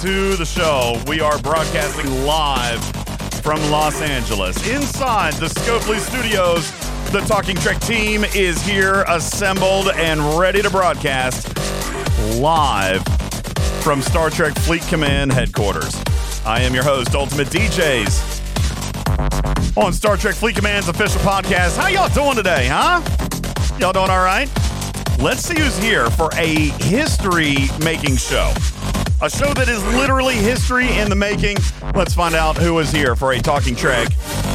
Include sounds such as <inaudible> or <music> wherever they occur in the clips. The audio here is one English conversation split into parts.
to the show. We are broadcasting live from Los Angeles inside the Scopely Studios. The Talking Trek team is here, assembled and ready to broadcast live from Star Trek Fleet Command headquarters. I am your host, Ultimate DJz, on Star Trek Fleet Command's official podcast. How y'all doing today, huh? Y'all doing all right? Let's see who's here for a history making show. A show that is literally history in the making. Let's find out who is here for a Talking Trek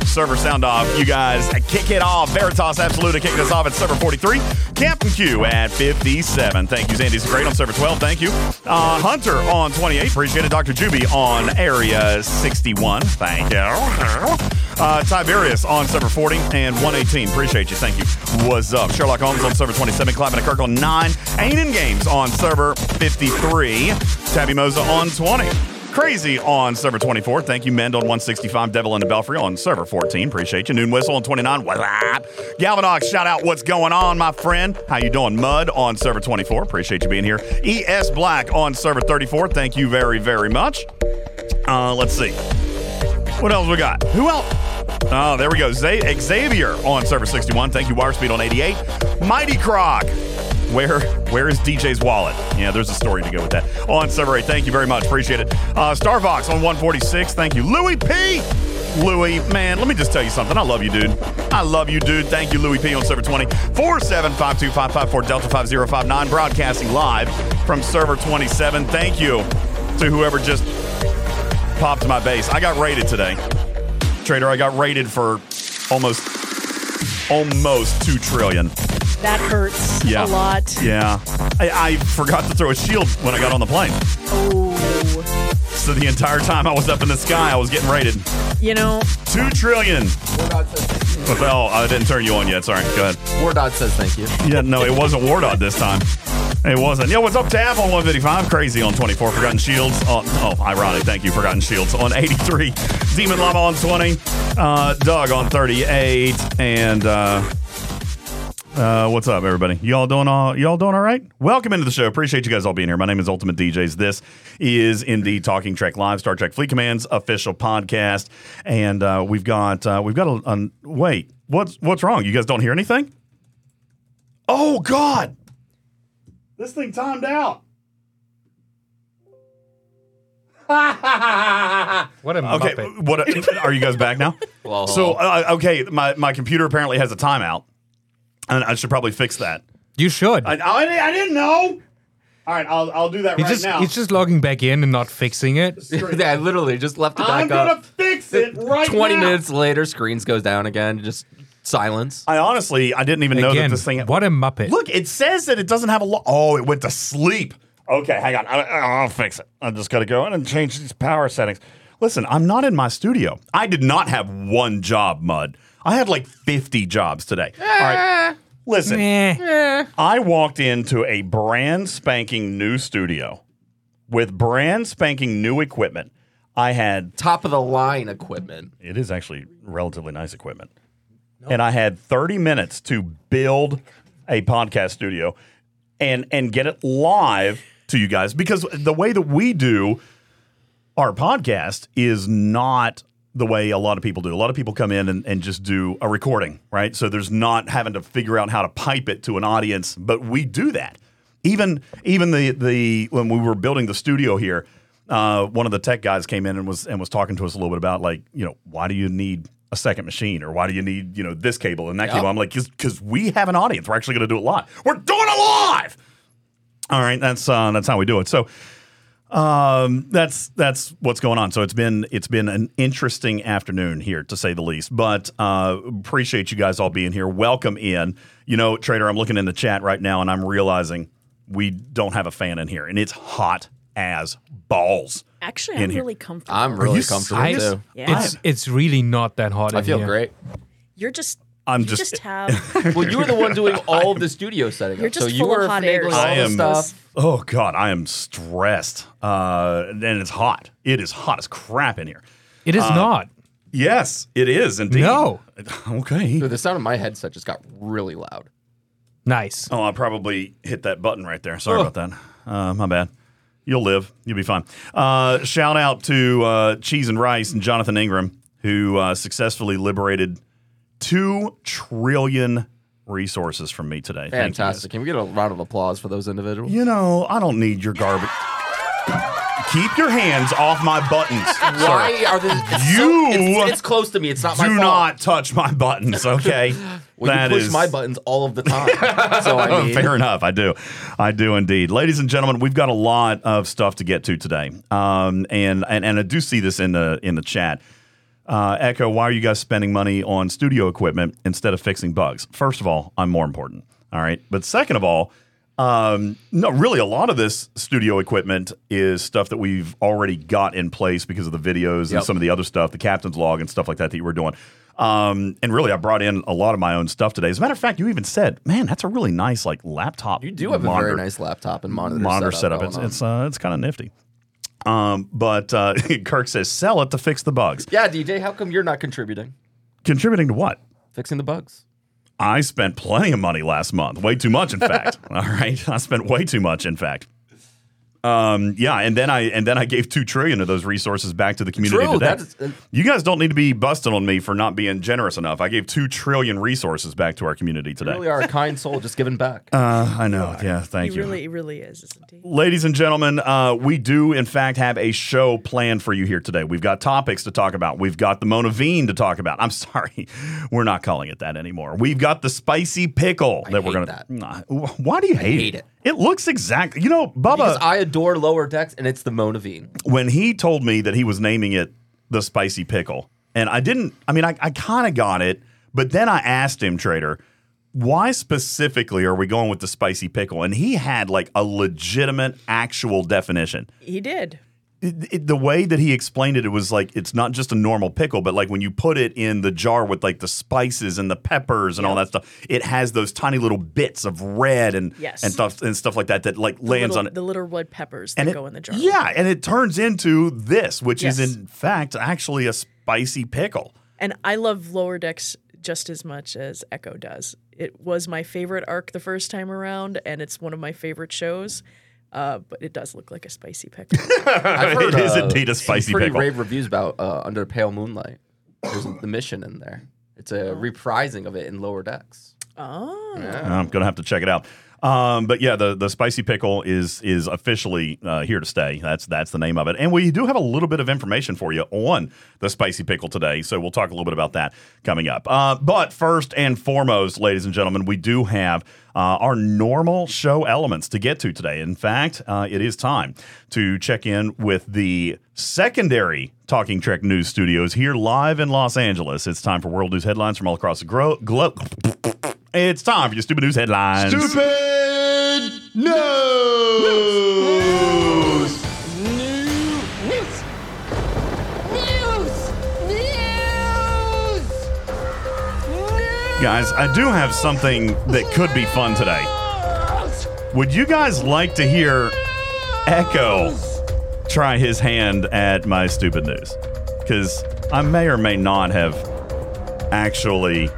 server sound off. You guys kick it off. Veritas Absoluta kicking us off at server 43. Captain Q at 57. Thank you. Zandy's great on server 12. Thank you. Uh, Hunter on 28. Appreciate it. Dr. Juby on area 61. Thank you. Uh, Tiberius on server 40 and 118. Appreciate you. Thank you. What's up? Sherlock Holmes on server 27. Clive Kirk on 9. Aiden Games on server 53. Tabby Moza on 20. Crazy on server 24. Thank you, Mend on 165. Devil in the Belfry on server 14. Appreciate you. Noon Whistle on 29. What's up? Galvanox, shout out. What's going on, my friend? How you doing? Mud on server 24. Appreciate you being here. ES Black on server 34. Thank you very, very much. Uh, let's see. What else we got? Who else? Oh, there we go. Xavier on server 61. Thank you, Wirespeed on 88. Mighty Croc. Where where is DJ's wallet? Yeah, there's a story to go with that. On server 8. Thank you very much. Appreciate it. Uh, Starvox on 146. Thank you. Louis P. Louis, man, let me just tell you something. I love you, dude. I love you, dude. Thank you, Louis P. on server 20. 4752554 Delta 5059. Broadcasting live from server 27. Thank you to whoever just popped my base. I got raided today. Trader, I got raided for almost almost 2 trillion. That hurts Yeah. a lot. Yeah. I, I forgot to throw a shield when I got on the plane. Oh, So the entire time I was up in the sky, I was getting raided. you know, 2 trillion. What the hell? I didn't turn you on yet. Sorry. Go ahead. Wardot says thank you. Yeah, no, it wasn't Wardot this time. It wasn't. Yo, what's up, Taff on 155? Crazy on 24. Forgotten Shields. On, oh, ironic. Thank you. Forgotten Shields on 83. Demon Llama on 20. Uh, Doug on 38. And uh, uh, what's up, everybody? Y'all doing all y'all doing all right? Welcome into the show. Appreciate you guys all being here. My name is Ultimate DJz. This is indeed Talking Trek Live, Star Trek Fleet Command's official podcast, and uh, we've got uh, we've got a, a wait. What's what's wrong? You guys don't hear anything? Oh God! This thing timed out. What a Okay, muppet. what are you guys back now? <laughs> Well, So uh, okay, my my computer apparently has a timeout, and I should probably fix that. You should. I, I, I didn't know. All right, I'll I'll do that He's right just now. he's just logging back in and not fixing it. <laughs> yeah, I literally just left it back I'm back gonna up. fix it right <laughs> 20 now. minutes later, screens goes down again. Just silence. I honestly, I didn't even know that this thing. what a muppet. Look, it says that it doesn't have a. Lo- oh, it went to sleep. Okay, hang on. I, I'll fix it. I just got to go in and change these power settings. Listen, I'm not in my studio. I did not have one job, Mud. I had like 50 jobs today. All right. Listen, Eh. I walked into a brand spanking new studio with brand spanking new equipment. I had Top of the line equipment. it is actually relatively nice equipment. And I had 30 minutes to build a podcast studio and and get it live to you guys because the way that we do our podcast is not the way a lot of people do. A lot of people come in and, and just do a recording, right? So there's not having to figure out how to pipe it to an audience, but we do that. Even even the the when we were building the studio here, uh, one of the tech guys came in and was and was talking to us a little bit about like, you know, why do you need a second machine or why do you need, you know, this cable and that Yep. cable? I'm like, because we have an audience. We're actually going to do it live. We're doing it live. All right, that's uh, that's how we do it. So um, that's that's what's going on. So it's been it's been an interesting afternoon here to say the least. But uh, appreciate you guys all being here. Welcome in. You know, Trader, I'm looking in the chat right now and I'm realizing we don't have a fan in here, and it's hot as balls. Actually, I'm here. really comfortable. I'm really comfortable I, serious? too. Yeah. It's it's really not that hot. In here. I in feel here. great. You're just. I'm you just- just, <laughs> have. Well, you were the one doing <laughs> all of the studio setting. You're up, just so you full of hot air. finagling so all I am- stuff. Oh God, I am stressed, uh, and it's hot. It is hot as crap in here. It is not. Yes, it is indeed. No. <laughs> Okay. Dude, the sound of my headset just got really loud. Nice. Oh, I probably hit that button right there. Sorry Oh. about that. Uh, my bad. You'll live. You'll be fine. Uh, shout out to uh, Cheese and Rice and Jonathan Ingram, who uh, successfully liberated two trillion resources from me today. Thank you, guys. Fantastic. Can we get a round of applause for those individuals? You know, I don't need your garbage. Keep your hands off my buttons. <laughs> sir. Why are they? It's You- so- it's, it's close to me. It's not my Do fault. not touch my buttons, okay? <laughs> Well, That you push is- my buttons all of the time. <laughs> so I mean, Fair enough. I do. I do indeed. Ladies and gentlemen, we've got a lot of stuff to get to today. Um, and, and and I do see this in the in the chat. Uh, Echo, why are you guys spending money on studio equipment instead of fixing bugs? First of all, I'm more important. All right. But second of all, um, no, really, a lot of this studio equipment is stuff that we've already got in place because of the videos and some of the other stuff, the captain's log and stuff like that that you were doing. Um, and really, I brought in a lot of my own stuff today. As a matter of fact, you even said, "Man, that's a really nice like laptop." you do have monitor, a very nice laptop and monitor, monitor setup. setup. It's it's uh, it's kind of nifty. Um, but uh, <laughs> Kirk says, "Sell it to fix the bugs." yeah, DJ. How come you're not contributing? Contributing to what? Fixing the bugs. I spent plenty of money last month. Way too much, in fact. <laughs> All right, I spent way too much, in fact. Um, yeah, and then I and then I gave two trillion of those resources back to the community True, today. that is- uh, you guys don't need to be busting on me for not being generous enough. I gave two trillion resources back to our community You today. really are a kind soul, just giving back. <laughs> Uh, I know. Yeah, thank he you. really, he really is, isn't he? Ladies and gentlemen, uh, we do in fact have a show planned for you here today. We've got topics to talk about. We've got the Monaveen to talk about. I'm <laughs> sorry, we're not calling it that anymore. We've got the spicy pickle that we're gonna. that. Nah, why do you hate, hate it. It looks exactly. You know, Bubba. because I adore lower decks, and it's the Monaveen. when he told me that he was naming it the spicy pickle, and I didn't, I mean, I, I kind of got it, but then I asked him, Trader, why specifically are we going with the spicy pickle? And he had like a legitimate, actual definition. He did. It, it- the way that he explained it, it was like it's not just a normal pickle, but like when you put it in the jar with like the spices and the peppers and all that stuff, it has those tiny little bits of red and Yes. and stuff and stuff like that that like The lands little, on it. the little red peppers that and it, go in the jar. Yeah, and it turns into this, which Yes. is in fact actually a spicy pickle. And I love Lower Decks just as much as Echo does. It was my favorite arc the first time around, and it's one of my favorite shows. Uh, but it does look like a spicy pickle. <laughs> I've heard, It is uh, indeed a spicy pretty pickle. rave reviews about uh, Under Pale Moonlight. There's the mission in there. It's a reprising of it in lower decks. oh, I'm gonna have to check it out. Um, but yeah, the, the spicy pickle is is officially uh, here to stay. That's that's the name of it. And we do have a little bit of information for you on the spicy pickle today. So we'll talk a little bit about that coming up. Uh, but first and foremost, ladies and gentlemen, we do have uh, our normal show elements to get to today. In fact, uh, it is time to check in with the secondary Talking Trek News Studios here live in Los Angeles. It's time for world news headlines from all across the globe. It's time for your stupid news headlines. Stupid news. News! News! News! Guys, I do have something that could be fun today. Would you guys like to hear Echo try his hand at my stupid news? Because I may or may not have actually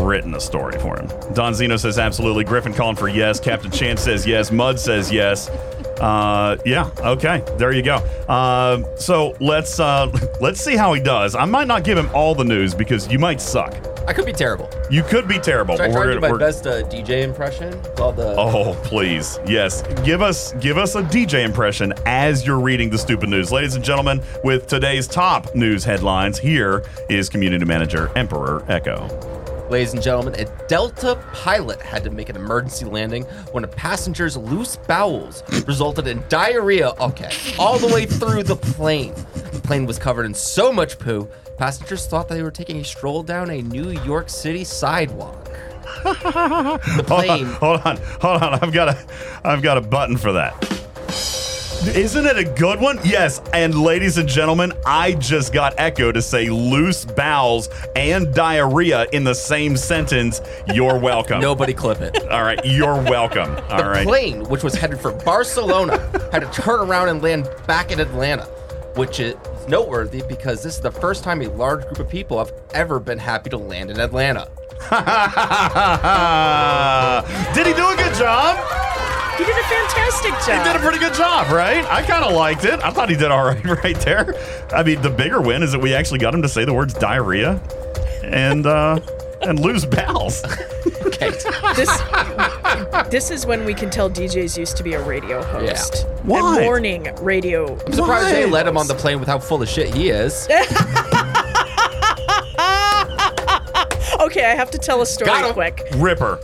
written a story for him. Don Zeno says absolutely. Griffin calling for yes. Captain Chance says yes. Mud says yes. Uh, yeah. Okay. There you go. Uh, so let's uh, <laughs> let's see how he does. I might not give him all the news because you might suck. I could be terrible. You could be terrible. Should I try to do my best uh, DJ impression? Called the. Oh, please. Yes. Give us give us a DJ impression as you're reading the stupid news. Ladies and gentlemen, with today's top news headlines, here is community manager Emperor Echo. Ladies and gentlemen, a Delta pilot had to make an emergency landing when a passenger's loose bowels resulted in diarrhea, okay, all the way through the plane. The plane was covered in so much poo, passengers thought they were taking a stroll down a New York City sidewalk. <laughs> the plane. Hold on, hold on. I've got a I've got a button for that. Isn't it a good one? Yes. And ladies and gentlemen, I just got Echo to say loose bowels and diarrhea in the same sentence. You're welcome. Nobody clip it. All right, you're welcome. All The right. plane, which was headed for Barcelona, had to turn around and land back in Atlanta. which is noteworthy because this is the first time a large group of people have ever been happy to land in Atlanta. <laughs> Did he do a good job? He did a fantastic job. He did a pretty good job, right? I kind of liked it. I thought he did all <laughs> right right there. I mean, the bigger win is that we actually got him to say the words diarrhea and uh, and lose bowels. <laughs> Okay. this, this is when we can tell DJs used to be a radio host. Why? A morning radio. I'm surprised they let him on the plane with how full of shit he is. <laughs> Okay, I have to tell a story Got him. quick. Ripper.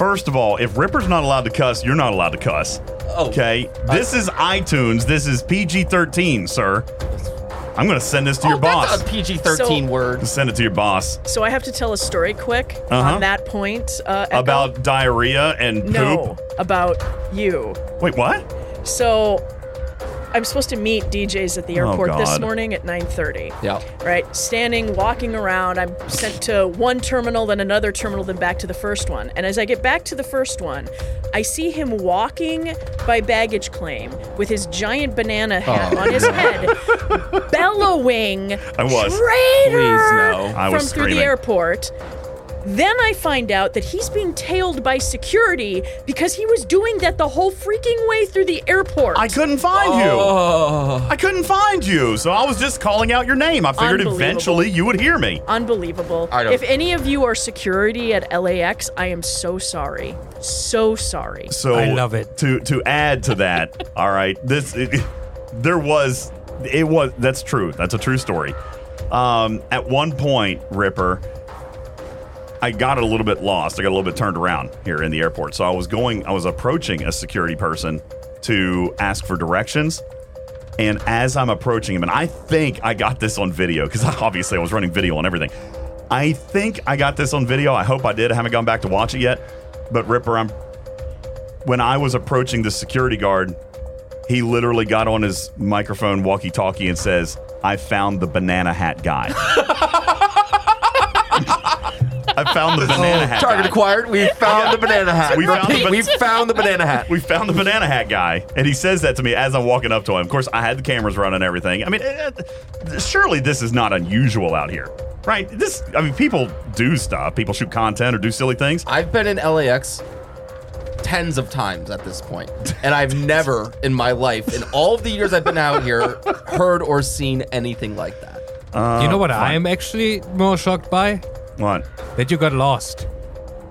First of all, if Ripper's not allowed to cuss, you're not allowed to cuss. Oh. Okay? This is iTunes. This is PG 13, sir. I'm going to send this to your oh, boss. a PG-13 So- word. Send it to your boss So I have to tell a story quick Uh-huh. on that point. Uh, about diarrhea and poop. no, about you. Wait, what? So I'm supposed to meet DJs at the oh, airport this Oh, God. morning at 9:30. Yeah. Right, standing, walking around. I'm sent to one terminal, then another terminal, then back to the first one. And as I get back to the first one, I see him walking by baggage claim with his giant banana hat on his oh. head, <laughs> bellowing, I was. "Traitor!" Please, no. I from was through the airport. Then I find out that he's being tailed by security because he was doing that the whole freaking way through the airport. I couldn't find you. Oh. I couldn't find you. So I was just calling out your name. I figured eventually you would hear me. Unbelievable. I don't- If any of you are security at LAX, I am so sorry. So sorry. So I love it. To to add to that, <laughs> all right, this it, there was it was that's true. That's a true story. Um, at one point, Ripper, I got a little bit lost. I got a little bit turned around here in the airport. So I was going, I was approaching a security person to ask for directions. And as I'm approaching him, and I think I got this on video because <laughs> obviously I was running video on everything. I think I got this on video. I hope I did. I haven't gone back to watch it yet. But Ripper, I'm when I was approaching the security guard, he literally got on his microphone walkie-talkie and says, "I found the banana hat guy." <laughs> I found the banana hat. Target guy. acquired. We found the banana hat. We found Repeat, the- we found the banana hat. <laughs> We found the banana hat guy, and he says that to me as I'm walking up to him. Of course, I had the cameras running and everything. I mean, eh, eh, surely this is not unusual out here, right? This, I mean, people do stuff. People shoot content or do silly things. I've been in LAX tens of times at this point, and I've never in my life, in all of the years I've been out here, heard or seen anything like that. you know what fine. I am actually more shocked by? What? That you got lost.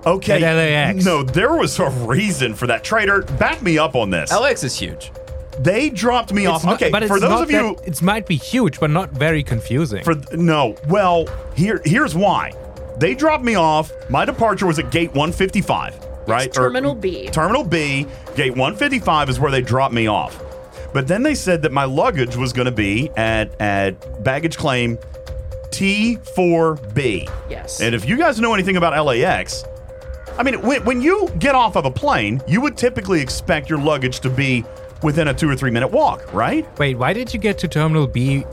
Okay. At LAX. No, there was a reason for that. Trader, back me up on this. LAX is huge. they dropped me off. Not- okay, but for those of you, it might be huge, but not very confusing. for no, well, here, here's why. They dropped me off. My departure was at gate 155, right? Or- Terminal B. Terminal B, gate 155 is where they dropped me off. But then they said that my luggage was going to be at at baggage claim T4B. Yes. And if you guys know anything about LAX, I mean, when, when you get off of a plane, you would typically expect your luggage to be within a two or three minute walk, right? Wait, why did you get to Terminal B,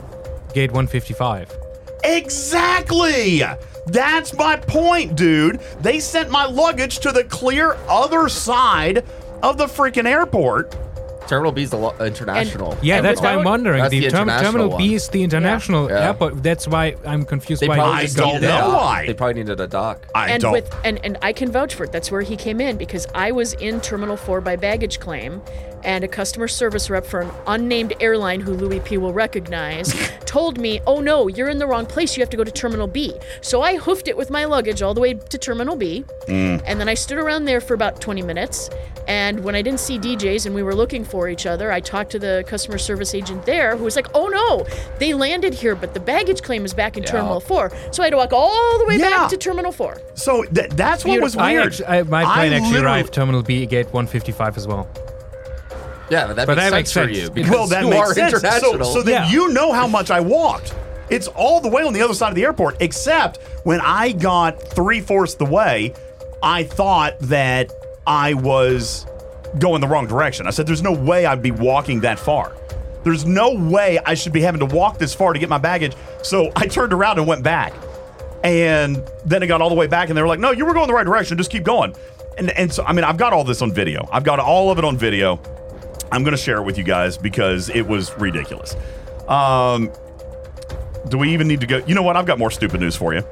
Gate 155? Exactly. That's my point, dude. They sent my luggage to the clear other side of the freaking airport. Terminal B is the lo- international. Yeah, And that's why I'm wondering. That's the the term- international Terminal B is the international Yeah. airport. That's why I'm confused They why I don't know a why. They probably needed a dock. I and don't. with and and I can vouch for it. That's where he came in because I was in Terminal Four by baggage claim, and a customer service rep for an unnamed airline who Louis P will recognize <laughs> told me, "Oh no, you're in the wrong place. You have to go to Terminal B." So I hoofed it with my luggage all the way to Terminal B, Mm. and then I stood around there for about 20 minutes. And when I didn't see DJs and we were looking for each other, I talked to the customer service agent there who was like, "Oh no, they landed here, but the baggage claim is back in Terminal 4." So I had to walk all the way Yeah. back to Terminal 4. so th- that's what was Beautiful. I weird. actually, I, my I plane actually literally- arrived Terminal B, Gate 155 as well. Yeah, that But makes that makes sense for sense. you. Because Well, that you makes are sense. So, international. so then Yeah. you know how much I walked. It's all the way on the other side of the airport, except when I got three fourths the way, I thought that I was going the wrong direction. I said, there's no way I'd be walking that far. There's no way I should be having to walk this far to get my baggage. So I turned around and went back. And then it got all the way back, and they were like, no, you were going the right direction. Just keep going. And, and so, I mean, I've got all this on video. I've got all of it on video. I'm going to share it with you guys because it was ridiculous. Um, do we even need to go? You know what? I've got more stupid news for you.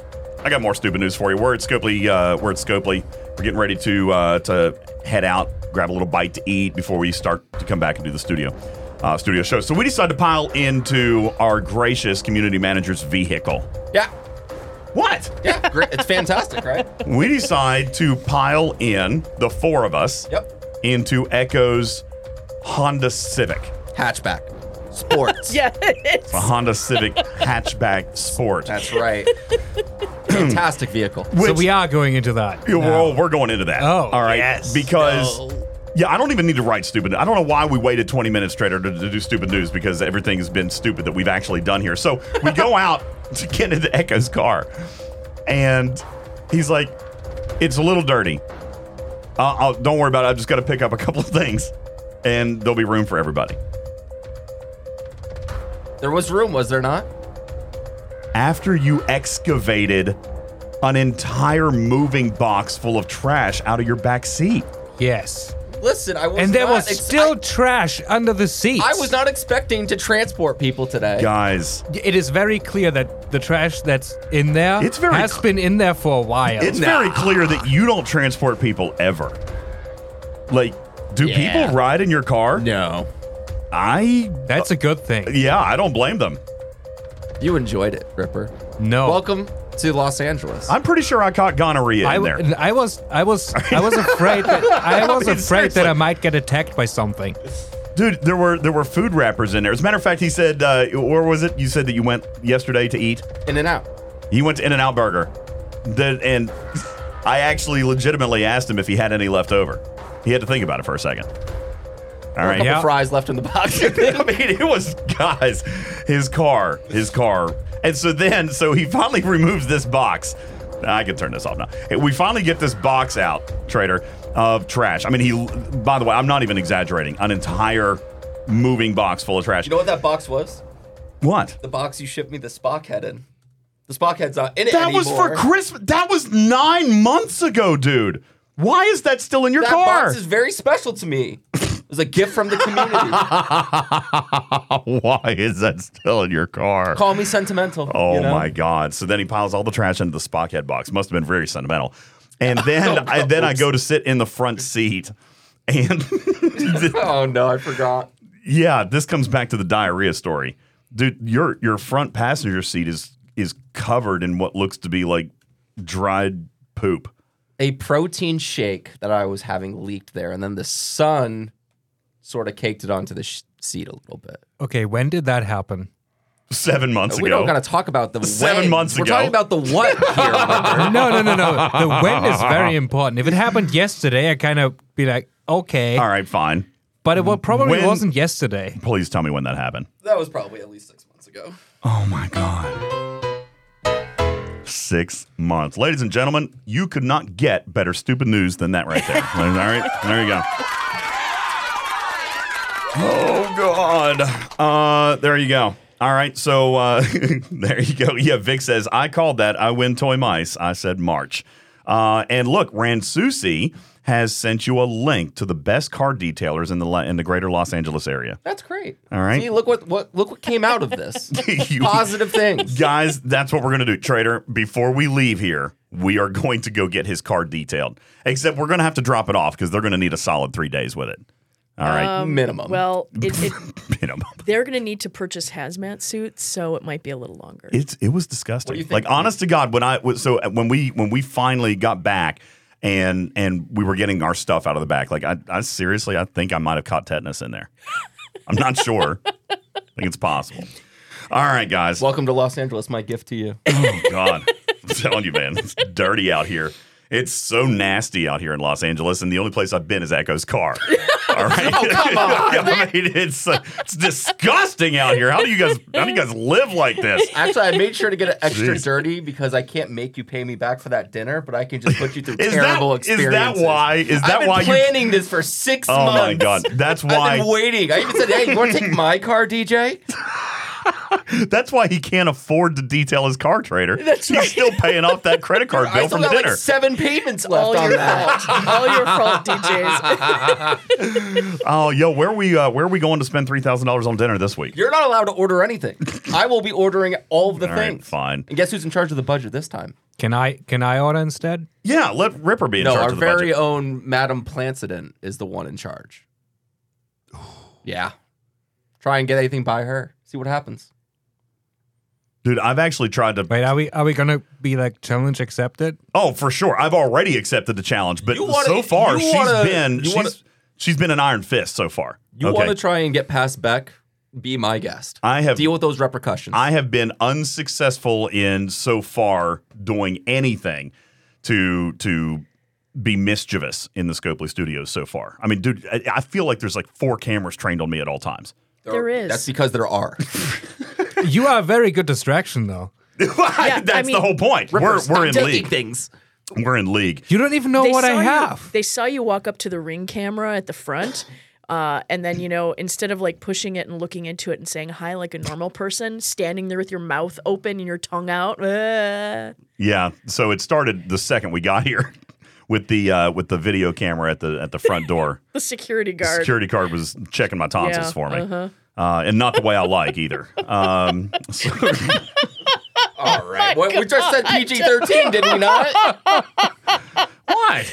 I got more stupid news for you. We're at Scopely. Uh, we're at Scopely. We're getting ready to uh, to head out, grab a little bite to eat before we start to come back and do the studio uh, studio show. So we decided to pile into our gracious community manager's vehicle. Yeah. What? Yeah. Great. It's fantastic, right? we decide to pile in the four of us Yep. into Echo's Honda Civic. Hatchback. Sports. <laughs> Yeah, it's A Honda Civic hatchback sport. That's right. <clears throat> Fantastic vehicle. so we are going into that. Yeah, now. well, we're going into that. Oh, all right. yes. Because yeah, I don't even need to write stupid. I don't know why we waited 20 minutes Trader to, to do stupid news because everything has been stupid that we've actually done here. So we go <laughs> out to get into Echo's car, and he's like, "It's a little dirty. Uh, I'll, don't worry about it. I've just got to pick up a couple of things, and there'll be room for everybody." There was room, was there not? After you excavated an entire moving box full of trash out of your back seat. Yes. Listen, I was And there not was ex- still I, trash under the seats. I was not expecting to transport people today. Guys, It is very clear that the trash that's in there It's very has cl- been in there for a while. It's very clear that you don't transport people ever. Like, do Yeah. people ride in your car? No. I, That's a good thing. yeah, I don't blame them. You enjoyed it, Ripper. No. Welcome to Los Angeles. I'm pretty sure I caught gonorrhea I, in there. I was I was I was afraid that <laughs> I was mean, afraid that seriously. I might get attacked by something. Dude, there were there were food wrappers in there. As a matter of fact, he said, uh, or was it? You said that you went yesterday to eat. In and out. He went to In and Out Burger, that and <laughs> I actually legitimately asked him if he had any left over. He had to think about it for a second. All A right. couple Yeah. fries left in the box. <laughs> I mean, it was guys, his car, his car, and so then, so he finally removes this box. I can turn this off now. We finally get this box out, Trader, of trash. I mean, he. By the way, I'm not even exaggerating. An entire moving box full of trash. you know what that box was? what? The box you shipped me the Spock head in. The Spock head's not in it That was for anymore. Christmas. That was nine months ago, dude. Why is that still in your That car? box is very special to me. It was a gift from the community. <laughs> Why is that still in your car? Call me sentimental. Oh you know? my God! So then he piles all the trash into the Spockhead box. Must have been very sentimental. And then, <laughs> I, then I go to sit in the front seat, and <laughs> Oh no, I forgot. yeah, this comes back to the diarrhea story, dude. Your your front passenger seat is is covered in what looks to be like dried poop. A protein shake that I was having leaked there, and then the sun sort of caked it onto the sh- seat a little bit. Okay, when did that happen? Seven months we ago. don't gotta talk about the Seven when. months We're ago. talking about the what <laughs> here. Ripper. No, no, no, no. The when is very important. If it happened yesterday, I kind of be like, okay, all right, fine. but it wa- probably When- wasn't yesterday. Please tell me when that happened. that was probably at least six months ago. Oh my God. Six months. Ladies and gentlemen, you could not get better stupid news than that right there. <laughs> All right, there you go. Oh God. Uh, there you go. All right, so uh, <laughs> there you go. Yeah, Vic says I called that. I win toy mice. I said March. Uh, and look, Ransusi has sent you a link to the best car detailers in the in the greater Los Angeles area. That's great. All right. See, look what, what look what came out of this. <laughs> You- <laughs> Positive things. guys, that's what we're gonna do. Trader, before we leave here, we are going to go get his car detailed. Except we're gonna have to drop it off because they're gonna need a solid three days with it. All right, um, Minimum. well, it, it, <laughs> minimum. they're going to need to purchase hazmat suits, so it might be a little longer. It's it was disgusting. you think? Like honest to God, when I was so uh, when we when we finally got back and and we were getting our stuff out of the back, like I, I seriously I think I might have caught tetanus in there. I'm not sure. I think it's possible. All right, guys. Welcome to Los Angeles. My gift to you. Oh God, I'm telling you, man, it's dirty out here. It's so nasty out here in Los Angeles, and the only place I've been is Echo's car. <laughs> All right, oh, come on. <laughs> I mean, it's uh, it's disgusting out here. How do you guys how do you guys live like this? Actually, I made sure to get it extra Jeez. dirty because I can't make you pay me back for that dinner, but I can just put you through Is terrible that is experiences. Is that why? Is that I've been why you? planning this for six Oh months. Oh my God, that's why. I've been waiting. I even said, "Hey, you want to take my car, DJ?" <laughs> <laughs> That's why he can't afford to detail his car trader. That's He's right. still paying off that credit card <laughs> I bill still from the got dinner. like seven payments left All on your that. fault. All your fault, DJs. <laughs> oh, yo, where are we? Uh, where are we going to spend three thousand dollars on dinner this week? You're not allowed to order anything. I will be ordering all of the All right, things. fine. And guess who's in charge of the budget this time? Can I can I order instead? Yeah, let Ripper be in charge. no, our of the very budget. own Madam Plancident is the one in charge. <sighs> yeah. Try and get anything by her. See what happens. Dude, I've actually tried to. Wait, are we are we gonna be like challenge accepted? Oh, for sure. I've already accepted the challenge, but wanna- so far you she's wanna- been you she's wanna- she's been an iron fist so far. You Okay. want to try and get past Beck? Be my guest. I have Deal with those repercussions. I have been unsuccessful in so far doing anything to to be mischievous in the Scopely Studios so far. I mean, dude, I, I feel like there's like four cameras trained on me at all times. There is. That's because there are. <laughs> You are a very good distraction though. <laughs> That's I the whole point. We're we're in league. things. We're in league. You don't even know They what I saw you- have. they saw you walk up to the ring camera at the front. Uh, and then, you know, instead of like pushing it and looking into it and saying hi like a normal person, standing there with your mouth open and your tongue out. uh, Yeah. So it started the second we got here <laughs> with the uh, with the video camera at the at the front door. <laughs> the security guard. Security card was checking my tonsils Yeah, for me. uh-huh. Uh, and not the way I like either. Um, <laughs> so- <laughs> All right. Well, we just said PG 13, did we not? Why?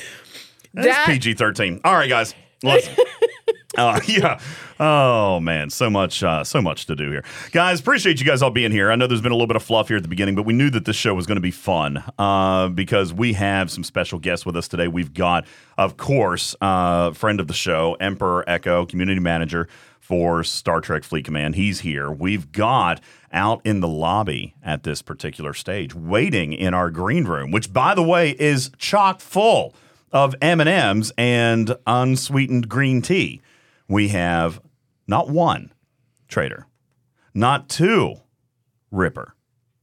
That's PG thirteen. All right, guys. Uh, <laughs> <laughs> yeah. Oh man, so much, uh, so much to do here, guys. Appreciate you guys all being here. I know there's been a little bit of fluff here at the beginning, but we knew that this show was going to be fun uh, because we have some special guests with us today. We've got, of course, uh, friend of the show, Emperor Echo, community manager for Star Trek Fleet Command. He's here. We've got out in the lobby at this particular stage, waiting in our green room, which, by the way, is chock full of M&Ms and unsweetened green tea. We have not one trader, not two Ripper,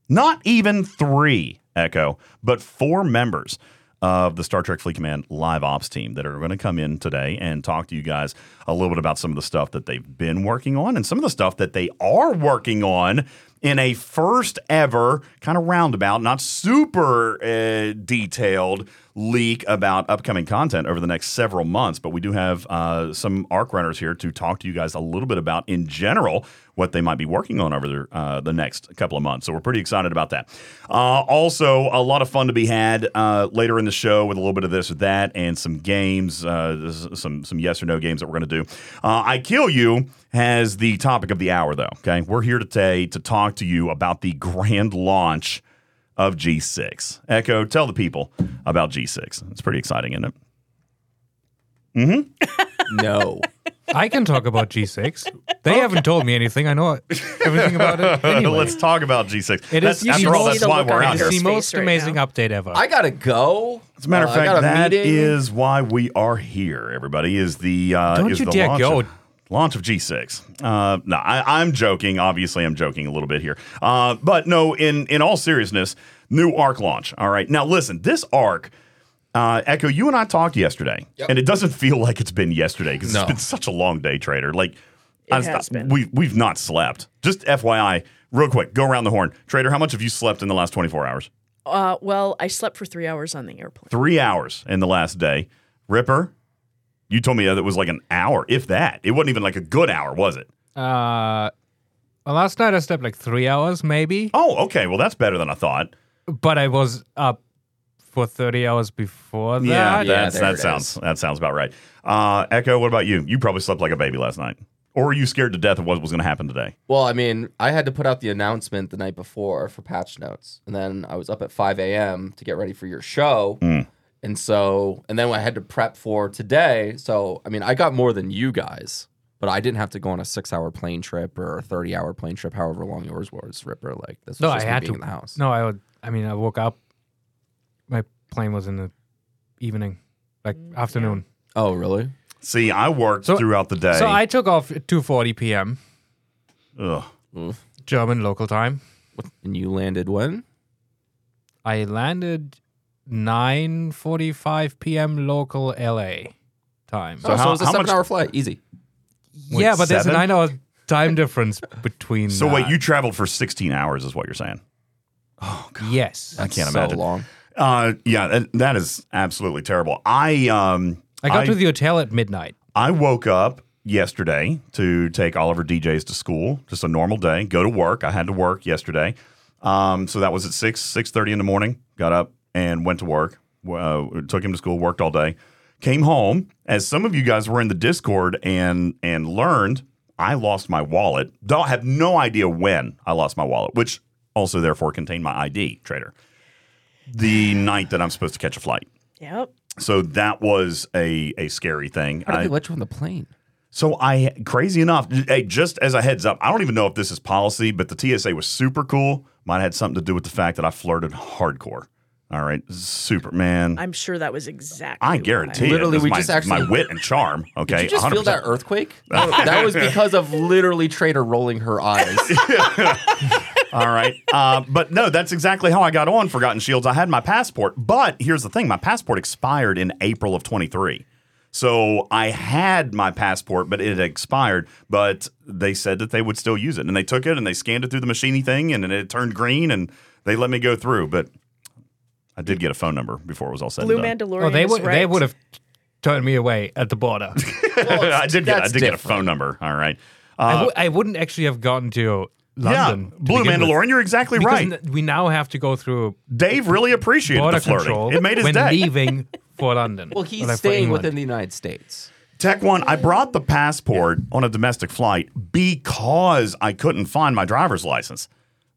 not even three Echo, but four members of the Star Trek Fleet Command live ops team that are going to come in today and talk to you guys a little bit about some of the stuff that they've been working on and some of the stuff that they are working on in a first ever kind of roundabout, not super uh, detailed leak about upcoming content over the next several months. But we do have uh, some ARC runners here to talk to you guys a little bit about, in general, what they might be working on over the, uh, the next couple of months. So we're pretty excited about that. Uh, also, a lot of fun to be had uh, later in the show with a little bit of this or that and some games, uh, some some yes or no games that we're going to do. Uh, I Kill You has the topic of the hour, though. Okay, we're here today to talk to you about the grand launch of G6. Echo, tell the people about G6. It's pretty exciting, isn't it? No. I can talk about G6. They haven't told me anything. I know everything about it. <laughs> Anyway. Let's talk about G6. It That's, is- after you all, that's why we're out it's here. his the most right amazing now. update ever. I gotta go. As a matter of Uh, I fact, a that meeting. is why we are here. Everybody is the uh, Don't is you the dare launch go. Of, launch of G6. Uh, no, I, I'm joking. Obviously, I'm joking a little bit here. Uh, but no, in in all seriousness, new ARC launch. All right. Now listen, this ARC. Uh, Echo, you and I talked yesterday, Yep. and it doesn't feel like it's been yesterday because No. it's been such a long day, Trader. Like, It I- has been. We we've not slept. Just FYI, real quick, go around the horn, Trader. How much have you slept in the last 24 hours? Uh, well, I slept for three hours on the airplane. three hours in the last day. Ripper, you told me that it was like an hour, if that. It wasn't even like a good hour, was it? Uh, well, last night I slept like three hours, maybe, Oh, okay. Well, that's better than I thought. but I was up for 30 hours before that. Yeah, Yeah, that's, there that it sounds is. that sounds about right. Uh, Echo, what about you? You probably slept like a baby last night, or were you scared to death of what was going to happen today? Well, I mean, I had to put out the announcement the night before for patch notes, and then I was up at 5 a.m. to get ready for your show, Mm. And so, and then I had to prep for today. So, I mean, I got more than you guys, but I didn't have to go on a six-hour plane trip or a 30-hour plane trip, however long yours was, Ripper. Like this was No, I just me had being to. in the house. No, I would. I mean, I woke up. My plane was in the evening, like mm, afternoon. Oh, really? See, I worked So- throughout the day. So I took off at 2:40 p.m. Ugh. German local time. And you landed when? I landed 9:45 p.m. local LA time. So oh, how- so it was a how much- seven-hour flight, easy. Wait, yeah, but there's a seven? nine-hour time difference between. So wait, that. you traveled for 16 hours, is what you're saying? Oh God, yes. I can't so imagine. long. Uh, yeah, that, that is absolutely terrible. I um, I got to the hotel at midnight. I woke up yesterday to take Oliver DJs to school. Just a normal day. Go to work. I had to work yesterday. Um, so that was at six six thirty in the morning. Got up and went to work. Uh, took him to school. Worked all day. Came home. As some of you guys were in the Discord and and learned, I lost my wallet. Don't have no idea when I lost my wallet, which also therefore contained my ID. Trader. The night that I'm supposed to catch a flight. Yep. So that was a a scary thing. How did I- they let you on the plane? so I crazy enough, hey, just as a heads up, I don't even know if this is policy, but the TSA was super cool. Might have had something to do with the fact that I flirted hardcore. All right, Superman. I'm sure that was exactly. I why. guarantee it. Literally, It's we my, just actually- my wit and charm. <laughs> Okay, Did you just feel 100%. that earthquake? No, that was because of literally Trader rolling her eyes. <laughs> All right. Uh, but no, that's exactly how I got on Forgotten Shields. I had my passport, but here's the thing my passport expired in April of 23. So I had my passport, but it had expired. But they said that they would still use it. And they took it and they scanned it through the machiney thing and then it turned green and they let me go through. But I did get a phone number before it was all said Blue and done. Mandalorian. Oh, they is would. They would have turned me away at the border. <laughs> I did get I that's did get a phone number. All right. I Uh, w- I wouldn't actually have gotten to London. yeah, to Blue begin with, Mandalorian, you're exactly because right. n- we now have to go through Dave really appreciated border the flirting. control It made his when day. leaving <laughs> for London. well, he's like, staying within the United States. Tech One, I brought the passport on a domestic flight because I couldn't find my driver's license.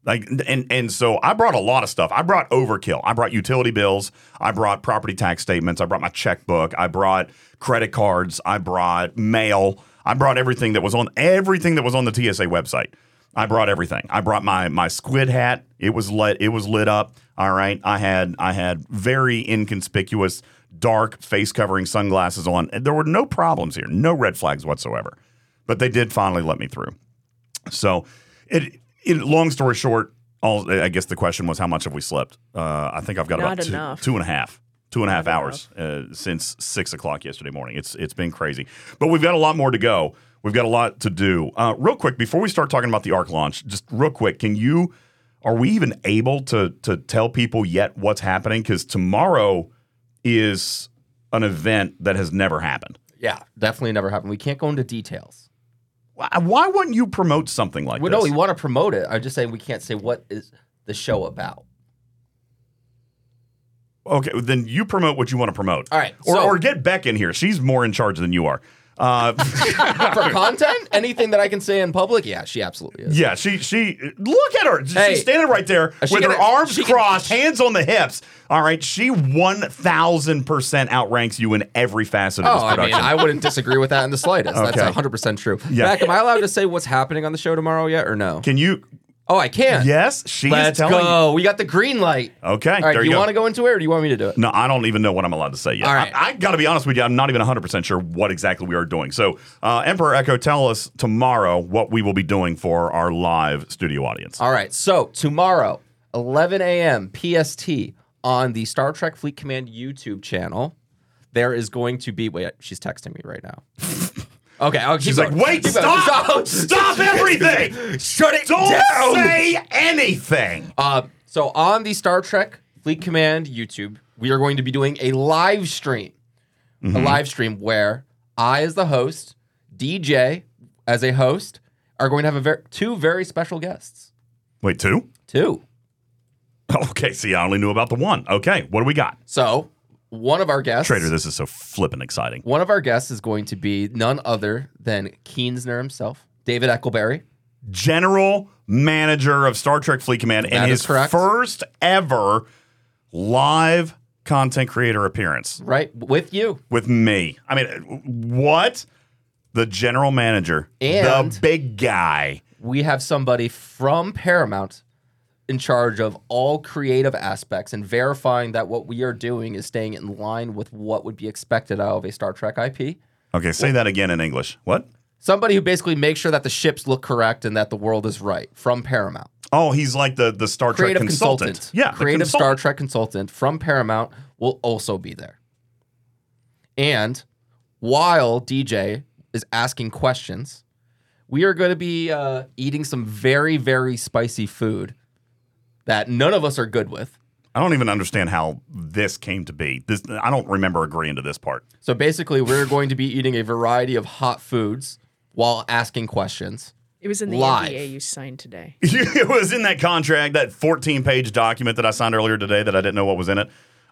Like and and so I brought a lot of stuff. I brought overkill. I brought utility bills. I brought property tax statements. I brought my checkbook. I brought credit cards. I brought mail. I brought everything that was on everything that was on the TSA website. I brought everything. I brought my my squid hat. It was lit. It was lit up. All right. I had I had very inconspicuous dark face covering sunglasses on. And there were no problems here. No red flags whatsoever. But they did finally let me through. So, it, it long story short, all I guess the question was how much have we slept? Uh, I think I've got Not about two, enough. two and a half, two and a half hours uh, since six o'clock yesterday morning. It's it's been crazy, but we've got a lot more to go. We've got a lot to do. Uh, real quick, before we start talking about the Arc launch, just real quick, can you? Are we even able to to tell people yet what's happening? Because tomorrow is an event that has never happened. Yeah, definitely never happened. We can't go into details. Why why wouldn't you promote something like Well, this? no, we want to promote it. I'm just saying we can't say what is the show about. Okay, then you promote what you want to promote. All right, Or, so- or get Beck in here. She's more in charge than you are. Uh, <laughs> For content, anything that I can say in public, yeah, she absolutely is. yeah, she she look at her. Hey, She's standing right there she with her gonna- arms she can- crossed, hands on the hips. All right, she one thousand percent outranks you in every facet of Oh, this I mean, production. I wouldn't disagree with that in the slightest. Okay. That's 100% true. Yeah. Back, am I allowed to say what's happening on the show tomorrow yet or no? Can you? Oh, I can. Yes, she Let's is telling go. We got the green light. Okay, All right, there do you you go. want to go into it or do you want me to do it? No, I don't even know what I'm allowed to say yet. All right. I, I got to be honest with you. I'm not even 100% sure what exactly we are doing. So, uh, Emperor Echo, tell us tomorrow what we will be doing for our live studio audience. All right. So tomorrow, 11 a.m. PST on the Star Trek Fleet Command YouTube channel, there is going to be. Wait, she's texting me right now. <laughs> Okay, I'll keep She's like, wait, Keep going. <laughs> stop! Stop everything! Shut it Don't down. say anything! Uh, so on the Star Trek Fleet Command YouTube, we are going to be doing a live stream. A live stream where I, as the host, DJ as a host, are going to have a ver- two very special guests. Wait, two? Two. <laughs> Okay, see, I only knew about the one. Okay, what do we got? So one of our guests, Trader, this is so flippin' exciting. one of our guests is going to be none other than Keensner himself, David Eccleberry. General manager of Star Trek Fleet Command and That is his correct. first ever live content creator appearance Right with you. with me. I mean, what? The general manager, And- the big guy. we have somebody from Paramount in charge of all creative aspects and verifying that what we are doing is staying in line with what would be expected out of a Star Trek IP. Okay, say that again in English. What? Somebody who basically makes sure that the ships look correct and that the world is right from Paramount. Oh, he's like the the Star Trek Creative consultant. consultant. Yeah, Creative Star. Trek consultant from Paramount will also be there. And while DJ is asking questions, we are going to be uh, eating some very, very spicy food that none of us are good with. I don't even understand how this came to be. This I don't remember agreeing to this part. So basically, we're going to be eating a variety of hot foods while asking questions. It was in the Live. NDA you signed today. <laughs> it was in that contract, that 14 page document that I signed earlier today that I didn't know what was in it.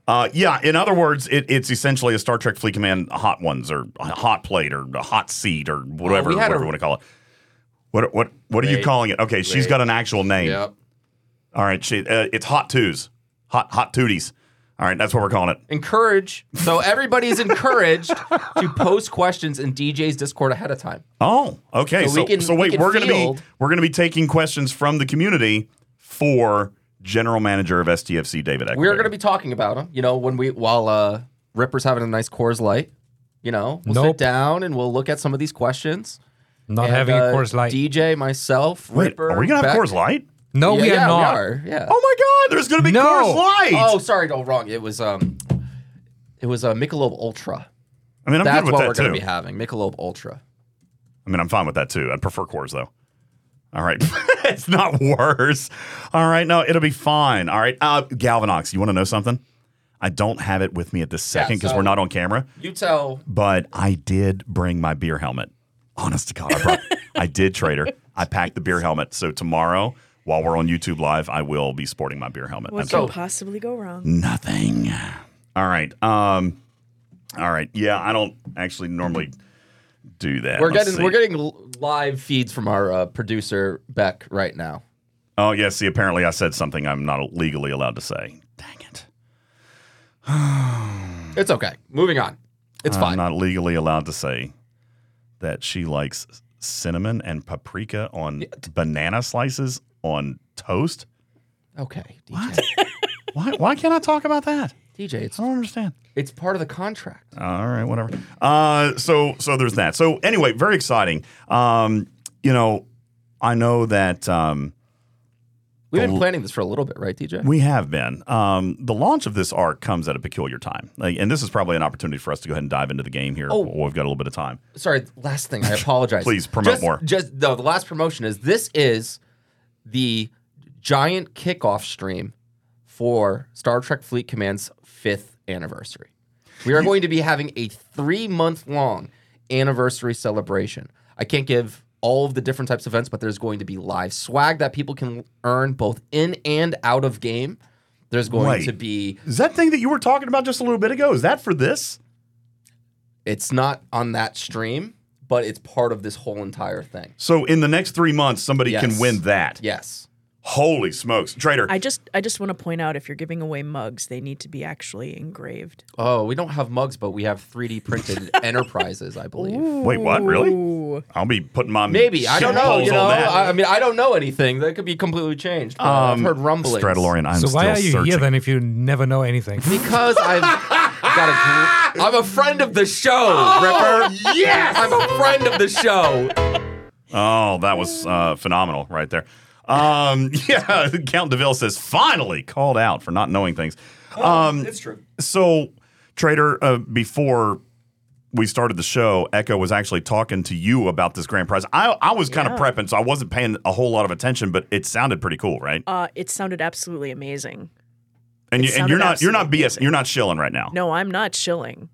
Uh, yeah, in other words, it, it's essentially a Star Trek Fleet Command hot ones or a hot plate or a hot seat or whatever, we whatever a- you want to call it. What what what are you calling it? Okay, she's got an actual name. Yep. All right, she, uh, it's hot twos, hot hot tooties. All right, that's what we're calling it. Encourage. So everybody is encouraged <laughs> to post questions in DJ's Discord ahead of time. Oh, okay. So So, we can- so wait, can we're gonna be we're gonna be taking questions from the community for General Manager of STFC David Eckler. We're going to be talking about them. You know, when we while uh, Ripper's having a nice Coors Light. You know, we'll sit down and we'll look at some of these questions. Not And, having uh, a Coors Light. DJ, myself, Wait, Ripper. are we gonna have Beck- Coors Light? No, yeah, we are yeah, not. We are. Yeah. Oh my God! There's gonna be No. Coors Light. Oh, sorry, no, wrong. It was um, it was a Michelob Ultra. I mean, I'm That's good with what that we're gonna be having. Michelob Ultra. I mean, I'm fine with that too. I'd prefer Coors though. All right, <laughs> it's not worse. All right, no, it'll be fine. All right, uh, Galvanox, you want to know something? I don't have it with me at this second because so- we're not on camera. You tell. but I did bring my beer helmet. Honest to God, I, brought, I did, Trader. I packed the beer helmet. So tomorrow, while we're on YouTube Live, I will be sporting my beer helmet. What I'm could possibly go wrong? nothing. All right. Um. All right. Yeah, I don't actually normally do that. We're Let's getting see. we're getting live feeds from our uh, producer Beck right now. Oh yeah. See, apparently I said something I'm not legally allowed to say. Dang it. <sighs> It's okay. Moving on. It's I'm fine. not legally allowed to say that she likes cinnamon and paprika on banana slices on toast. okay, DJ. <laughs> Why? Why can't I talk about that? DJ, it's I don't understand. it's part of the contract. All right, whatever. Uh, so so there's that. So anyway, very exciting. Um, you know, I know that um, We've been planning this for a little bit, right, DJ? we have been. Um, the launch of this arc comes at a peculiar time, like, and this is probably an opportunity for us to go ahead and dive into the game here. Oh. while we've got a little bit of time. Sorry, last thing. I apologize. <laughs> Please, promote Just- more. Just no. The last promotion is this is the giant kickoff stream for Star Trek Fleet Command's fifth anniversary. We are going to be having a three month long anniversary celebration. I can't give all of the different types of events, but there's going to be live swag that people can earn both in and out of game. There's going Wait. to be Is that thing that you were talking about just a little bit ago? Is that for this? it's not on that stream, but it's part of this whole entire thing. So in the next three months, somebody can win that. Yes. Holy smokes, Trader! I just I just want to point out if you're giving away mugs, they need to be actually engraved. Oh, we don't have mugs, but we have 3D printed <laughs> enterprises, I believe. Wait, what? Really? Ooh. I'll be putting my Maybe I don't know. You know. I, I mean, I don't know anything. That could be completely changed. But I've um, heard rumblings. Stradalorian, I'm so still why are you searching. here then if you never know anything? Because I've <laughs> got a. Gr- I'm a friend of the show, Ripper. Yes, I'm a friend of the show. Oh, that was uh, phenomenal right there. Um, <laughs> yeah, Count Deville says finally called out for not knowing things. Um, It's true. so, Trader, uh, before we started the show, Echo was actually talking to you about this grand prize. I, I was kind of Yeah. prepping, so I wasn't paying a whole lot of attention, but it sounded pretty cool, right? Uh, it sounded absolutely amazing. And, you, and you're not you're not absolutely BS, you're not shilling right now. No, I'm not shilling.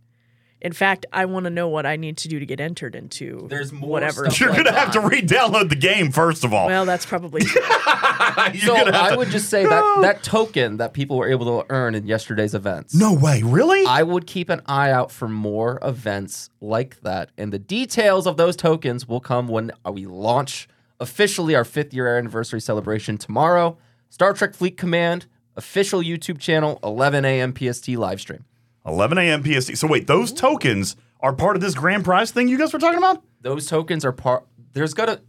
In fact, I want to know what I need to do to get entered into There's more whatever. stuff You're like gonna have to re-download the game first of all. Well, that's probably <laughs> true. You're So gonna have I to- would just say that that token that people were able to earn in yesterday's events. no way, really? I would keep an eye out for more events like that. And the details of those tokens will come when we launch officially our fifth year anniversary celebration tomorrow. Star Trek Fleet Command, official YouTube channel, 11 a.m. PST live stream. 11 a.m. PST. So wait, those tokens are part of this grand prize thing you guys were talking about? Those tokens are part. There's gotta.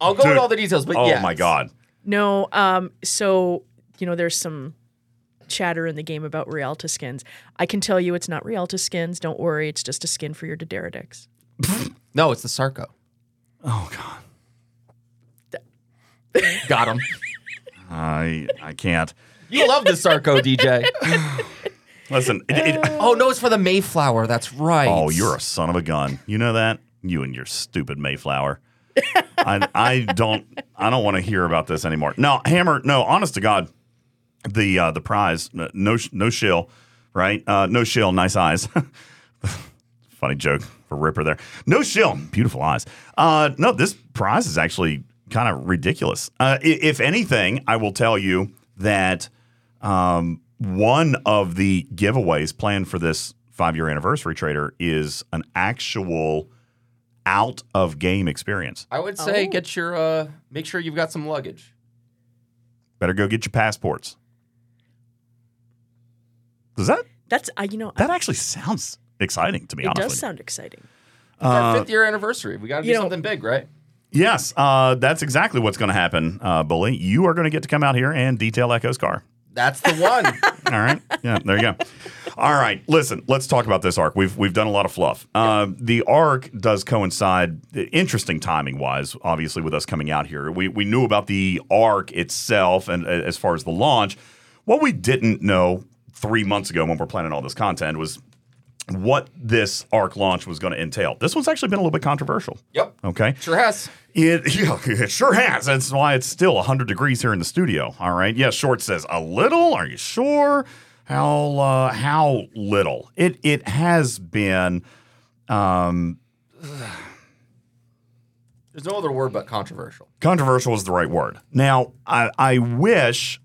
I'll go Dude. into all the details, but Oh yes. my god. no, um, so you know, there's some chatter in the game about Realta skins. I can tell you, it's not Realta skins. Don't worry, it's just a skin for your D'Deridex. <laughs> No, it's the Sarko. Oh god. Got him. <laughs> I I can't. You love the Sarko, DJ. <laughs> Listen, it, it, Oh no, it's for the Mayflower. That's right. oh, you're a son of a gun. You know that? You and your stupid Mayflower. I, I don't I don't want to hear about this anymore. No, Hammer. No, honest to God, the uh, the prize. uh, No sh- no shill, right? Uh, no shill. Nice eyes. <laughs> Funny joke for Ripper there. No shill. Beautiful eyes. Uh, no, this prize is actually kind of ridiculous. Uh, i- if anything, I will tell you that um, one of the giveaways planned for this five year anniversary trader is an actual out of game experience. I would say Oh. get your uh make sure you've got some luggage. Better go get your passports. Does that That's I you know that actually sounds exciting to me? it honestly, does sound exciting. It's our Uh, fifth year anniversary. We got to do know- something big, right? yes. Uh, that's exactly what's going to happen, uh, Bully. You are going to get to come out here and detail Echo's car. That's the one. <laughs> All right. Yeah, there you go. All right. Listen, let's talk about this arc. We've we've done a lot of fluff. Uh, the arc does coincide, interesting timing wise, obviously, with us coming out here. We we knew about the arc itself, and uh, as far as the launch, what we didn't know three months ago when we're planning all this content was what this arc launch was going to entail. This one's actually been a little bit controversial. yep. Okay. Sure has. It, <laughs> yeah, it sure has. That's why it's still 100 degrees here in the studio. All right. Yeah, Short says a little. Are you sure? How uh, how little? It it has been. Um, <sighs> There's no other word but controversial. controversial is the right word. Now, I, I wish,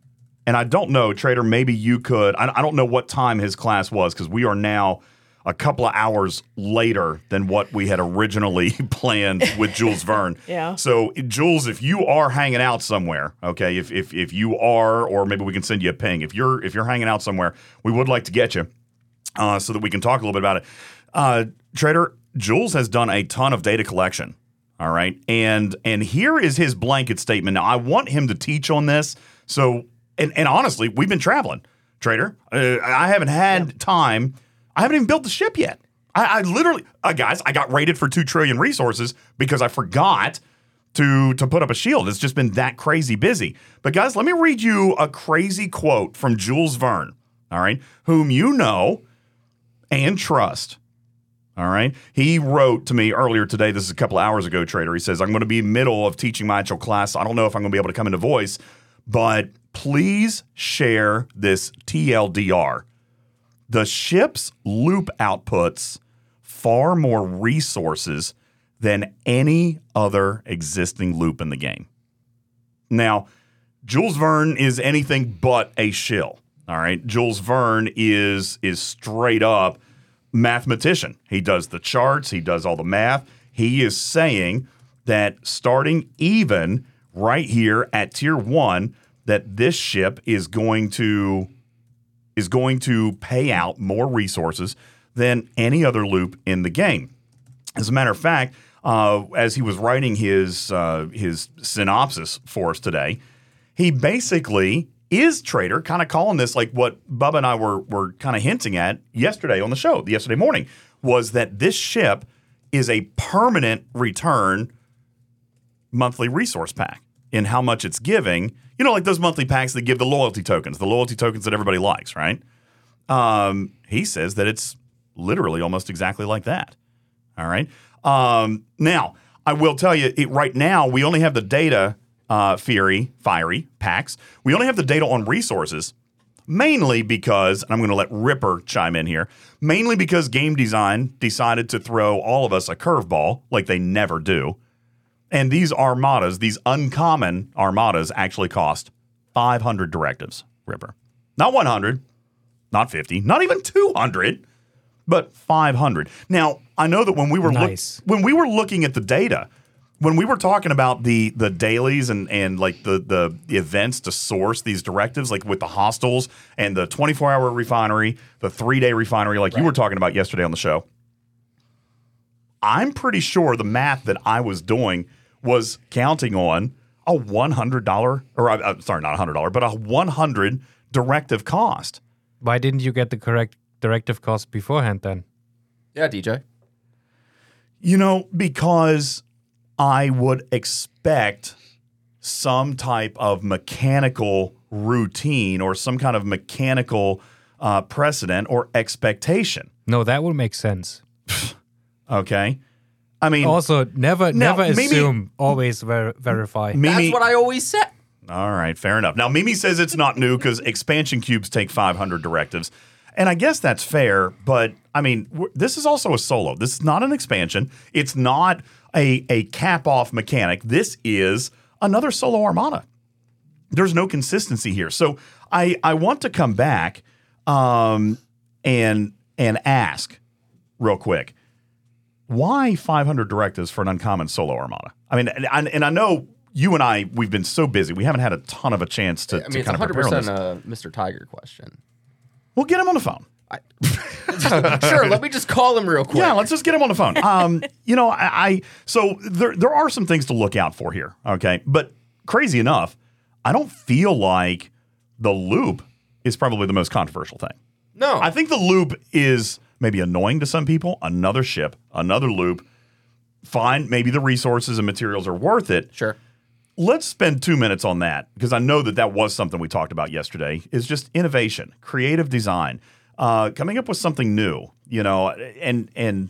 and I don't know, Trader, maybe you could. I, I don't know what time his class was because we are now a couple of hours later than what we had originally <laughs> planned with Jules Verne. <laughs> Yeah. So, Jules, if you are hanging out somewhere, okay, if, if if you are, or maybe we can send you a ping. If you're if you're hanging out somewhere, we would like to get you uh, so that we can talk a little bit about it. Uh, Trader, Jules has done a ton of data collection. All right, and and here is his blanket statement. Now, I want him to teach on this. So, and and honestly, we've been traveling, Trader. Uh, I haven't had time. I haven't even built the ship yet. I, I literally, uh, guys, I got raided for two trillion resources because I forgot to to put up a shield. It's just been that crazy busy. But guys, let me read you a crazy quote from Jules Verne. All right, whom you know and trust. All right. He wrote to me earlier today. This is a couple hours ago, Trader. He says, I'm going to be middle of teaching my actual class. I don't know if I'm going to be able to come into voice, but please share this TLDR. The ship's loop outputs far more resources than any other existing loop in the game. Now, Jules Verne is anything but a shill. All right. Jules Verne is is straight up mathematician. He does the charts, he does all the math. He is saying that starting even right here at tier 1 that this ship is going to is going to pay out more resources than any other loop in the game. As a matter of fact, uh, as he was writing his uh, his synopsis for us today, he basically is trader kind of calling this like what Bubba and I were were kind of hinting at yesterday on the show, yesterday morning, was that this ship is a permanent return monthly resource pack in how much it's giving. You know, like those monthly packs that give the loyalty tokens, the loyalty tokens that everybody likes, right? Um, he says that it's literally almost exactly like that. All right. Um, now, I will tell you, it, right now we only have the data, uh, Fury, Fiery packs. We only have the data on resources, mainly because, and I'm going to let Ripper chime in here, mainly because game design decided to throw all of us a curveball like they never do. And these armadas, these uncommon armadas, actually cost 500 directives, Ripper. Not 100, not 50, not even 200, but 500. Now, I know that when we were Nice. when we were looking at the data, when we were talking about the the dailies and and like the the, events to source these directives, like with the hostiles and the 24 hour refinery, the three day refinery, like you were talking about yesterday on the show. I'm pretty sure the math that I was doing was counting on a $100 or uh, uh, sorry, not a $100, but a 100 directive cost. Why didn't you get the correct directive cost beforehand then? Yeah, DJ. You know, because I would expect some type of mechanical routine or some kind of mechanical uh, precedent or expectation. No, that would make sense. <laughs> Okay. I mean, Also, never Now, never Mimi- assume. Always ver- verify. Mimi. That's what I always said. All right, fair enough. Now, Mimi says it's not new because expansion cubes take 500 directives. And I guess that's fair, but I mean, this is also a solo. This is not an expansion. It's not a, a cap off mechanic. This is another solo armada. There's no consistency here. So I, I want to come back um, and and ask real quick why 500 directives for an uncommon solo armada? I mean, and, and, and I know you and I, we've been so busy, we haven't had a ton of a chance to, I mean, it's kind of 100 prepare on percent this. a Mr. Tiger question. We'll get him on the phone. <laughs> sure, let me just call him real quick. Yeah, let's just get him on the phone. Um, <laughs> you know, I, I so there there are some things to look out for here. Okay, but crazy enough, I don't feel like the loop is probably the most controversial thing. no, I think the loop is maybe annoying to some people. Another ship, another loop. Fine, maybe the resources and materials are worth it. sure. let's spend two minutes on that because I know that that was something we talked about yesterday. Is just innovation, creative design, uh, coming up with something new. You know, and and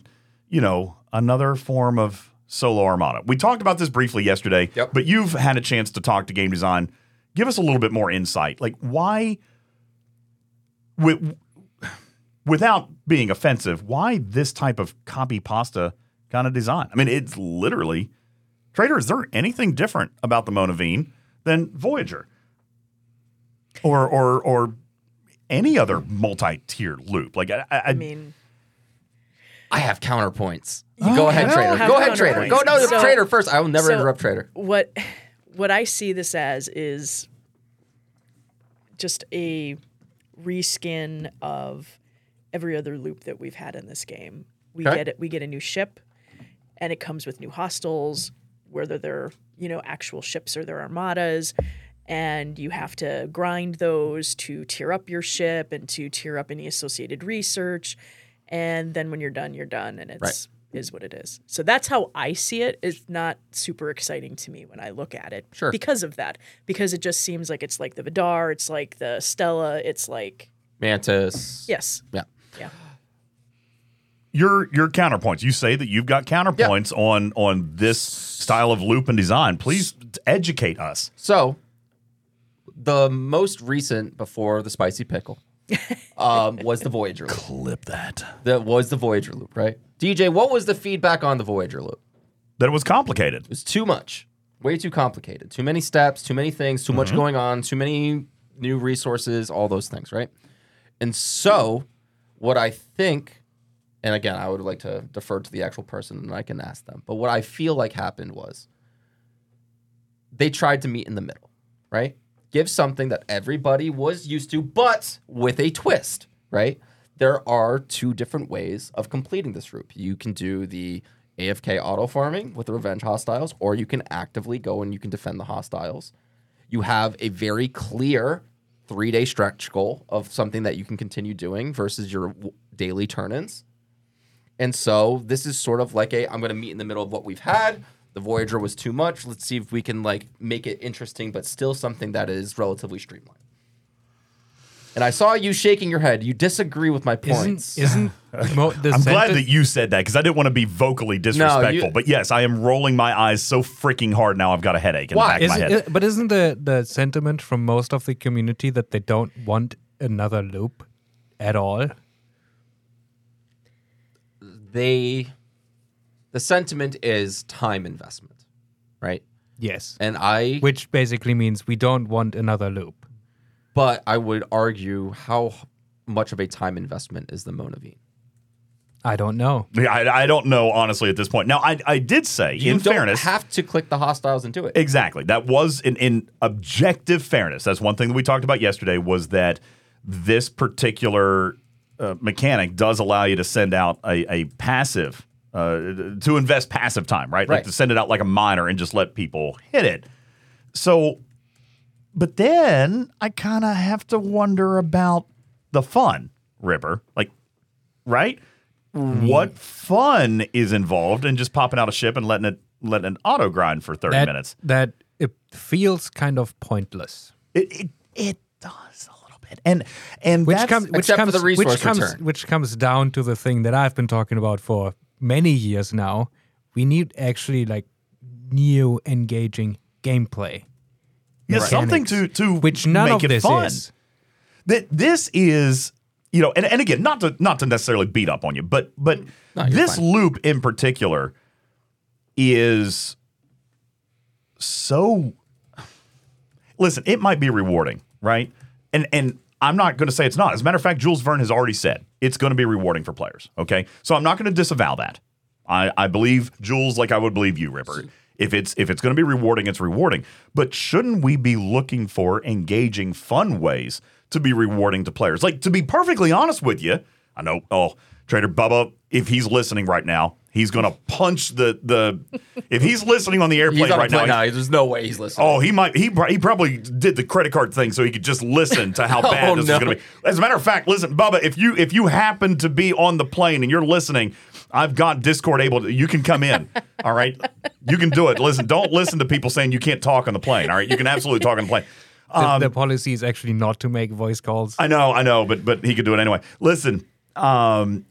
you know another form of solo armada. We talked about this briefly yesterday, Yep. but you've had a chance to talk to game design. Give us a little bit more insight. Like why, with, without being offensive, why this type of copy pasta kind of design? I mean, it's literally Trader, is there anything different about the Monaveen than Voyager? Or or or any other multi-tiered loop? Like I, I, I mean, I have counterpoints. Oh, you go ahead, Trader. Go ahead, Trader. Go no, counterpoints. So- Trader first. I will never so- interrupt Trader. what what I see this as is just a reskin of every other loop that we've had in this game. We Okay. get it. We get a new ship, and it comes with new hostiles, whether they're you know actual ships or they're armadas, and you have to grind those to tier up your ship and to tier up any associated research, and then when you're done, you're done, and it's is what it is. So that's how I see it. It's not super exciting to me when I look at it. Sure. Because of that. Because it just seems like it's like the Vidar, it's like the Stella, it's like Mantis. yes. Yeah. Yeah. your your counterpoints. You say that you've got counterpoints on on this style of loop and design. Please educate us. So, the most recent before the spicy pickle <laughs> um, was the Voyager loop. Clip that. That was the Voyager loop, right? DJ, what was the feedback on the Voyager loop? That it was complicated. It was too much, way too complicated, too many steps, too many things, too much going on, too many new resources, all those things, right? And so, what I think, and again, I would like to defer to the actual person and I can ask them, but what I feel like happened was they tried to meet in the middle, right? Give something that everybody was used to, but with a twist, right? There are two different ways of completing this route. You can do the AFK auto farming with the revenge hostiles, or you can actively go and you can defend the hostiles. You have a very clear three day stretch goal of something that you can continue doing versus your daily turn ins. And so this is sort of like a I'm going to meet in the middle of what we've had. The Voyager was too much. Let's see if we can like make it interesting, but still something that is relatively streamlined. And I saw you shaking your head. You disagree with my points. Isn't isn't <laughs> mo- the I'm glad that you said that because I didn't want to be vocally disrespectful. but yes, I am rolling my eyes so freaking hard now. I've got a headache in Why? the back of my Isn't, head. i- but isn't the, the sentiment from most of the community that they don't want another loop at all? they, the sentiment is time investment, right? Yes. And I, Which basically means we don't want another loop. But I would argue how much of a time investment is the Monaveen? I don't know. Yeah, I, I don't know honestly at this point. Now, I, I did say, You in don't fairness, have to click the hostiles and do it. Exactly. That was in, in objective fairness. That's one thing that we talked about yesterday was that this particular uh, mechanic does allow you to send out a, a passive, uh, to invest passive time, right? Like Right. to send it out like a miner and just let people hit it. So, but then I kind of have to wonder about the fun, Ripper. Like, right? Mm-hmm. What fun is involved in just popping out a ship and letting it letting it auto grind for 30 That, minutes? that it feels kind of pointless. It, it it does a little bit, and and Which comes, which except for comes, the resource which comes, return. which comes down to the thing that I've been talking about for many years now, we need actually like new engaging gameplay. Yeah, something to to which none make of it this fun. is. that this is you know and, and again not to not to necessarily beat up on you but but No, this fine. loop in particular is so listen it might be rewarding right and and i'm not going to say it's not as a matter of fact jules verne has already said it's going to be rewarding for players okay so i'm not going to disavow that i i believe jules like i would believe you ripper if it's if it's going to be rewarding it's rewarding but shouldn't we be looking for engaging fun ways to be rewarding to players like to be perfectly honest with you i know oh trader bubba if he's listening right now he's going to punch the the if he's listening on the airplane right now now. There's no way he's listening. Oh, he might. He he probably did the credit card thing so he could just listen to how <laughs> oh, bad Oh, this no. is going to be. As a matter of fact, listen, Bubba, if you if you happen to be on the plane and you're listening, I've got Discord able. to You can come in. <laughs> all right, you can do it. Listen, don't listen to people saying you can't talk on the plane. All right, you can absolutely talk on the plane. <laughs> The, the policy is actually not to make voice calls. I know, I know, but but he could do it anyway. Listen, um,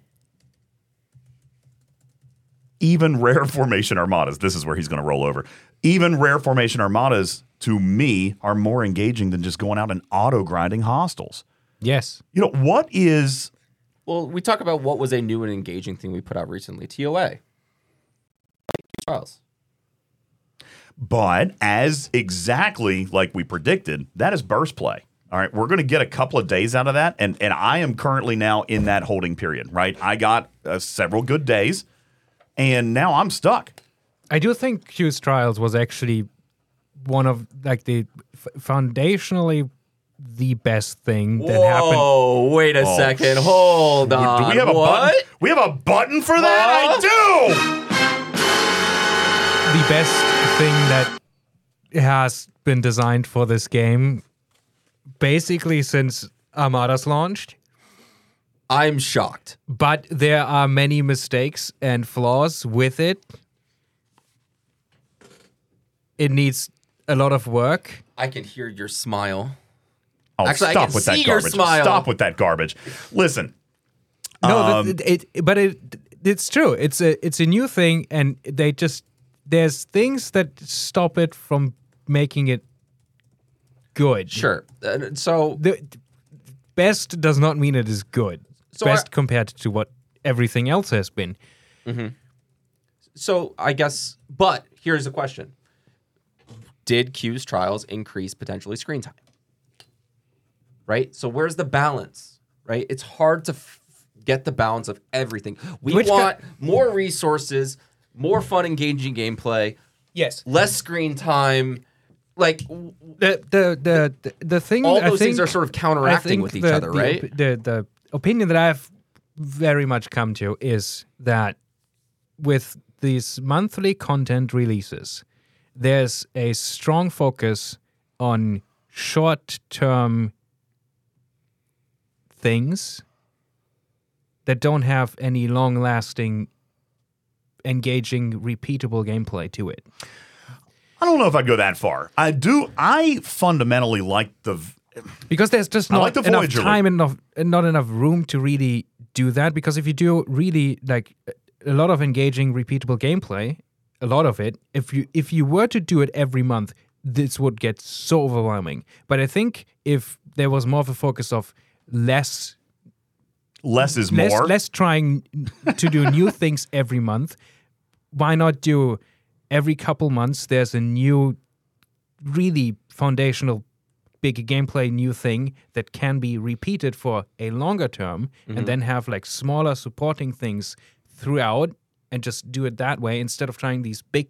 even rare formation armadas. This is where he's going to roll over. Even rare formation armadas, to me, are more engaging than just going out and auto grinding hostiles. yes. You know what is? Well, we talk about what was a new and engaging thing we put out recently. TOA. Trials. But as exactly like we predicted, that is burst play. All right, we're going to get a couple of days out of that, and and I am currently now in that holding period. Right, I got uh, several good days, and now I'm stuck. I do think Q's Trials was actually one of like the f- foundationally the best thing that happened. Whoa, wait a Oh, second. Hold on. Do we have a what? button? We have a button for that? I do. The best thing that has been designed for this game, basically since Armada's launched. I'm shocked. But there are many mistakes and flaws with it. It needs a lot of work. I can hear your smile. Oh, Actually, I stop can with that see your garbage. smile. Stop with that garbage. Listen, No, Um, th- it, it- but it it's true. It's a it's a new thing, and they just there's things that stop it from making it good. Sure. Uh, so The best does not mean it is good. So best I- compared to what everything else has been. so I guess but here's the question. Did Q's trials increase potentially screen time? Right? So where's the balance? Right? It's hard to f- get the balance of everything. We Which want more resources, more fun engaging gameplay, Yes. less screen time. Like The the the the, the thing all those things are sort of counteracting with each the- other, the right? The the opinion that I've very much come to is that with these monthly content releases, there's a strong focus on short-term things that don't have any long-lasting, engaging, repeatable gameplay to it. I don't know if I'd go that far. I do. I fundamentally like the. because there's just not like the enough time and enough and not enough room to really do that because if you do really like a lot of engaging repeatable gameplay a lot of it if you if you were to do it every month this would get so overwhelming but i think if there was more of a focus of less Less is less more. less trying to do new <laughs> things every month why not do every couple months there's a new really foundational big gameplay new thing that can be repeated for a longer term and mm-hmm. then have like smaller supporting things throughout and just do it that way instead of trying these big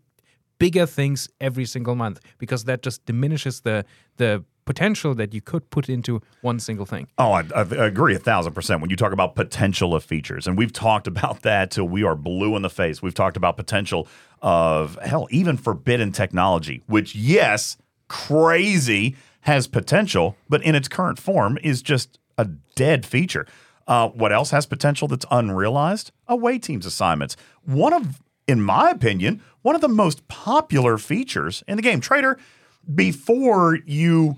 bigger things every single month because that just diminishes the the potential that you could put into one single thing Oh, I, I agree a thousand percent. When you talk about potential of features, and we've talked about <laughs> that till we are blue in the face. We've talked about potential of hell, even forbidden technology, which yes, crazy has potential, but in its current form is just a dead feature. Uh, what else has potential that's unrealized? Away teams assignments. One of, in my opinion, one of the most popular features in the game. Trader, before you,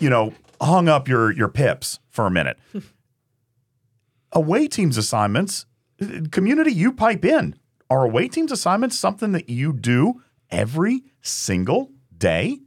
you know, hung up your your pips for a minute. <laughs> Away teams assignments, community, you pipe in. are away teams assignments something that you do every single day?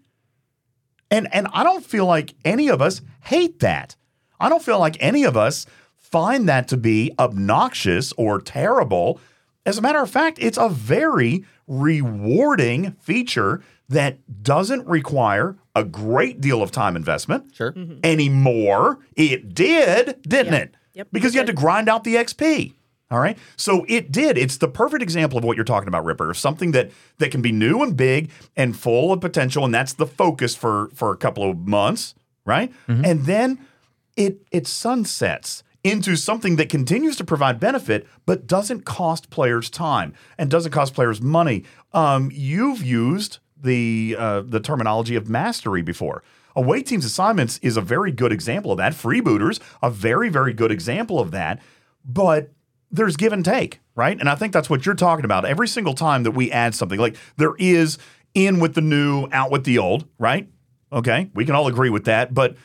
And and I don't feel like any of us hate that. I don't feel like any of us find that to be obnoxious or terrible. As a matter of fact, it's a very rewarding feature that doesn't require a great deal of time investment Sure. anymore. It did, didn't Yeah. it? Yep, Because you had to grind out the XP. All right. So it did. It's the perfect example of what you're talking about, Ripper. Something that that can be new and big and full of potential, and that's the focus for for a couple of months, right? And then it it sunsets into something that continues to provide benefit, but doesn't cost players time and doesn't cost players money. Um, you've used the uh, the terminology of mastery before. Away teams assignments is a very good example of that. Freebooters, a very very good example of that. But there's give and take, right? And I think that's what you're talking about. Every single time that we add something, like there is in with the new, out with the old, right? Okay, we can all agree with that. But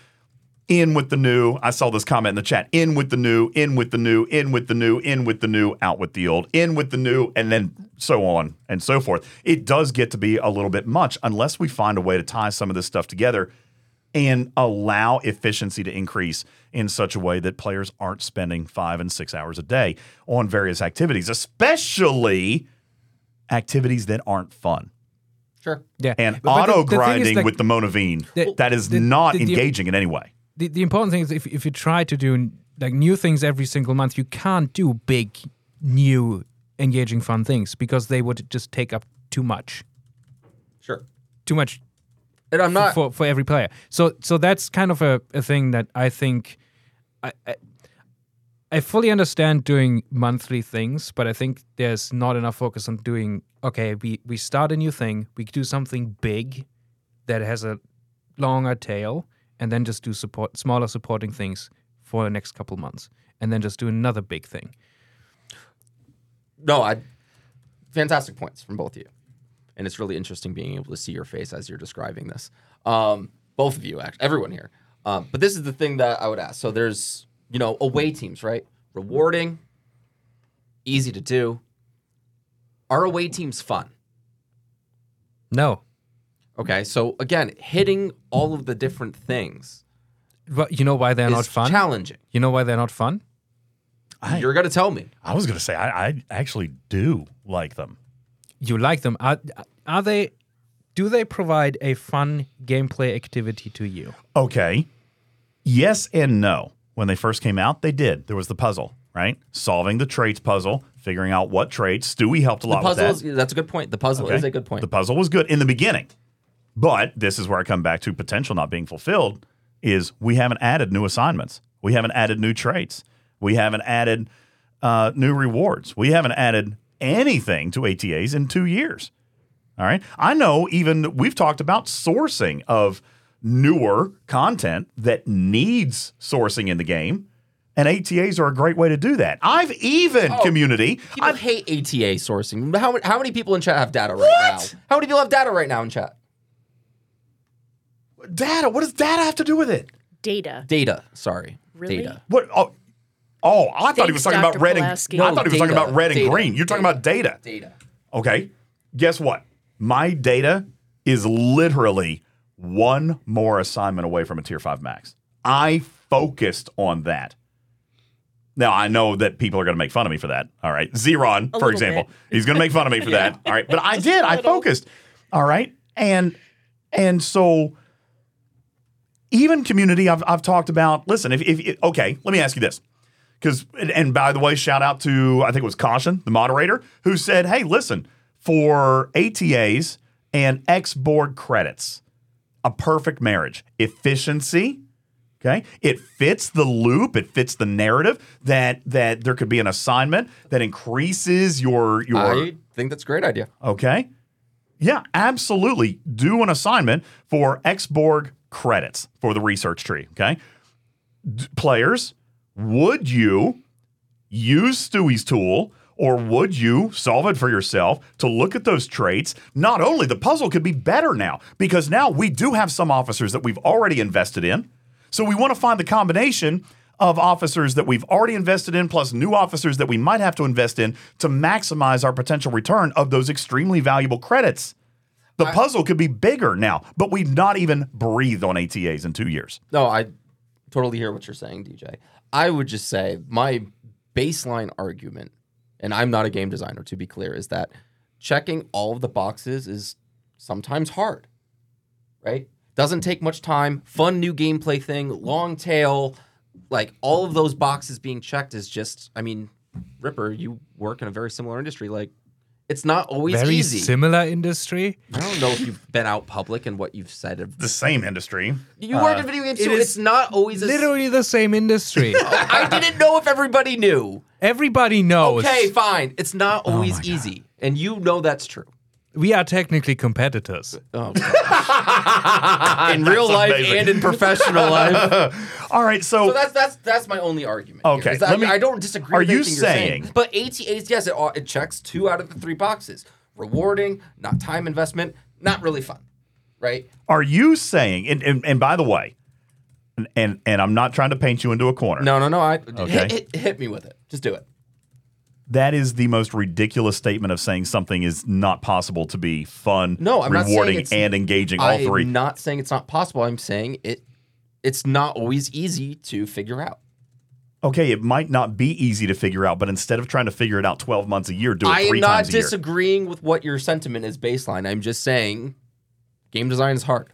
in with the new. I saw this comment in the chat. In with the new, in with the new, in with the new, in with the new, out with the old, in with the new, and then so on and so forth. It does get to be a little bit much unless we find a way to tie some of this stuff together and allow efficiency to increase in such a way that players aren't spending five and six hours a day on various activities, especially activities that aren't fun. Sure. Yeah. And But- but the- auto the thing grinding like, with the Monaveen, The- that is the- not the- the- engaging in any way. The, the important thing is if, if you try to do like new things every single month, you can't do big, new, engaging, fun things because they would just take up too much, Sure. too much And I'm not. for, for every player. So so that's kind of a, a thing that I think I, I I fully understand doing monthly things, but I think there's not enough focus on doing okay, we, we start a new thing, we do something big that has a longer tail, and then just do support smaller supporting things for the next couple months. And then just do another big thing. No, I. Fantastic points from both of you, and it's really interesting being able to see your face as you're describing this. Um, both of you, actually, everyone here. Um, but this is the thing that I would ask. So there's, you know, away teams, right? Rewarding, easy to do. Are away teams fun? No. Okay, so again, hitting all of the different things But you know why they're is not fun? challenging. you know why they're not fun? I- You're gonna tell me. I was going to say, I, I actually do like them. You like them. Are, are they do they provide a fun gameplay activity to you? Okay. Yes and no. When they first came out, they did. There was the puzzle, right? Solving the traits puzzle, figuring out what traits. Stewie helped a The lot with puzzle that. is that's a good point. The puzzle Okay. is a good point. The puzzle was good in the beginning. But this is where I come back to potential not being fulfilled is we haven't added new assignments. We haven't added new traits. We haven't added uh, new rewards. We haven't added anything to ATAs in two years. All right. I know even we've talked about sourcing of newer content that needs sourcing in the game. And ATAs are a great way to do that. I've even Oh, community. I've, hate ATA sourcing. How, many- how many people in chat have data right What? now? How many people have data right now in chat? Data. What does data have to do with it? Data. Data. Sorry. Really? Data. What? Oh, oh I thought he was Thanks, talking about red Pulaski. and. I No, thought he was talking about red and Data. green. You're talking Data. about data. Data. Okay. Guess what? My data is literally one more assignment away from a tier five max. I focused on that. Now I know that people are going to make fun of me for that. All right, Zeron, for example, bit. he's going to make fun of me for <laughs> that. All right, but I did. I focused. All right, and and so even community, I've I've talked about. Listen, if if okay, let me ask you this. Because and, by the way, shout out to I think it was Caution, the moderator, who said, "Hey, listen, for ATAs and Xborg credits, a perfect marriage, efficiency." Okay, it fits the loop. It fits the narrative that that there could be an assignment that increases your your I think that's a great idea. Okay. Yeah, absolutely. Do an assignment for Xborg credits for the research tree. Okay. D- players, would you use Stewie's tool or would you solve it for yourself to look at those traits? Not only the puzzle could be better now because now we do have some officers that we've already invested in. So we want to find the combination of officers that we've already invested in, plus new officers that we might have to invest in to maximize our potential return of those extremely valuable credits. The puzzle could be bigger now, but we've not even breathed on ATAs in two years. No, I totally hear what you're saying, DJ. I would just say my baseline argument, and I'm not a game designer to be clear, is that checking all of the boxes is sometimes hard, right? Doesn't take much time, fun new gameplay thing, long tail, like all of those boxes being checked is just, I mean, Ripper, you work in a very similar industry. Like, it's not always Very easy. similar industry. I don't know if you've been out public and what you've said. Of, The same industry. you work in uh, video games too. is It's not always a Literally the same industry. <laughs> I didn't know if everybody knew. Everybody knows. Okay, fine. It's not Oh always easy. And you know that's true. We are technically competitors. Oh, gosh. <laughs> in real life amazing. and in professional life. <laughs> All right, so, So that's that's that's my only argument. Okay, that let me- I, I don't disagree. are with you you're saying- But ATAs, yes, it, it checks two out of the three boxes: rewarding, not time investment, not really fun, right? are you saying, and, and, and by the way, and, and and I'm not trying to paint you into a corner. No, no, no. I Okay. hit, hit, hit me with it. Just do it. That is the most ridiculous statement of saying something is not possible to be fun, No, I'm rewarding, and engaging. All I'm three. not saying it's not possible. I'm saying it. It's not always easy to figure out. okay, it might not be easy to figure out, but instead of trying to figure it out 12 months a year, do it I three not times a year. disagreeing with what your sentiment is baseline. I'm just saying game design is hard.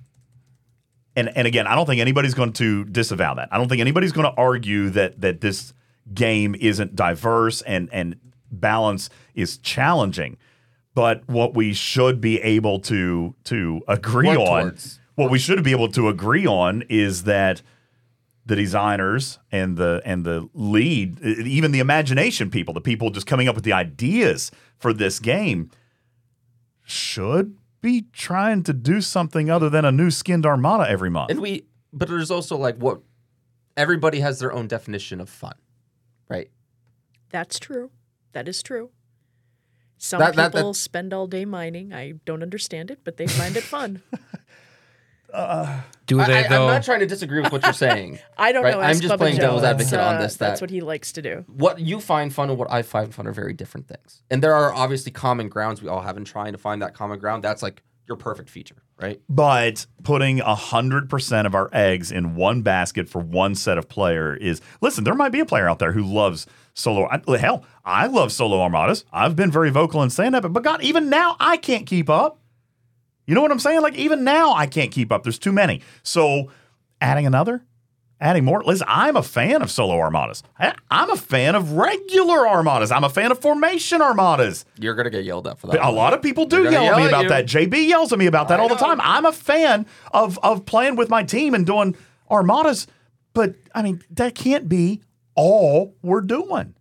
and and again, I don't think anybody's going to disavow that. I don't think anybody's going to argue that that this game isn't diverse and and balance is challenging. But what we should be able to to agree Work on, towards. What we should be able to agree on is that the designers and the and the lead, even the imagination people, the people just coming up with the ideas for this game, should be trying to do something other than a new skinned armada every month. And we but there's also like what everybody has their own definition of fun. Right? That's true. That is true. Some That- that- people that- spend all day mining. I don't understand it, but they find it fun. <laughs> Do I, they I, I'm not trying to disagree with what you're saying. <laughs> I don't Right, know. I'm just Bubba playing Joe. devil's That's, advocate on uh, this, That's what he likes to do. what you find fun and what I find fun are very different things. And there are obviously common grounds we all have in trying to find that common ground. That's like your perfect feature, right? But putting 100% of our eggs in one basket for one set of player is listen, there might be a player out there who loves solo. I, hell, I love solo armadas. I've been very vocal in saying that, but, but God, even now, I can't keep up. You know what I'm saying? Like, even now, I can't keep up. There's too many. So, adding another, adding more. Listen, I'm a fan of solo armadas. I, I'm a fan of regular armadas. I'm a fan of formation armadas. You're gonna get yelled at for that. A lot of people do They're yell at me at about you. that. JB yells at me about that I all the time. I'm a fan of of playing with my team and doing armadas, but I mean that can't be all we're doing.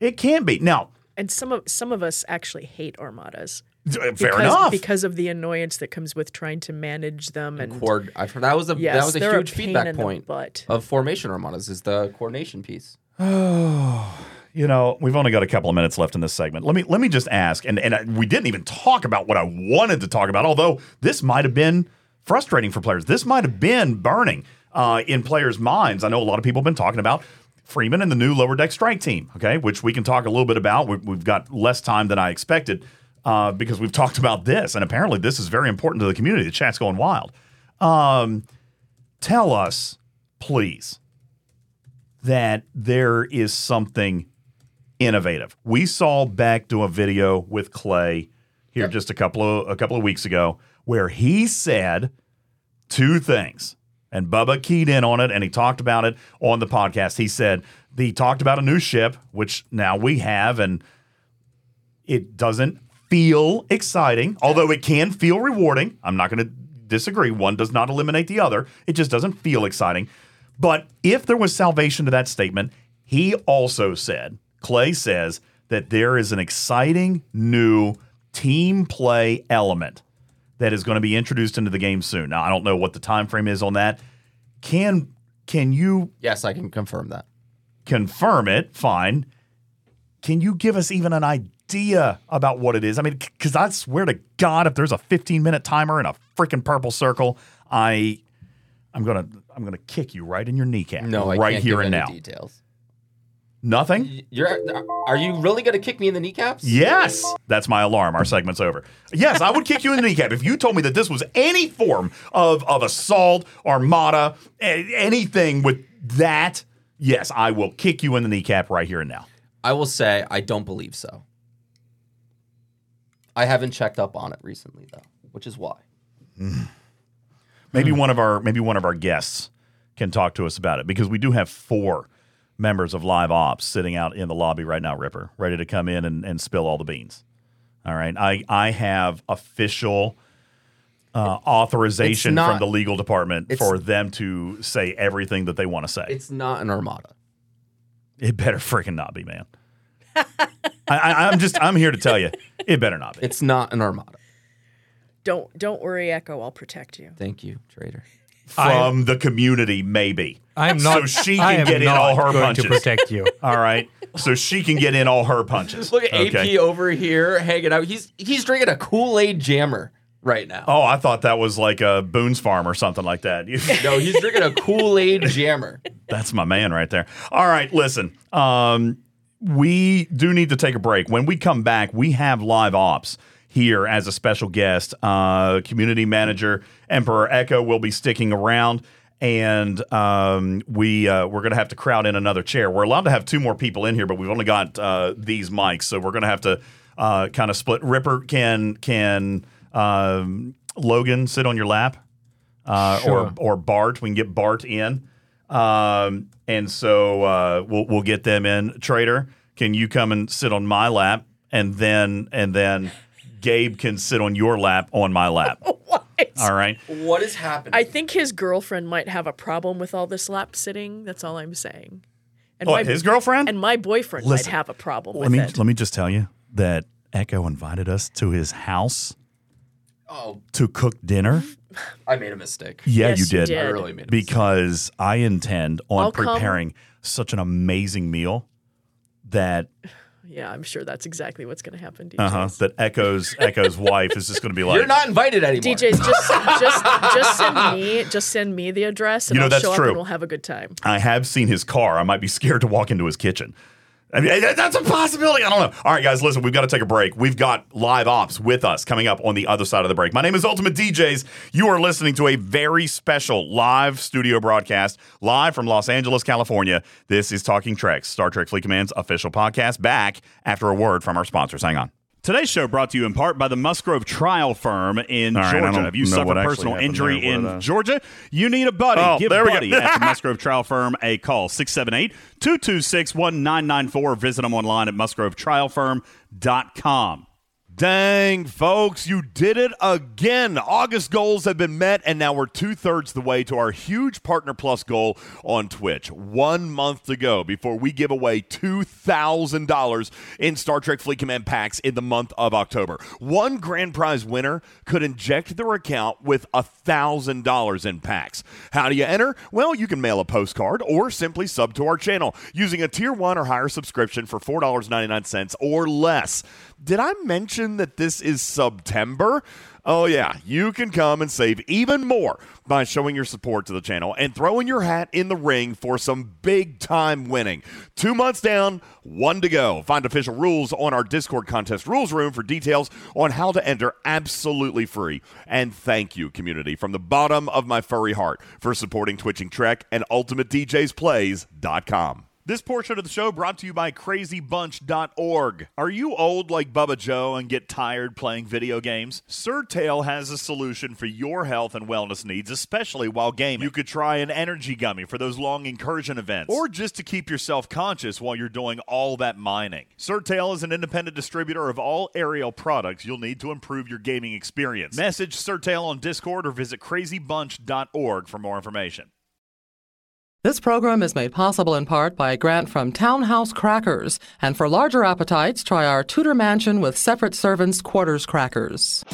It can't be. Now, And some of some of us actually hate armadas. Fair because, enough. Because of the annoyance that comes with trying to manage them and Cord- I, that was a yes, that was a huge a pain feedback in point butt. of formation armadas is the coordination piece. <sighs> you know, we've only got a couple of minutes left in this segment. Let me let me just ask, and and I, we didn't even talk about what I wanted to talk about. Although this might have been frustrating for players. This might have been burning uh, in players' minds. I know a lot of people have been talking about Freeman and the new lower deck strike team. Okay, which we can talk a little bit about. We, we've got less time than I expected uh, because we've talked about this, and apparently this is very important to the community. The chat's going wild. Um, tell us, please that there is something innovative. We saw Beck do a video with Clay here just a couple of a couple of weeks ago where he said two things. And Bubba keyed in on it and he talked about it on the podcast. He said he talked about a new ship, which now we have, and it doesn't feel exciting, although it can feel rewarding. I'm not going to disagree. One does not eliminate the other. It just doesn't feel exciting. But if there was salvation to that statement, he also said, Clay says that there is an exciting new team play element that is going to be introduced into the game soon. Now, I don't know what the time frame is on that. Can can you Yes, I can confirm that. confirm it? Fine. Can you give us even an idea about what it is? I mean, because I swear to God, if there's a 15 minute timer and a freaking purple circle, I I'm gonna I'm going to kick you right in your kneecap. No, I right here give and any now. details. Nothing. You're are you really gonna kick me in the kneecaps? Yes, that's my alarm. Our segment's over. Yes, I would kick you in the kneecap if you told me that this was any form of of assault, armada, anything with that. Yes, I will kick you in the kneecap right here and now. I will say I don't believe so. I haven't checked up on it recently though, which is why. <sighs> Maybe Hmm. one of our maybe one of our guests can talk to us about it because we do have four members of live ops sitting out in the lobby right now, Ripper, ready to come in and, and spill all the beans. All right. I I have official uh, authorization not- from the legal department it's- for them to say everything that they want to say. It's not an armada. It better freaking not be, man. <laughs> I, I, I'm just I'm here to tell you, it better not be. It's not an armada. Don't don't worry, Echo. I'll protect you. Thank you, Tr8r. From the community, maybe. I'm not. So she I can get in all her going punches. to protect you. <laughs> All right. So she can get in all her punches. Look at Okay. AP over here hanging out. He's he's drinking a Kool Aid jammer right now. Oh, I thought that was like a Boone's Farm or something like that. <laughs> No, he's drinking a Kool Aid jammer. That's my man right there. All right, listen. Um, we do need to take a break. When we come back, we have live ops here as a special guest. Uh, community manager Emperor Echo will be sticking around. And um, we uh, we're gonna have to crowd in another chair. We're allowed to have two more people in here, but we've only got uh, these mics, so we're gonna have to uh, kind of split. Ripper can can um, Logan sit on your lap? uh, Sure. or or Bart. We can get Bart in, um, and so uh, we'll we'll get them in. Tr8r, can you come and sit on my lap, and then and then Gabe can sit on your lap on my lap. <laughs> What? All right. What is happening? I think his girlfriend might have a problem with all this lap sitting. That's all I'm saying. And Oh, his girlfriend. and my boyfriend Listen, might have a problem let with me it. let me just tell you that Echo invited us to his house oh, to cook dinner. I made a mistake. Yeah, Yes, you you did. did. I really made a mistake. because I intend on I'll come. preparing such an amazing meal that yeah, I'm sure that's exactly what's going to happen. DJz. uh-huh, that Echo's Echo's wife is just going to be like, You're not invited anymore. DJz, just just just send me just send me the address, and You know, I'll that's show true. up and we'll have a good time. I have seen his car. I might be scared to walk into his kitchen. I mean, that's a possibility. I don't know. All right, guys, listen, we've got to take a break. We've got live ops with us coming up on the other side of the break. My name is Ultimate DJz. You are listening to a very special live studio broadcast, live from Los Angeles, California. This is Talking Treks, Star Trek Fleet Command's official podcast, back after a word from our sponsors. Hang on. Today's show brought to you in part by the Musgrove Trial Firm in right, Georgia. If you suffer personal injury there. in uh, Georgia, you need a buddy. Oh, Give there we go. Buddy at the <laughs> Musgrove Trial Firm a call 678 226 1994. Visit them online at musgrovetrialfirm.com. Dang, folks, you did it again. August goals have been met, and now we're two thirds the way to our huge Partner Plus goal on Twitch. One month to go before we give away $2,000 in Star Trek Fleet Command packs in the month of October. One grand prize winner could inject their account with $1,000 in packs. How do you enter? Well, you can mail a postcard or simply sub to our channel using a tier one or higher subscription for $4.99 or less. Did I mention that this is September? Oh, yeah, you can come and save even more by showing your support to the channel and throwing your hat in the ring for some big time winning. Two months down, one to go. Find official rules on our Discord contest rules room for details on how to enter absolutely free. And thank you, community, from the bottom of my furry heart for supporting Twitching Trek and UltimateDJzPlays.com. This portion of the show brought to you by crazybunch.org. Are you old like Bubba Joe and get tired playing video games? Surtail has a solution for your health and wellness needs, especially while gaming. You could try an energy gummy for those long incursion events, or just to keep yourself conscious while you're doing all that mining. Surtail is an independent distributor of all aerial products you'll need to improve your gaming experience. Message Surtail on Discord or visit crazybunch.org for more information. This program is made possible in part by a grant from Townhouse Crackers, and for larger appetites, try our Tudor Mansion with separate servants' quarters crackers.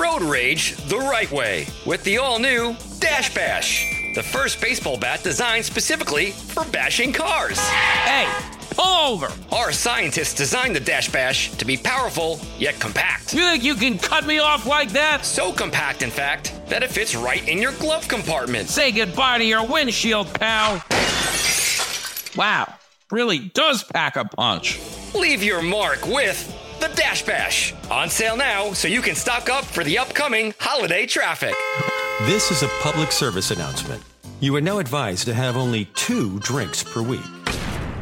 Road rage the right way with the all new Dash Bash, the first baseball bat designed specifically for bashing cars. Hey, pull over. Our scientists designed the Dash Bash to be powerful yet compact. You think you can cut me off like that? So compact, in fact, that it fits right in your glove compartment. Say goodbye to your windshield, pal. Wow, really does pack a punch. Leave your mark with the Dash Bash. On sale now, so you can stock up for the upcoming holiday traffic. This is a public service announcement. You are now advised to have only two drinks per week.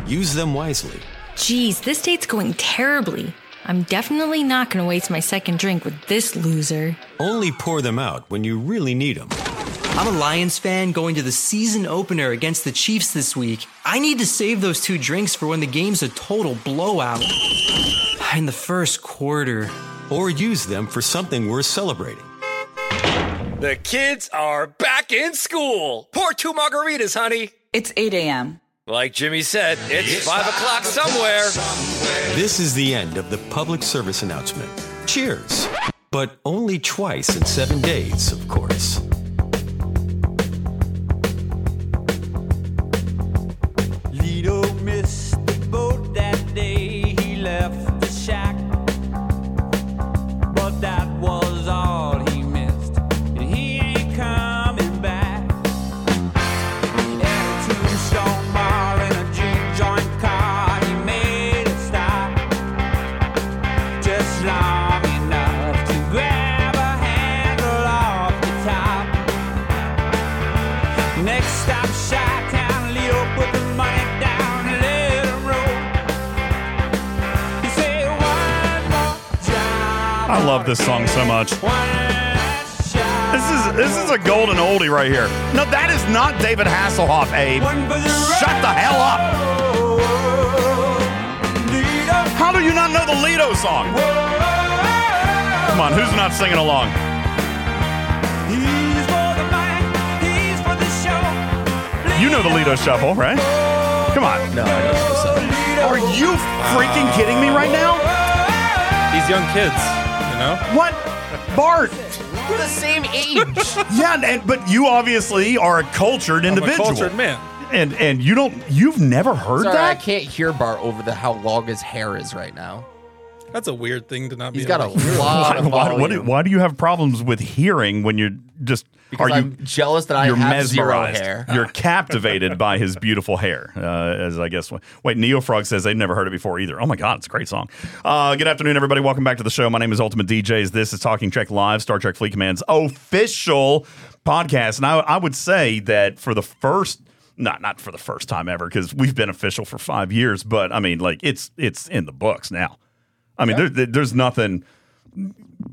Use them wisely. Geez, this date's going terribly. I'm definitely not gonna waste my second drink with this loser. Only pour them out when you really need them. I'm a Lions fan going to the season opener against the Chiefs this week. I need to save those two drinks for when the game's a total blowout. In the first quarter. Or use them for something worth celebrating. The kids are back in school. Pour two margaritas, honey. It's 8 a.m. Like Jimmy said, it's, five o'clock somewhere. This is the end of the public service announcement. Cheers! But only twice in seven days, of course. Love this song so much. This is this is a golden oldie right here. No, that is not David Hasselhoff, Abe. Shut the hell up. How do you not know the Lido song? Come on, who's not singing along? He's for the money, he's for the show. You know the Lido Shuffle, right? Come on. No, I don't so. Are you freaking kidding me right now? These young kids, you know? What? Bart. We're the same age. <laughs> Yeah, and, but you obviously are a cultured I'm a individual. cultured man. And and you don't you've never heard Sorry, I that? can't hear Bart over the how long his hair is right now. That's a weird thing to not be He's got a able to hear. lot of why, why, do, volume. why do you have problems with hearing when you're just Because are you I'm jealous that I you're have zero mesmerized. hair. You're captivated by his beautiful hair. Uh, as I guess wait, Neo Frog says they've never heard it before either. Oh my god, it's a great song. Uh, good afternoon, everybody. Welcome back to the show. My name is Ultimate DJz. This is Talking Trek Live, Star Trek Fleet Command's official podcast. And I, I would say that for the first not not for the first time ever because we've been official for five years, but I mean like it's it's in the books now. I mean there, there- there's nothing.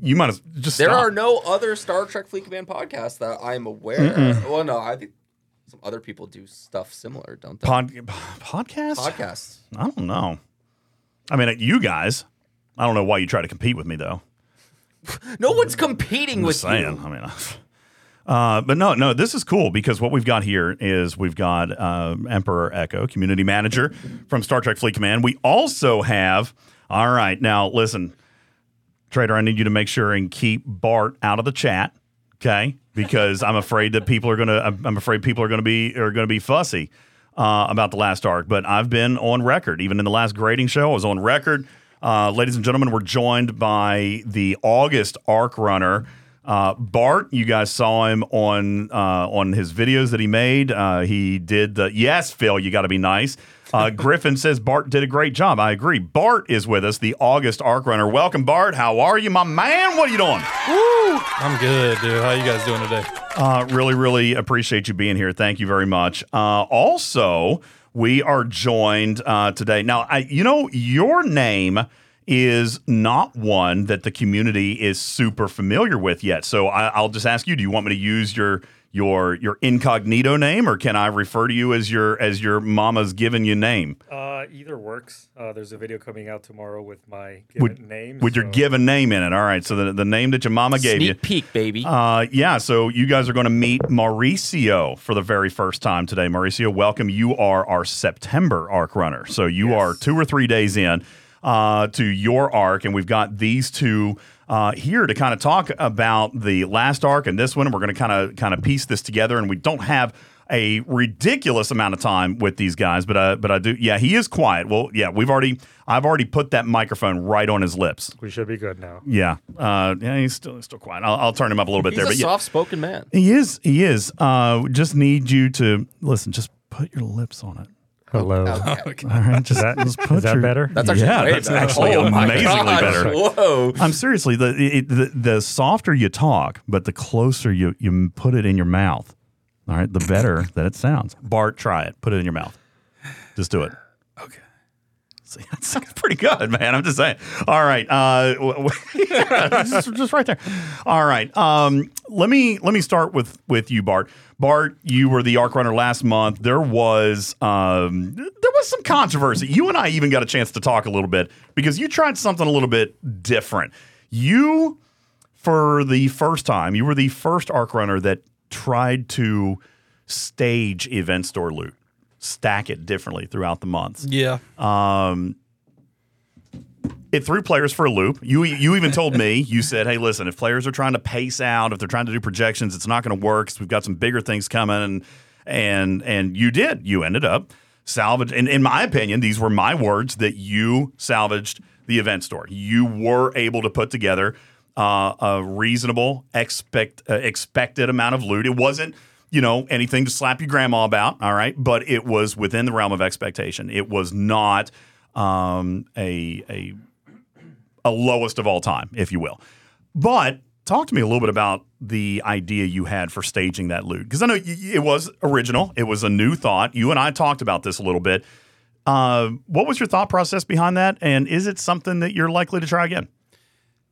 You might as just There stop. are no other Star Trek Fleet Command podcasts that I'm aware. Mm-mm. Well, no, I think some other people do stuff similar, don't they? Pod, podcasts? Podcasts. I don't know. I mean, you guys. I don't know why you try to compete with me though. <laughs> No one's competing with saying. you. I mean, <laughs> uh, but no, no. This is cool because what we've got here is we've got uh, Emperor Echo, community manager from Star Trek Fleet Command. We also have. All right, now listen, Tr8r. I need you to make sure and keep Bart out of the chat, okay? Because I'm afraid that people are gonna. I'm afraid people are gonna be are gonna be fussy uh, about the last arc. But I've been on record, even in the last grading show, I was on record. Uh, ladies and gentlemen, we're joined by the August arc runner. Uh, Bart, you guys saw him on uh, on his videos that he made. Uh, he did the yes, Phil. You got to be nice. Uh, Griffin says Bart did a great job. I agree. Bart is with us, the August arc runner. Welcome, Bart. How are you, my man? What are you doing? Woo! I'm good, dude. How you guys doing today? Uh, really, really appreciate you being here. Thank you very much. Uh, also, we are joined uh, today. Now, I, you know, your name is not one that the community is super familiar with yet. So I, I'll just ask you: Do you want me to use your your your incognito name, or can I refer to you as your as your mama's given you name? Uh, either works. Uh, there's a video coming out tomorrow with my given with, name. with your given name in it. All right. So the, the name that your mama gave Sneak you. peek, baby. Uh, yeah. So you guys are going to meet Mauricio for the very first time today. Mauricio, welcome. You are our September arc runner. So you are two or three days in uh, to your arc, and we've got these two. Uh, here to kind of talk about the last arc and this one, and we're going to kind of kind of piece this together. And we don't have a ridiculous amount of time with these guys, but uh, but I do. Yeah, he is quiet. Well, yeah, we've already I've already put that microphone right on his lips. We should be good now. Yeah, uh, yeah, he's still he's still quiet. I'll, I'll turn him up a little bit He's there. a but yeah, soft-spoken man. he is. He is. Uh, just need you to listen. Just put your lips on it. Oh, Hello. <laughs> All right, just, Is that- just is put that your- better? That's actually yeah, that's better. actually Oh amazingly gosh. better. Whoa. I'm seriously the, it, the the softer you talk, but the closer you you put it in your mouth. All right, the better that it sounds. Bart, try it. Put it in your mouth. Just do it. Okay. See, that sounds pretty good, man. I'm just saying. All right, uh, <laughs> <laughs> just, just right there. All right. Um, let me let me start with with you, Bart. Bart, you were the arc runner last month. There was um, there was some controversy. You and I even got a chance to talk a little bit because you tried something a little bit different. You, for the first time, you were the first arc runner that tried to stage event store loot, stack it differently throughout the months. Yeah. Um, it threw players for a loop. You you even told me <laughs> you said, "Hey, listen, if players are trying to pace out, if they're trying to do projections, it's not going to work. 'cause we've got some bigger things coming." And and and you did. You ended up salvage. And in my opinion, these were my words that you salvaged the event store. You were able to put together uh, a reasonable expect uh, expected amount of loot. It wasn't you know anything to slap your grandma about. All right, but it was within the realm of expectation. It was not um, a a a lowest of all time, if you will. But talk to me a little bit about the idea you had for staging that loot because I know it was original. It was a new thought. You and I talked about this a little bit. Uh, what was your thought process behind that, and is it something that you're likely to try again?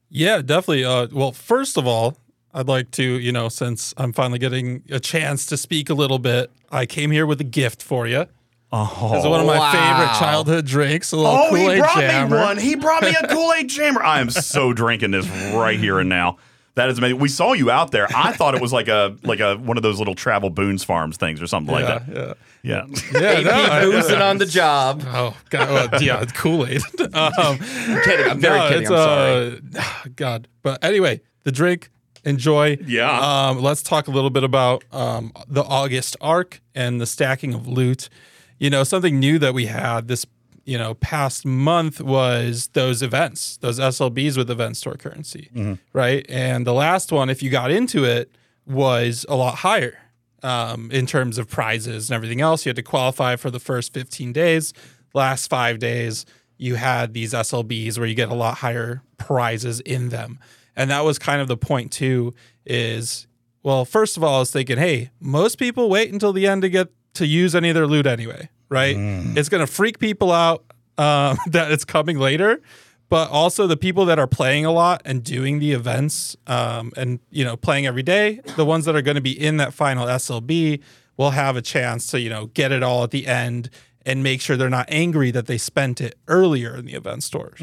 Yeah, definitely. Uh, well, first of all, I'd like to, you know, since I'm finally getting a chance to speak a little bit, I came here with a gift for you. Oh, it's one of my wow. favorite childhood drinks. A little Oh, Kool-Aid he brought jammer. me one. He brought me a <laughs> Kool Aid jammer. I am so drinking this right here and now. That is amazing. We saw you out there. I thought it was like a like a one of those little travel Boone's Farms things or something like Yeah, that. Yeah, Yeah, AP I- boozing on the job. <laughs> Oh God, well, yeah, it's Kool Aid. <laughs> um. I'm very kidding. I'm sorry. uh, <sighs> God, but anyway, the drink. Enjoy. Yeah. Um, let's talk a little bit about um, the August arc and the stacking of loot. You know, something new that we had this you know past month was those events, those SLBs with event store currency, Mm-hmm. right? And the last one, if you got into it, was a lot higher um, in terms of prizes and everything else. You had to qualify for the first 15 days. Last five days, you had these SLBs where you get a lot higher prizes in them. And that was kind of the point too. Is well, first of all, I was thinking, hey, most people wait until the end to get to use any of their loot anyway, right? It's gonna freak people out um, <laughs> that it's coming later but also the people that are playing a lot and doing the events um, and you know playing every day the ones that are going to be in that final slb will have a chance to you know get it all at the end and make sure they're not angry that they spent it earlier in the event stores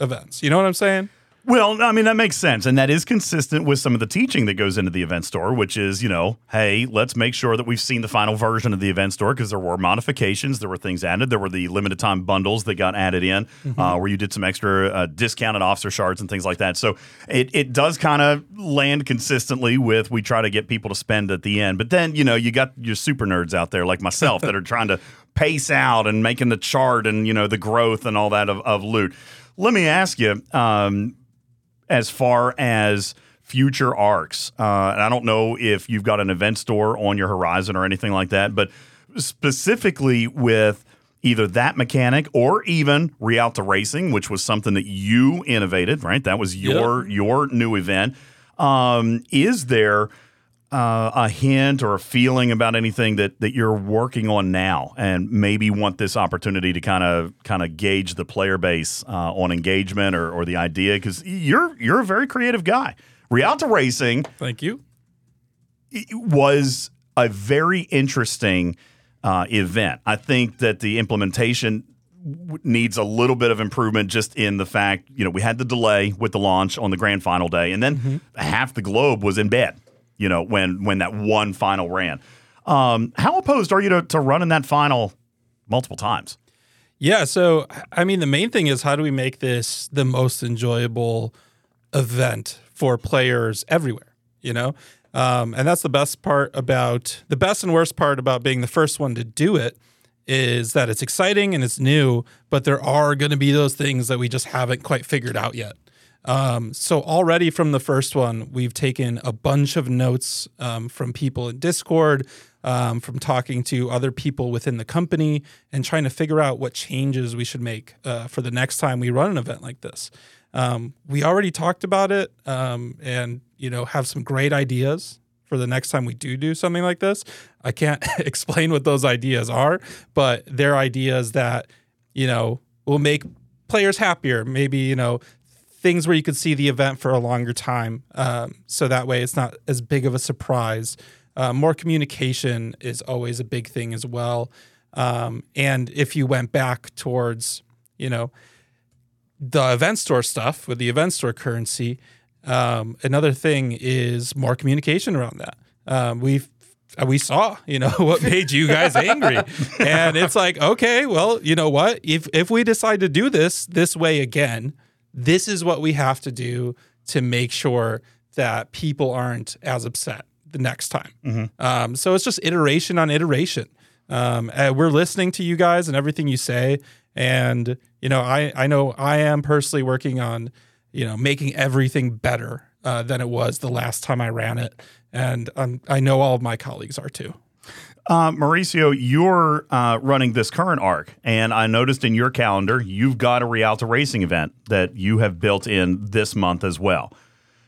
events you know what i'm saying Well, I mean, that makes sense. And that is consistent with some of the teaching that goes into the event store, which is, you know, hey, let's make sure that we've seen the final version of the event store because there were modifications, there were things added, there were the limited time bundles that got added in uh, where you did some extra uh, discounted officer shards and things like that. So it, it does kind of land consistently with we try to get people to spend at the end. But then, you know, you got your super nerds out there like myself that are trying to <laughs> pace out and making the chart and, you know, the growth and all that of, of loot. Let me ask you, um, as far as future arcs. Uh, and I don't know if you've got an event store on your horizon or anything like that, but specifically with either that mechanic or even Realta Racing, which was something that you innovated, right? That was your your new event. Um, is there uh, a hint or a feeling about anything that that you're working on now, and maybe want this opportunity to kind of kind of gauge the player base uh, on engagement or, or the idea? Because you're you're a very creative guy. Realta Racing thank you was a very interesting uh, event. I think that the implementation w- needs a little bit of improvement just in the fact, you know, we had the delay with the launch on the grand final day, and then half the globe was in bed, you know, when when that one final ran. Um, how opposed are you to, to running that final multiple times? Yeah. So, I mean, the main thing is how do we make this the most enjoyable event for players everywhere? You know, Um, and that's the best part about the best and worst part about being the first one to do it is that it's exciting and it's new, but there are going to be those things that we just haven't quite figured out yet. Um, so already from the first one, we've taken a bunch of notes um, from people in Discord, um, from talking to other people within the company, and trying to figure out what changes we should make uh, for the next time we run an event like this. Um, we already talked about it, um, and you know have some great ideas for the next time we do do something like this. I can't <laughs> explain what those ideas are, but they're ideas that you know will make players happier. Maybe you know things where you could see the event for a longer time, um, so that way it's not as big of a surprise. Uh, more communication is always a big thing as well. Um, and if you went back towards, you know, the event store stuff with the event store currency, um, another thing is more communication around that. Um, we've we saw, you know, <laughs> what made you guys <laughs> angry, and it's like, okay, well, you know what? If if we decide to do this this way again, this is what we have to do to make sure that people aren't as upset the next time. Um, so it's just iteration on iteration. Um, and we're listening to you guys and everything you say, and you know, I I know I am personally working on you know making everything better uh, than it was the last time I ran it, and um, I know all of my colleagues are too. Uh, Mauricio, you're uh, running this current arc, and I noticed in your calendar you've got a Realta Racing event that you have built in this month as well.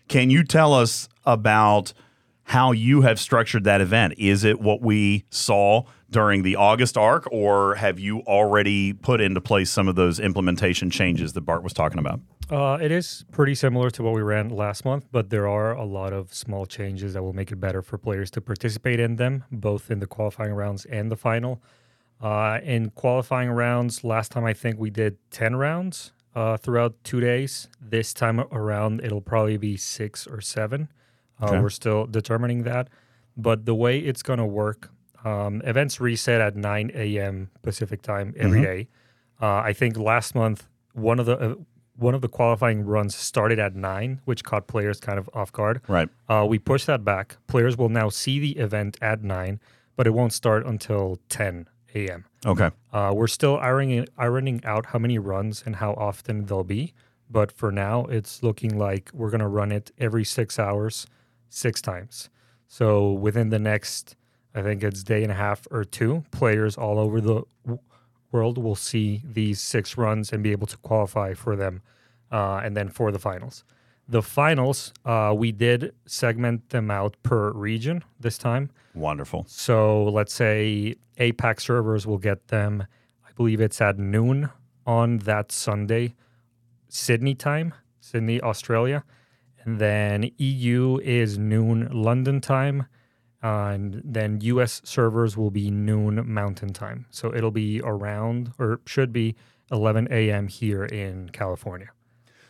Can you tell us about how you have structured that event? Is it what we saw during the August arc, or have you already put into place some of those implementation changes that Bart was talking about? Uh, it is pretty similar to what we ran last month, but there are a lot of small changes that will make it better for players to participate in them, both in the qualifying rounds and the final. Uh, in qualifying rounds, last time I think we did 10 rounds uh, throughout two days. This time around, it'll probably be six or seven. Uh, Okay. We're still determining that. But the way it's going to work, um, events reset at 9 a.m. Pacific time every Mhm. day. Uh, I think last month, one of the uh, one of the qualifying runs started at nine, which caught players kind of off guard. Right. Uh, we pushed that back. Players will now see the event at nine, but it won't start until 10 a.m. Okay. Uh, we're still ironing ironing out how many runs and how often they'll be, but for now, it's looking like we're gonna run it every six hours, six times. So within the next, I think it's day and a half or two, players all over the world will see these six runs and be able to qualify for them, uh, and then for the finals. The finals, uh, we did segment them out per region this time. Wonderful. So let's say APAC servers will get them, I believe it's at noon on that Sunday, Sydney time, Sydney, Australia. And then EU is noon London time. And then US servers will be noon Mountain time. So it'll be around, or should be 11 a.m. here in California.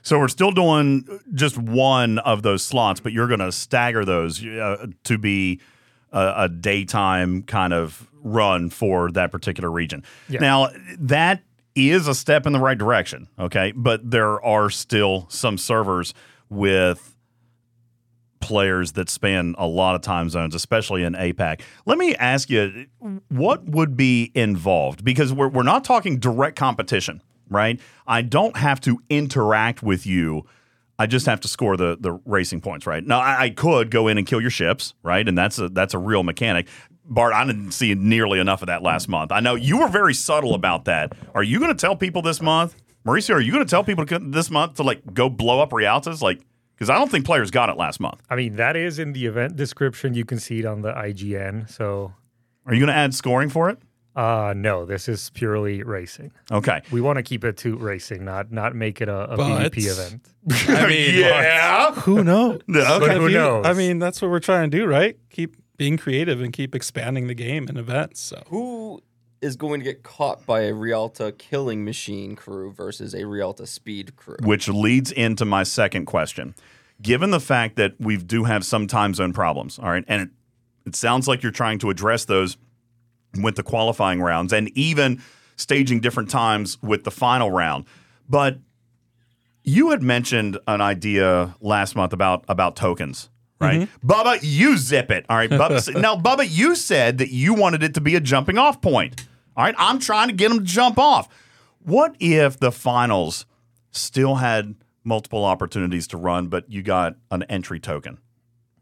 So we're still doing just one of those slots, but you're going to stagger those uh, to be a, a daytime kind of run for that particular region. Yeah. Now, that is a step in the right direction, okay? But there are still some servers with players that span a lot of time zones, especially in APAC. Let me ask you, what would be involved? Because we're, we're not talking direct competition, right? I don't have to interact with you. I just have to score the the racing points, right? Now I, I could go in and kill your ships, right? And that's a that's a real mechanic. Bart, I didn't see nearly enough of that last month. I know you were very subtle about that. Are you going to tell people this month, Mauricio? Are you going to tell people this month to like go blow up Realtas? Like, because I don't think players got it last month. I mean, that is in the event description. You can see it on the IGN. So, are you going to add scoring for it? Uh, no, this is purely racing. Okay. We want to keep it to racing, not not make it a, a But- PvP event. <laughs> I mean, yeah. Who knows? <laughs> Okay. Who you- knows? I mean, that's what we're trying to do, right? Keep being creative and keep expanding the game and events. So Who is going to get caught by a Realta killing machine crew versus a Realta speed crew? which leads into my second question. Given the fact that we do have some time zone problems, all right, and it, it sounds like you're trying to address those with the qualifying rounds and even staging different times with the final round. But you had mentioned an idea last month about about tokens, right? Mm-hmm. Bubba, you zip it. All right. Bubba, <laughs> now, Bubba, you said that you wanted it to be a jumping off point. All right. I'm trying to get them to jump off. What if the finals still had multiple opportunities to run, but you got an entry token,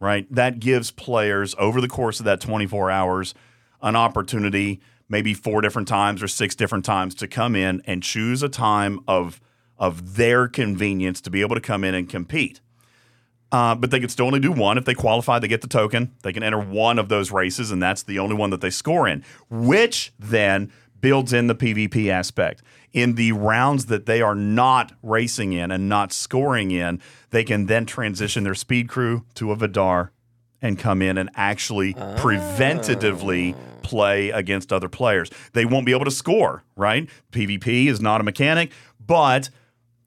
right? That gives players over the course of that 24 hours an opportunity, maybe four different times or six different times, to come in and choose a time of of their convenience to be able to come in and compete. Uh, but they can still only do one. If they qualify, they get the token. They can enter one of those races, and that's the only one that they score in, which then builds in the PvP aspect. In the rounds that they are not racing in and not scoring in, they can then transition their speed crew to a Vidar and come in and actually preventatively play against other players. They won't be able to score, right? PvP is not a mechanic, but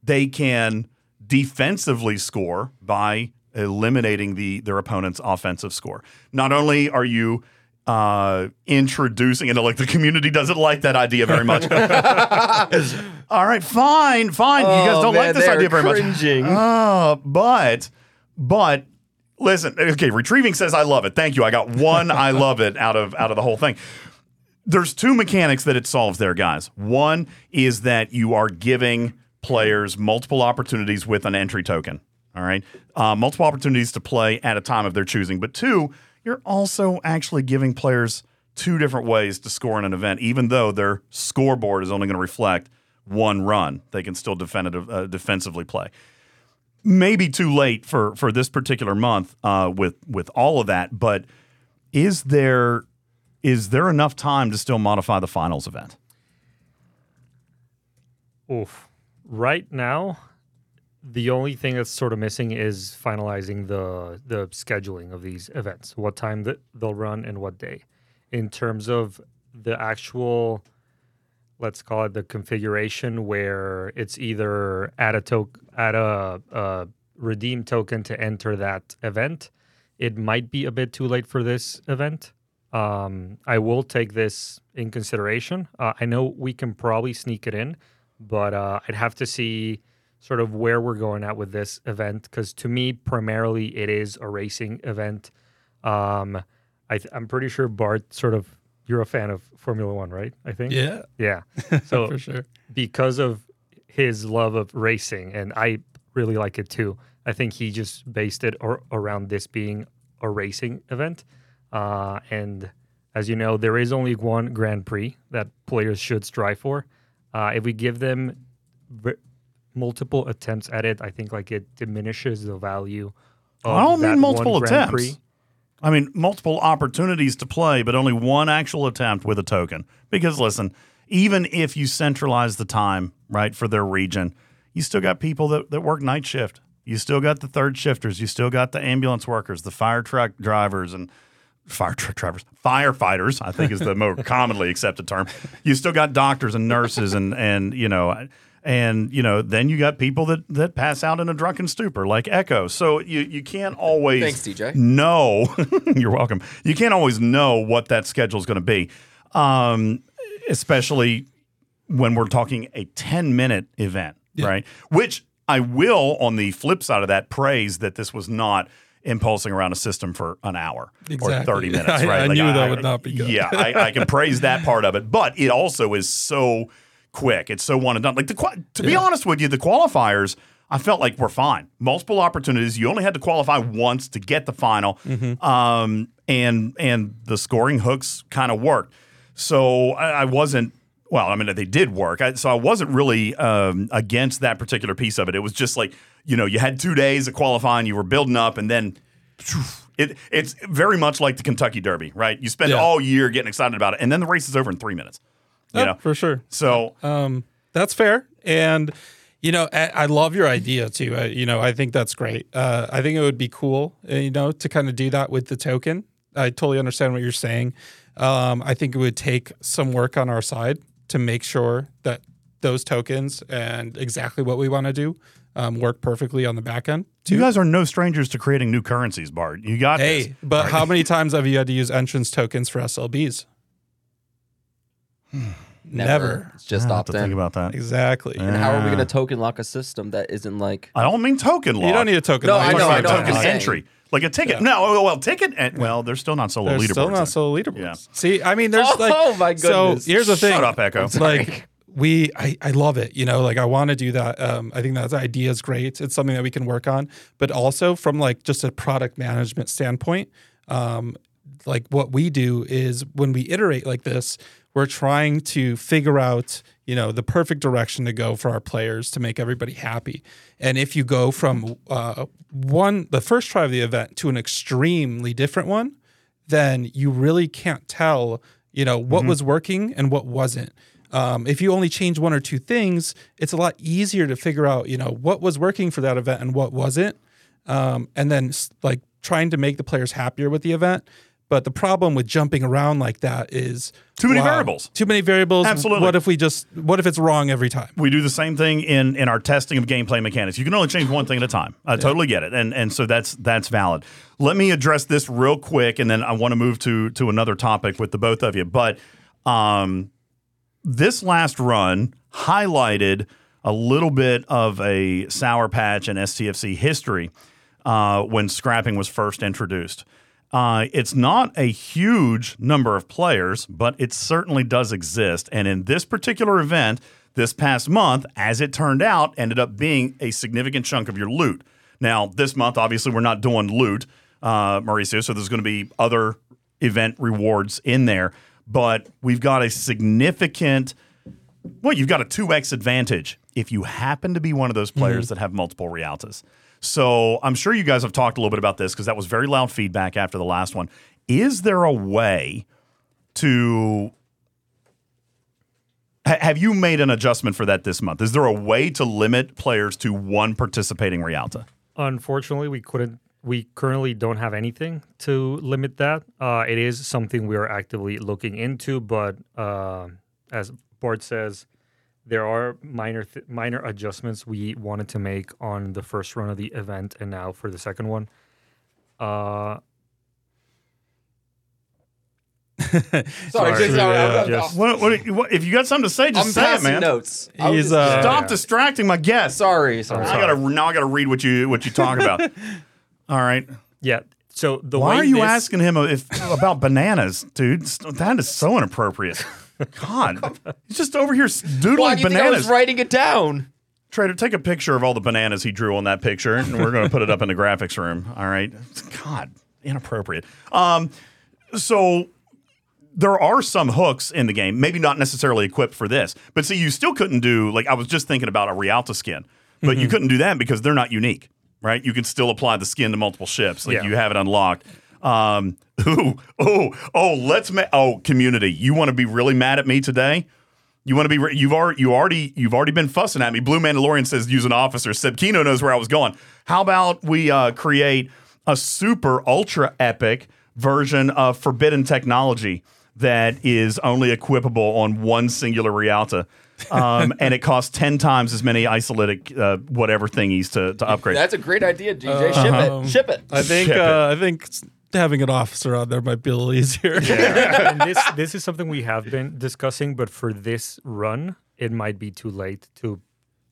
they can defensively score by eliminating the their opponent's offensive score. Not only are you uh, introducing, and like the community doesn't like that idea very much. <laughs> All right, fine, fine. you guys Oh, don't man, like this idea very cringing. much. Uh, but, but listen. Okay, retrieving says I love it. Thank you. I got one. I love it out of out of the whole thing there's two mechanics that it solves there, guys. One is that you are giving players multiple opportunities with an entry token. All right, uh, multiple opportunities to play at a time of their choosing. But two, you're also actually giving players two different ways to score in an event, even though their scoreboard is only going to reflect one run. They can still definitive, uh, defensively play. Maybe too late for for this particular month uh, with with all of that, but is there is there enough time to still modify the finals event? Oof. Right now, the only thing that's sort of missing is finalizing the the scheduling of these events. What time that they'll run and what day. In terms of the actual let's call it the configuration where it's either add a token add a, a redeem token to enter that event. It might be a bit too late for this event. Um, I will take this in consideration. Uh, I know we can probably sneak it in, but uh, I'd have to see sort of where we're going at with this event because to me, primarily, it is a racing event. Um, I th- I'm pretty sure Bart sort of you're a fan of Formula One, right? I think. Yeah. Yeah. <laughs> So For sure. because of his love of racing, and I really like it too. I think he just based it or, around this being a racing event. Uh, and as you know, there is only one Grand Prix that players should strive for. Uh, if we give them multiple attempts at it, I think like it diminishes the value. Of I don't mean multiple attempts. Prix. I mean multiple opportunities to play, but only one actual attempt with a token. Because listen, even if you centralize the time right for their region, you still got people that, that work night shift. You still got the third shifters. You still got the ambulance workers, the fire truck drivers, and fire truck drivers, firefighters. I think is the more <laughs> commonly accepted term. You still got doctors and nurses, and and you know, and you know, then you got people that that pass out in a drunken stupor, like Echo. So you you can't <laughs> always Thanks, DJ. know. <laughs> you're welcome. You can't always know what that schedule is going to be, um, especially when we're talking a 10 minute event, right? Which I will, on the flip side of that, praise that this was not impulsing around a system for an hour or 30 minutes, <laughs> I- right? I knew that would not be good. Yeah, I, I can praise that part of it, but it also is so quick. It's so one and done. Like the to be Yeah. honest with you, the qualifiers. I felt like we're fine. Multiple opportunities. You only had to qualify once to get the final, Mm-hmm. um, and and the scoring hooks kind of worked. So I, I wasn't. Well, I mean, they did work. I, so I wasn't really um, against that particular piece of it. It was just like you know, you had two days of qualifying, you were building up, and then it, it's very much like the Kentucky Derby, right? You spend Yeah. all year getting excited about it, and then the race is over in three minutes. You Oh, know, for sure. So um, that's fair. And you know, I, I love your idea too. I, you know, I think that's great. Uh, I think it would be cool, uh, you know, to kind of do that with the token. I totally understand what you're saying. Um, I think it would take some work on our side to make sure that those tokens and exactly what we want to do um, work perfectly on the back end. you guys are no strangers to creating new currencies, Bart. You got this. Hey, but <laughs> how many times have you had to use entrance tokens for SLBs? Never. It's just I have opt to think about that. Exactly. And how are we going to token lock a system that isn't like? I don't mean token lock. You don't need a token No, lock. I You're know, I about know. token I'm saying. entry. Like a ticket. No, oh, well, ticket. And, well, they're still not solo There's leaderboards. still not there. solo leaderboards. Yeah. See, I mean, there's like <laughs> Oh, like, my goodness. So here's the thing. Shut up, Echo. It's like we, I, I love it. You know, like I want to do that. Um, I think that idea is great. It's something that we can work on, but also from like just a product management standpoint, um, like what we do is when we iterate like this, we're trying to figure out, you know, the perfect direction to go for our players to make everybody happy. And if you go from uh, one, the first try of the event to an extremely different one, then you really can't tell, you know, what Mm-hmm. was working and what wasn't. Um, if you only change one or two things, it's a lot easier to figure out, you know, what was working for that event and what wasn't. Um, and then like trying to make the players happier with the event. But the problem with jumping around like that is Too many wow, variables. Too many variables. Absolutely. What if we just? What if it's wrong every time? We do the same thing in in our testing of gameplay mechanics. You can only change one thing at a time. I totally get it, and and so that's that's valid. Let me address this real quick, and then I want to move to to another topic with the both of you. But um, this last run highlighted a little bit of a sour patch in STFC history uh, when scrapping was first introduced. Uh, it's not a huge number of players, but it certainly does exist. And in this particular event, this past month, as it turned out, ended up being a significant chunk of your loot. Now, this month, obviously, we're not doing loot, uh, Mauricio, so there's going to be other event rewards in there. But we've got a significant, well, you've got a 2x advantage if you happen to be one of those players that have multiple Realtas. So I'm sure you guys have talked a little bit about this because that was very loud feedback after the last one. Is there a way to ha- have you made an adjustment for that this month? Is there a way to limit players to one participating Realta? Unfortunately, we couldn't. We currently don't have anything to limit that. Uh, it is something we are actively looking into, but uh, as Bart says, there are minor th- minor adjustments we wanted to make on the first run of the event, and now for the second one. Uh, <laughs> Sorry, Sorry. just, sorry, I'm- I'm- Just- What, what, what, if you got something to say, just I'm say it, man. notes. He's, just- uh, Stop Yeah. distracting my guests. Sorry, sorry. I gotta now I gotta read what you what you talk about. <laughs> All right. yeah. So the Why way are you this- asking him if about bananas, dude? That is so inappropriate. God, he's just over here Why doodling do you think I was bananas. writing it down? Tr8r, take a picture of all the bananas he drew on that picture, and we're going to put it up in the graphics room. All right. God, inappropriate. Um, so there are some hooks in the game, maybe not necessarily equipped for this, but see, you still couldn't do like I was just thinking about a Realta skin, but Mm-hmm. you couldn't do that because they're not unique, right? You can still apply the skin to multiple ships, like Yeah. you have it unlocked. Um, <laughs> ooh, oh, oh, let's ma- oh, community, you want to be really mad at me today? You want to be? Re- you've already, you already, you've already been fussing at me. Blue Mandalorian says use an officer. Seb Kino knows where I was going. How about we uh, create a super ultra epic version of forbidden technology that is only equipable on one singular Realta, um, and it costs ten times as many isolytic uh, whatever thingies to, to upgrade. That's a great idea, DJ. Ship Um, it. Ship it. I think. Ship it. Uh, I think s- having an officer on there might be a little easier. <laughs> and this this is something we have been discussing, but for this run, it might be too late to.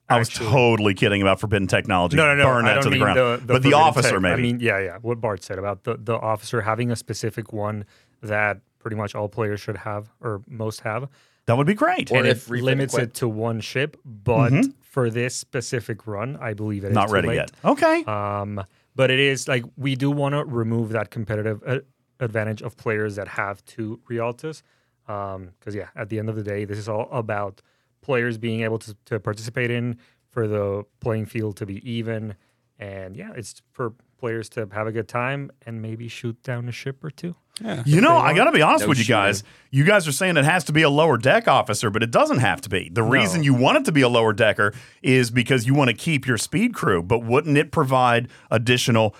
I was actually- totally kidding about forbidden technology. No, no, no. Burn I that don't to the mean ground. The, the but the officer, tech. maybe. I mean, yeah, yeah. What Bart said about the the officer having a specific one that pretty much all players should have or most have. that would be great. Or and if it limits equipped. it to one ship, but Mhm. for this specific run, I believe it is Not too ready late. yet. Okay. Um, but it is like we do want to remove that competitive uh, advantage of players that have two Realtas. Because yeah, at the end of the day, this is all about players being able to, to participate in for the playing field to be even, and yeah, it's for players to have a good time and maybe shoot down a ship or two. Yeah, You know, I got to be honest No with you shooting. guys. You guys are saying it has to be a lower deck officer, but it doesn't have to be. The reason you want it to be a lower decker is because you want to keep your speed crew, but wouldn't it provide additional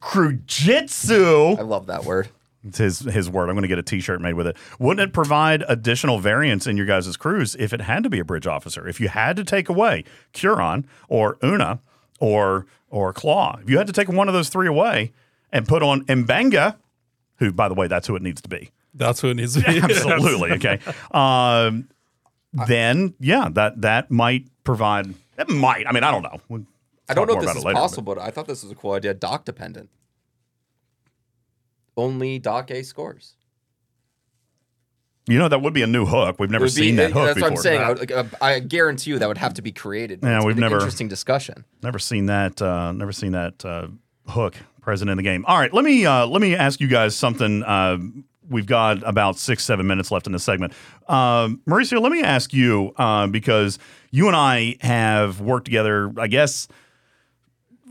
crew jitsu? I love that word. It's his his word. I'm going to get a T-shirt made with it. Wouldn't it provide additional variance in your guys' crews if it had to be a bridge officer? If you had to take away Curon or Una or or Claw, if you had to take one of those three away and put on M'Benga, who by the way, that's who it needs to be. That's who it needs to be. <laughs> Absolutely. Okay. Um, then yeah, that that might provide. It might. I mean, I don't know. We'll I don't know if this about is later, possible, but I thought this was a cool idea. Doc dependent. only Doc A scores. You know, that would be a new hook. We've never would be- seen that hook That's before. what I'm saying. I, would- like, uh, I guarantee you that would have to be created. Yeah, It's we've an never interesting discussion. Never seen that. Uh, never seen that uh, hook present in the game. All right, let me uh, let me ask you guys something. Uh, we've got about six seven minutes left in this segment. Um, Mauricio, let me ask you uh, because you and I have worked together. I guess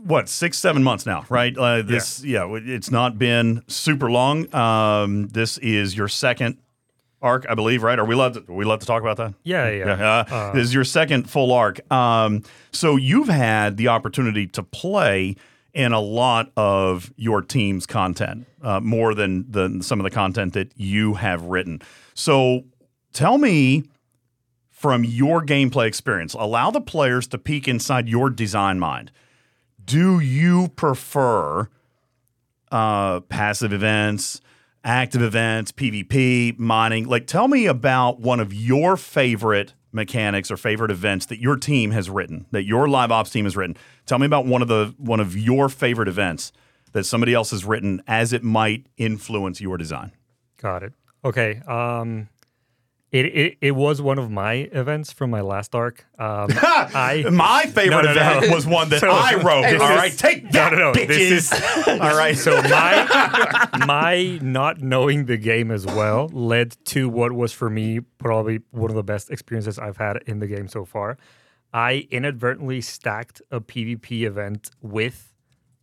what six seven months now, right? Uh, this yeah. it's not been super long. Um, this is your second arc, I believe, right? Are we allowed to, we allowed to talk about that? Yeah, yeah. uh, Uh, this is your second full arc. Um, so you've had the opportunity to play in a lot of your team's content, uh, more than than some of the content that you have written. So tell me from your gameplay experience, allow the players to peek inside your design mind. Do you prefer uh, passive events, active events, PvP, mining? Like, tell me about one of your favorite mechanics or favorite events that your team has written, that your live ops team has written. Tell me about one of the one of your favorite events that somebody else has written as it might influence your design. Got it. Okay. Um, it, it it was one of my events from my last arc. Um, <laughs> I <laughs> My favorite No, no, no. event was one that <laughs> So- I wrote. All is- right, take No, no, no. bitches. This is, All right. So my my not knowing the game as well led to what was for me probably one of the best experiences I've had in the game so far. I inadvertently stacked a PvP event with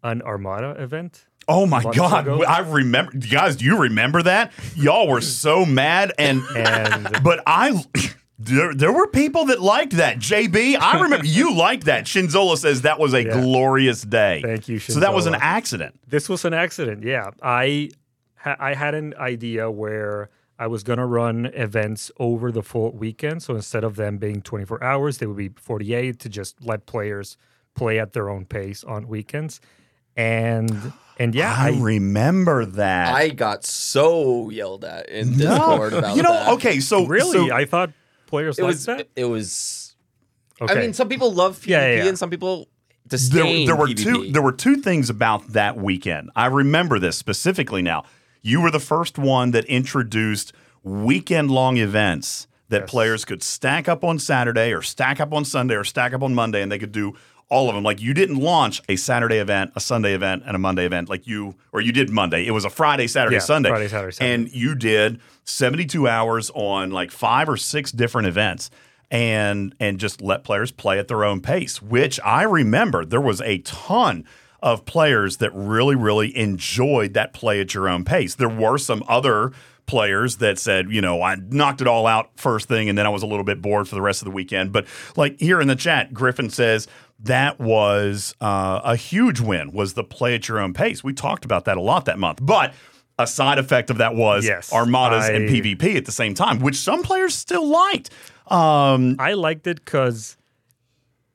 an Armada event. Oh my God! ago. I remember, guys. Do you remember that? Y'all were so mad, and And- but I. <clears throat> There, there were people that liked that. JB, I remember you <laughs> liked that. Shinzola says that was a Yeah. glorious day. Thank you, So that was an accident. This was an accident. Yeah, I ha- I had an idea where I was gonna run events over the full weekend. So instead of them being 24 hours, they would be 48 to just let players play at their own pace on weekends. And and yeah, I, I, remember that. I got so yelled at in no, Discord about you know. that. Okay, so really so- I thought players it liked was that. it was. Okay. I mean, some people love PvP Yeah, yeah, yeah. and some people there, disdain there were PvP. two there were two things about that weekend. I remember this specifically now. You were the first one that introduced weekend long events that players could stack up on Saturday or stack up on Sunday or stack up on Monday and they could do all of them. Like you didn't launch a Saturday event, a Sunday event, and a Monday event like you or you did Monday. It was a Friday, Saturday, Yeah, Sunday. Friday, Saturday, Sunday. And you did 72 hours on like five or six different events and and just let players play at their own pace which i remember there was a ton of players that really really enjoyed that play at your own pace there were some other players that said you know i knocked it all out first thing and then i was a little bit bored for the rest of the weekend but like here in the chat griffin says that was uh, a huge win was the play at your own pace we talked about that a lot that month but a side effect of that was Yes, armadas and pvp at the same time which some players still liked um, I liked it because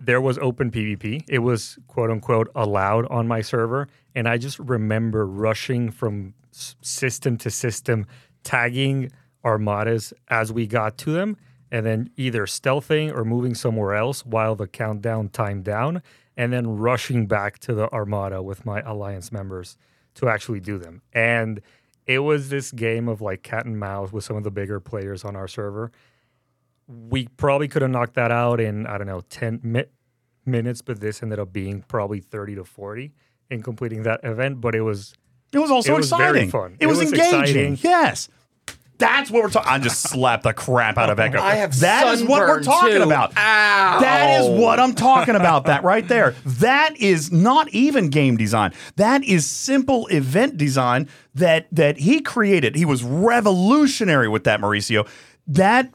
there was open PvP. It was quote unquote allowed on my server. And I just remember rushing from system to system, tagging armadas as we got to them, and then either stealthing or moving somewhere else while the countdown timed down, and then rushing back to the armada with my alliance members to actually do them. And it was this game of like cat and mouse with some of the bigger players on our server we probably could have knocked that out in I don't know ten mi- minutes, but this ended up being probably thirty to forty in completing that event. But it was It was also it was exciting. fun. It, was, engaging. exciting. Yes. That's what we're talking. I just slapped the crap out of Eco. I have That is what we're talking too. about. Ow. That is what I'm talking about. That right there. That is not even game design. That is simple event design that that he created. He was revolutionary with that, Mauricio. That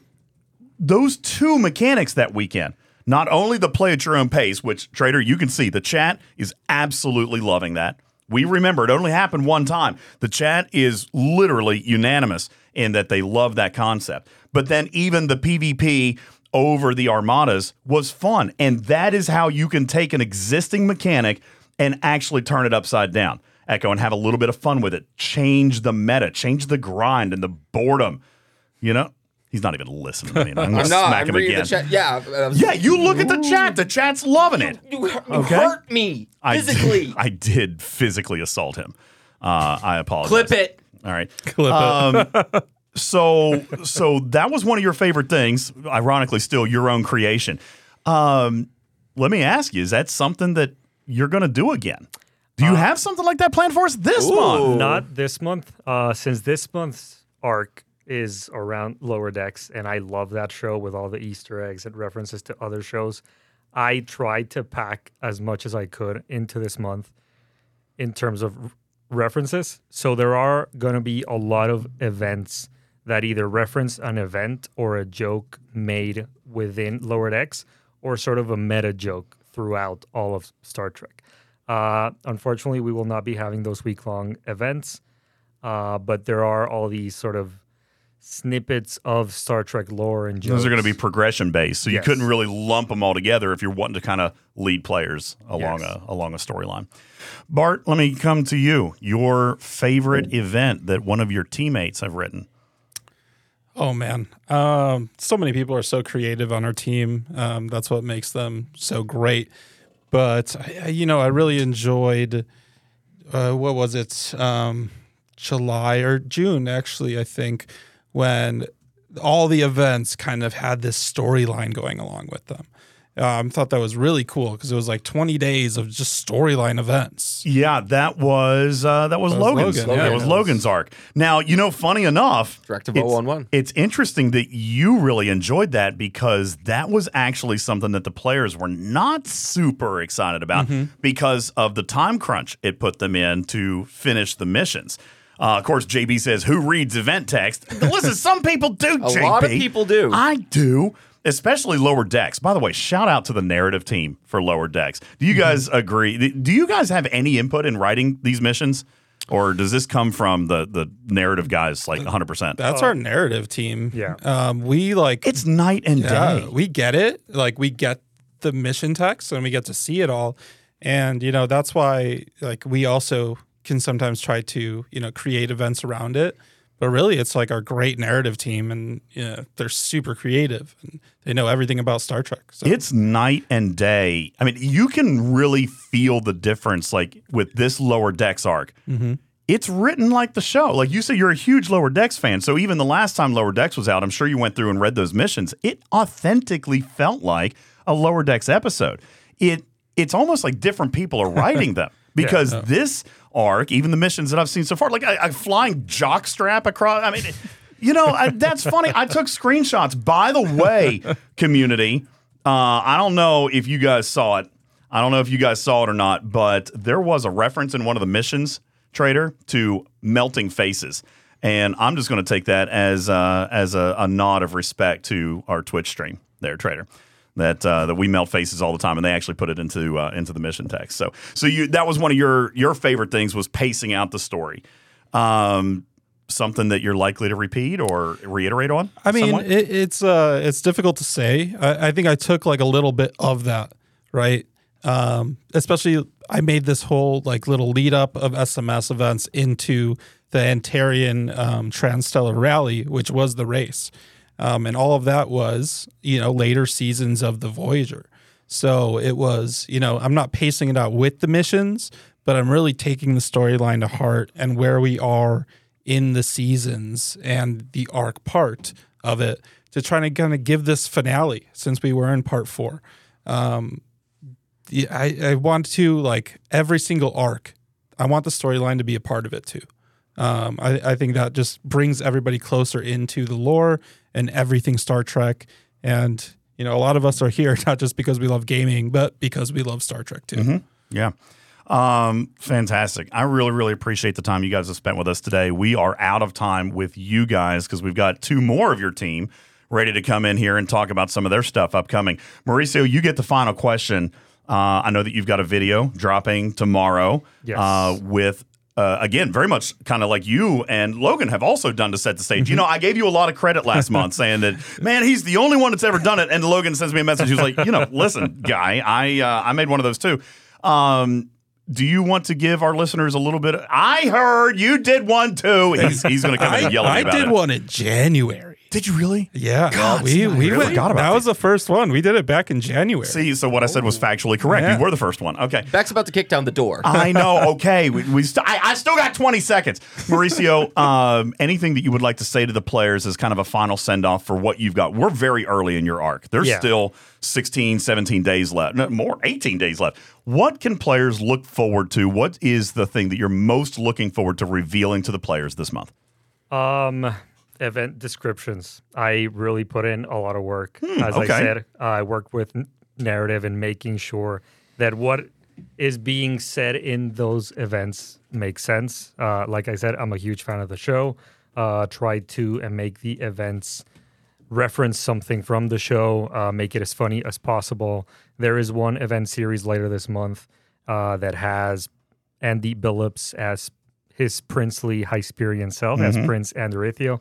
those two mechanics that weekend. Not only the play at your own pace, which Tr8r, you can see the chat is absolutely loving that. We remember it only happened one time. The chat is literally unanimous in that they love that concept. But then even the PvP over the armadas was fun. And that is how you can take an existing mechanic and actually turn it upside down. Eco and have a little bit of fun with it. Change the meta, change the grind and the boredom. You know? He's not even listening to me. I'm <laughs> gonna I'm not. smack I'm him again. Yeah. Yeah, you look at the chat. The chat's loving it. You, you Okay. hurt me I- physically. <laughs> I, did physically assault him. Uh, I apologize. Clip it. All right. Clip it. Um, <laughs> so so that was one of your favorite things. Ironically, still your own creation. Um, let me ask you: Is that something that you're going to do again? Do you have something like that planned for us this month? Not this month, uh, since this month's arc is around Lower Decks, and I love that show with all the Easter eggs and references to other shows. I tried to pack as much as I could into this month in terms of references. So there are going to be a lot of events that either reference an event or a joke made within Lower Decks or sort of a meta joke throughout all of Star Trek. Uh, unfortunately, we will not be having those week long events, uh, but there are all these sort of snippets of Star Trek lore and jokes. Those are going to be progression based, so you Yes. couldn't really lump them all together if you're wanting to kind of lead players along Yes. a along a storyline. Bart, let me come to you. Your favorite event that one of your teammates have written. Oh man, um, so many people are so creative on our team. Um, that's what makes them so great. But I, I- you know, I really enjoyed. Uh, what was it? Um, July or June, actually. I think when all the events kind of had this storyline going along with them. Um, thought that was really cool because it was like 20 days of just storyline events. Yeah, that was uh, that was That was Logan's. Logan, That yeah. was Logan's arc. Now you know, funny enough, Directive it's- 011. It's interesting that you really enjoyed that because that was actually something that the players were not super excited about Mm-hmm. because of the time crunch it put them in to finish the missions. Uh, of course, JB says, "Who reads event text?" Listen, some people do. JB. <laughs> A lot of people do. I do, especially Lower Decks. By the way, shout out to the narrative team for Lower Decks. Do you guys agree? Do you guys have any input in writing these missions, or does this come from the the narrative guys like 100? percent That's our narrative team. Yeah. Um, we like It's night and Yeah, day. we get it. Like we get the mission text and we get to see it all. And you know, that's why like we also can sometimes try to, you know, create events around it. But really it's like our great narrative team and you know, they're super creative and they know everything about Star Trek. So It's night and day. I mean, you can really feel the difference, like with this Lower Decks arc. Mhm. It's written like the show. Like you say, you're a huge Lower Decks fan. So even the last time Lower Decks was out, I'm sure you went through and read those missions. It authentically felt like a Lower Decks episode. It it's almost like different people are writing <laughs> them because this arc, even the missions that I've seen so far, like a, a flying jockstrap across. I mean, you know, I, that's funny. I took screenshots. By the way, <laughs> community, uh, I don't know if you guys saw it. I don't know if you guys saw it or not, but there was a reference in one of the missions, Tr8r, to melting faces. And I'm just going to take that as uh, as a, a nod of respect to our Twitch stream there, Tr8r. That uh, that we melt faces all the time, and they actually put it into uh, into the mission text. So so you that was one of your your favorite things was pacing out the story. Um, something that you're likely to repeat or reiterate on. I mean, it, it's uh, it's difficult to say. I, I think I took like a little bit of that, right? Um, especially, I made this whole like little lead up of SMS events into the Antarian um, Transstellar Rally, which was the race, um, and all of that was you know later seasons of the Voyager. So it was, you know, I'm not pacing it out with the missions, but I'm really taking the storyline to heart and where we are in the seasons and the arc part of it to try to kind of give this finale since we were in part four. Um, I, I want to like every single arc. I want the storyline to be a part of it too. Um, I, I think that just brings everybody closer into the lore and everything Star Trek. And you know, a lot of us are here <laughs> not just because we love gaming, but because we love Star Trek too. Mhm. Yeah. Um, fantastic. I really, really appreciate the time you guys have spent with us today. We are out of time with you guys because we've got two more of your team ready to come in here and talk about some of their stuff upcoming. Mauricio, you get the final question. Uh, I know that you've got a video dropping tomorrow Yes. uh, with. Uh, again, very much kind of like you and Logan have also done to set the stage. You know, I gave you a lot of credit last <laughs> month saying that, man, he's the only one that's ever done it. And Logan sends me a message. He's like, you know, <laughs> listen, guy, I uh, I made one of those too. Um, do you want to give our listeners a little bit? Of, I heard you did one too. He's, he's going to come in and yell at me I about did it. one in January. Did you really? Yeah, God, we see, we really forgot about that was the first one. We did it back in January. See, so what I said was factually correct. Yeah. You were the first one. Okay. Beck's about to kick down the door. I <laughs> know. Okay, we, we st- I, I still got 20 seconds. Mauricio, <laughs> um, anything that you would like to say to the players as kind of a final send off for what you've got? We're very early in your arc. There's Yeah. still 16, 17 days left. No, more, 18 days left. What can players look forward to? What is the thing that you're most looking forward to revealing to the players this month? Um, event descriptions. I really put in a lot of work. Hmm, As okay. I said, I work with narrative and making sure that what is being said in those events makes sense. Uh, like I said, I'm a huge fan of the show. Uh, try to and make the events reference something from the show, uh, make it as funny as possible. There is one event series later this month uh, that has Andy Billups as his princely Hysperian self, as Mhm. Prince Andarithio.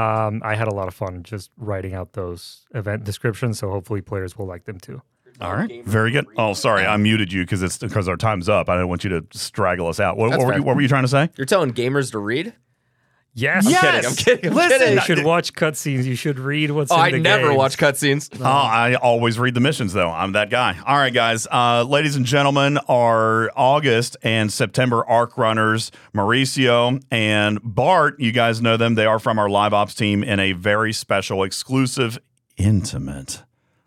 Um, I had a lot of fun just writing out those event descriptions, so hopefully players will like them too. All right. Very good. Oh, sorry. I muted you because it's because our time's up. I don't want you to straggle us out. What, what were, you, what were you trying to say? You're telling gamers to read? Yes. I'm kidding. I'm kidding. I'm Listen, kidding. You should watch cutscenes. You should read what's Oh, in I the never games. watch cutscenes. Oh, I always read the missions, though. I'm that guy. All right, guys. Uh, ladies and gentlemen, our August and September arc runners, Mauricio and Bart, you guys know them. They are from our live ops team in a very special, exclusive, intimate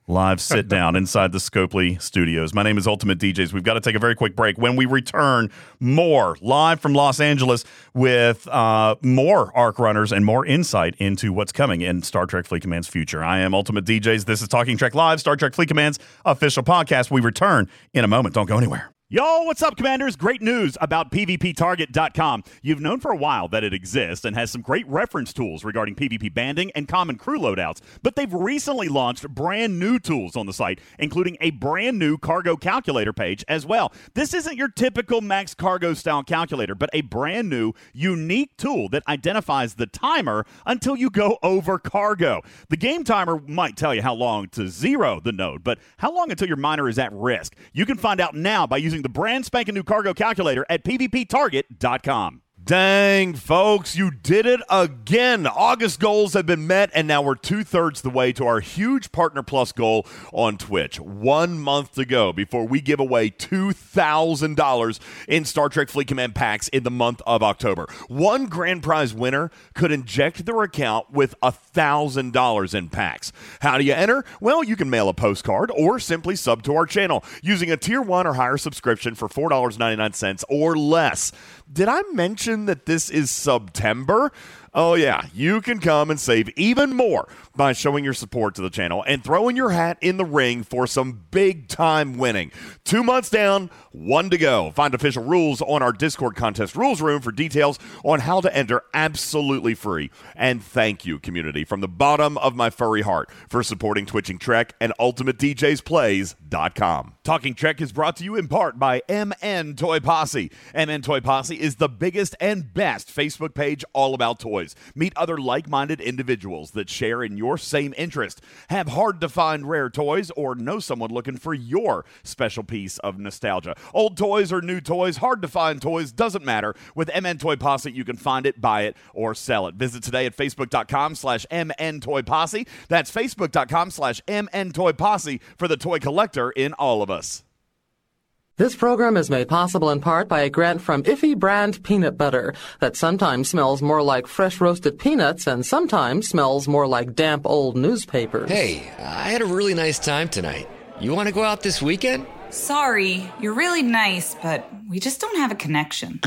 live sit down <laughs> inside the Scopely studios. My name is Ultimate DJz. We've got to take a very quick break. When we return, more live from Los Angeles with uh, more arc runners and more insight into what's coming in Star Trek Fleet Command's future. I am Ultimate DJz. This is Talking Trek Live, Star Trek Fleet Command's official podcast. We return in a moment. Don't go anywhere. Yo, what's up, Commanders? Great news about PvPTarget.com. You've known for a while that it exists and has some great reference tools regarding PvP banding and common crew loadouts, but they've recently launched brand new tools on the site, including a brand new cargo calculator page as well. This isn't your typical max cargo style calculator, but a brand new, unique tool that identifies the timer until you go over cargo. The game timer might tell you how long to zero the node, but how long until your miner is at risk? You can find out now by using the brand spanking new cargo calculator at pvptarget.com. Dang, folks, you did it again. August goals have been met, and now we're two thirds the way to our huge Partner Plus goal on Twitch. One month to go before we give away $2,000 in Star Trek Fleet Command packs in the month of October. One grand prize winner could inject their account with $1,000 in packs. How do you enter? Well, you can mail a postcard or simply sub to our channel using a tier one or higher subscription for $4.99 or less. Did I mention that this is September? Oh, yeah, you can come and save even more by showing your support to the channel and throwing your hat in the ring for some big time winning. Two months down, one to go. Find official rules on our Discord contest rules room for details on how to enter absolutely free. And thank you, community, from the bottom of my furry heart for supporting Twitching Trek and UltimateDJzPlays.com. Talking Trek is brought to you in part by MN Toy Posse. MN Toy Posse is the biggest and best Facebook page all about toys. Meet other like minded individuals that share in your same interest, have hard to find rare toys, or know someone looking for your special piece of nostalgia. Old toys or new toys, hard to find toys, doesn't matter. With MN Toy Posse, you can find it, buy it, or sell it. Visit today at facebook.com slash MN Toy Posse. That's facebook.com slash MN Toy Posse for the toy collector in all of us. This program is made possible in part by a grant from Iffy Brand Peanut Butter that sometimes smells more like fresh roasted peanuts and sometimes smells more like damp old newspapers. Hey, I had a really nice time tonight. You want to go out this weekend? Sorry, you're really nice, but we just don't have a connection.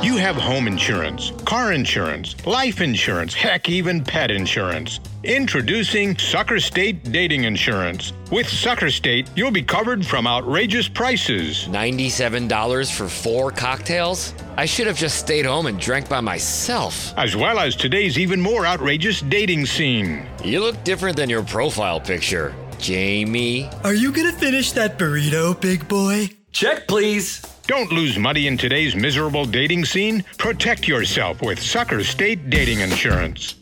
You have home insurance, car insurance, life insurance, heck, even pet insurance. Introducing Sucker State Dating Insurance. With Sucker State, you'll be covered from outrageous prices. $97 for four cocktails? I should have just stayed home and drank by myself. As well as today's even more outrageous dating scene. You look different than your profile picture, Jamie. Are you gonna finish that burrito, big boy? Check, please. Don't lose money in today's miserable dating scene. Protect yourself with Sucker State Dating Insurance.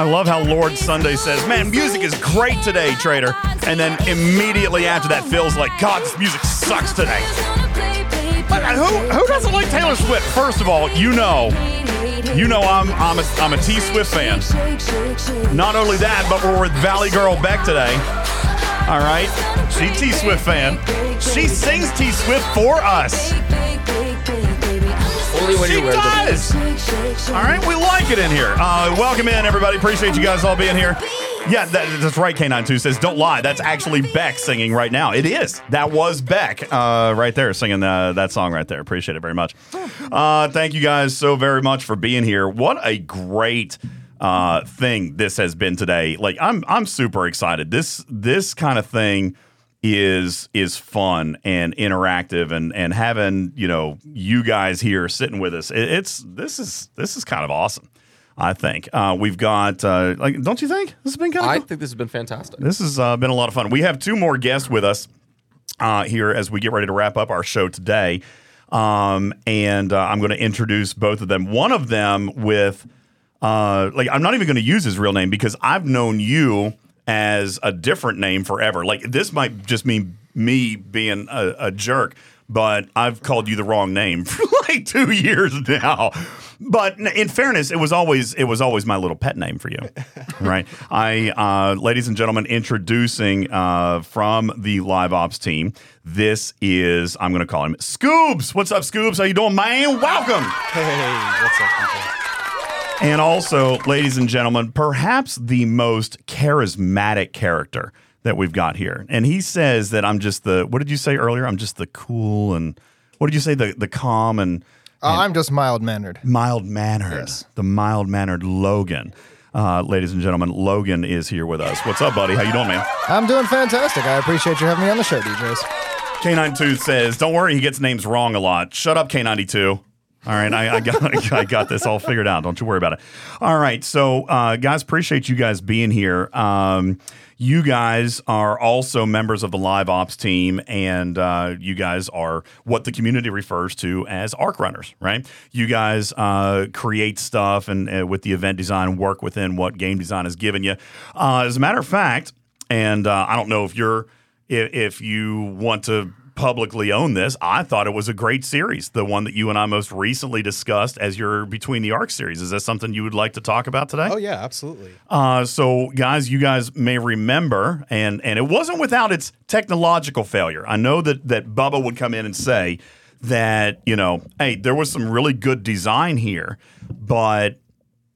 I love how Lord Sunday says, "Man, music is great today, Tr8r," and then immediately after that, feels like, "God, this music sucks today." But who who doesn't like Taylor Swift? First of all, you know, you know I'm I'm a, I'm a T Swift fan. Not only that, but we're with Valley Girl Beck today. All right, she T Swift fan. She sings T Swift for us. Only when she you wear the- does. All right, we like it in here. Uh, welcome in, everybody. Appreciate you guys all being here. Yeah, that, that's right. K92 says, "Don't lie." That's actually Beck singing right now. It is. That was Beck uh, right there singing uh, that song right there. Appreciate it very much. Uh, thank you guys so very much for being here. What a great uh, thing this has been today. Like I'm I'm super excited. This this kind of thing is is fun and interactive and and having you know you guys here sitting with us. It, it's this is this is kind of awesome. I think uh, we've got uh, like don't you think this has been kind of I cool? think this has been fantastic. This has uh, been a lot of fun. We have two more guests with us uh, here as we get ready to wrap up our show today. Um, and uh, I'm going to introduce both of them. One of them with, uh, like, I'm not even going to use his real name because I've known you as a different name forever. Like, this might just mean me being a, a jerk, but I've called you the wrong name <laughs> for like two years now. But in fairness, it was always it was always my little pet name for you, <laughs> right? I, uh, ladies and gentlemen, introducing uh, from the live ops team. This is I'm going to call him Scoobs. What's up, Scoobs? How you doing, man? Welcome. Hey, what's up, people? And also, ladies and gentlemen, perhaps the most charismatic character that we've got here. And he says that I'm just the what did you say earlier? I'm just the cool and what did you say? The the calm and Uh, I'm just mild mannered. mild mannered. Yes. The mild mannered Logan. Uh, ladies and gentlemen, Logan is here with us. What's up, buddy? How you doing, man? I'm doing fantastic. I appreciate you having me on the show, DJz. K92 says, "Don't worry, he gets names wrong a lot. Shut up, K92." All right, I, I got <laughs> I got this all figured out. Don't you worry about it. All right, so uh, guys, appreciate you guys being here. Um, you guys are also members of the live ops team, and uh, you guys are what the community refers to as arc runners, right? You guys uh, create stuff and uh, with the event design, work within what game design has given you. Uh, as a matter of fact, and uh, I don't know if you're if, if you want to publicly own this, I thought it was a great series. The one that you and I most recently discussed as your Between the Arc series. Is that something you would like to talk about today? Oh yeah, absolutely. Uh, so, guys, you guys may remember, and and it wasn't without its technological failure. I know that that Bubba would come in and say that you know, hey, there was some really good design here, but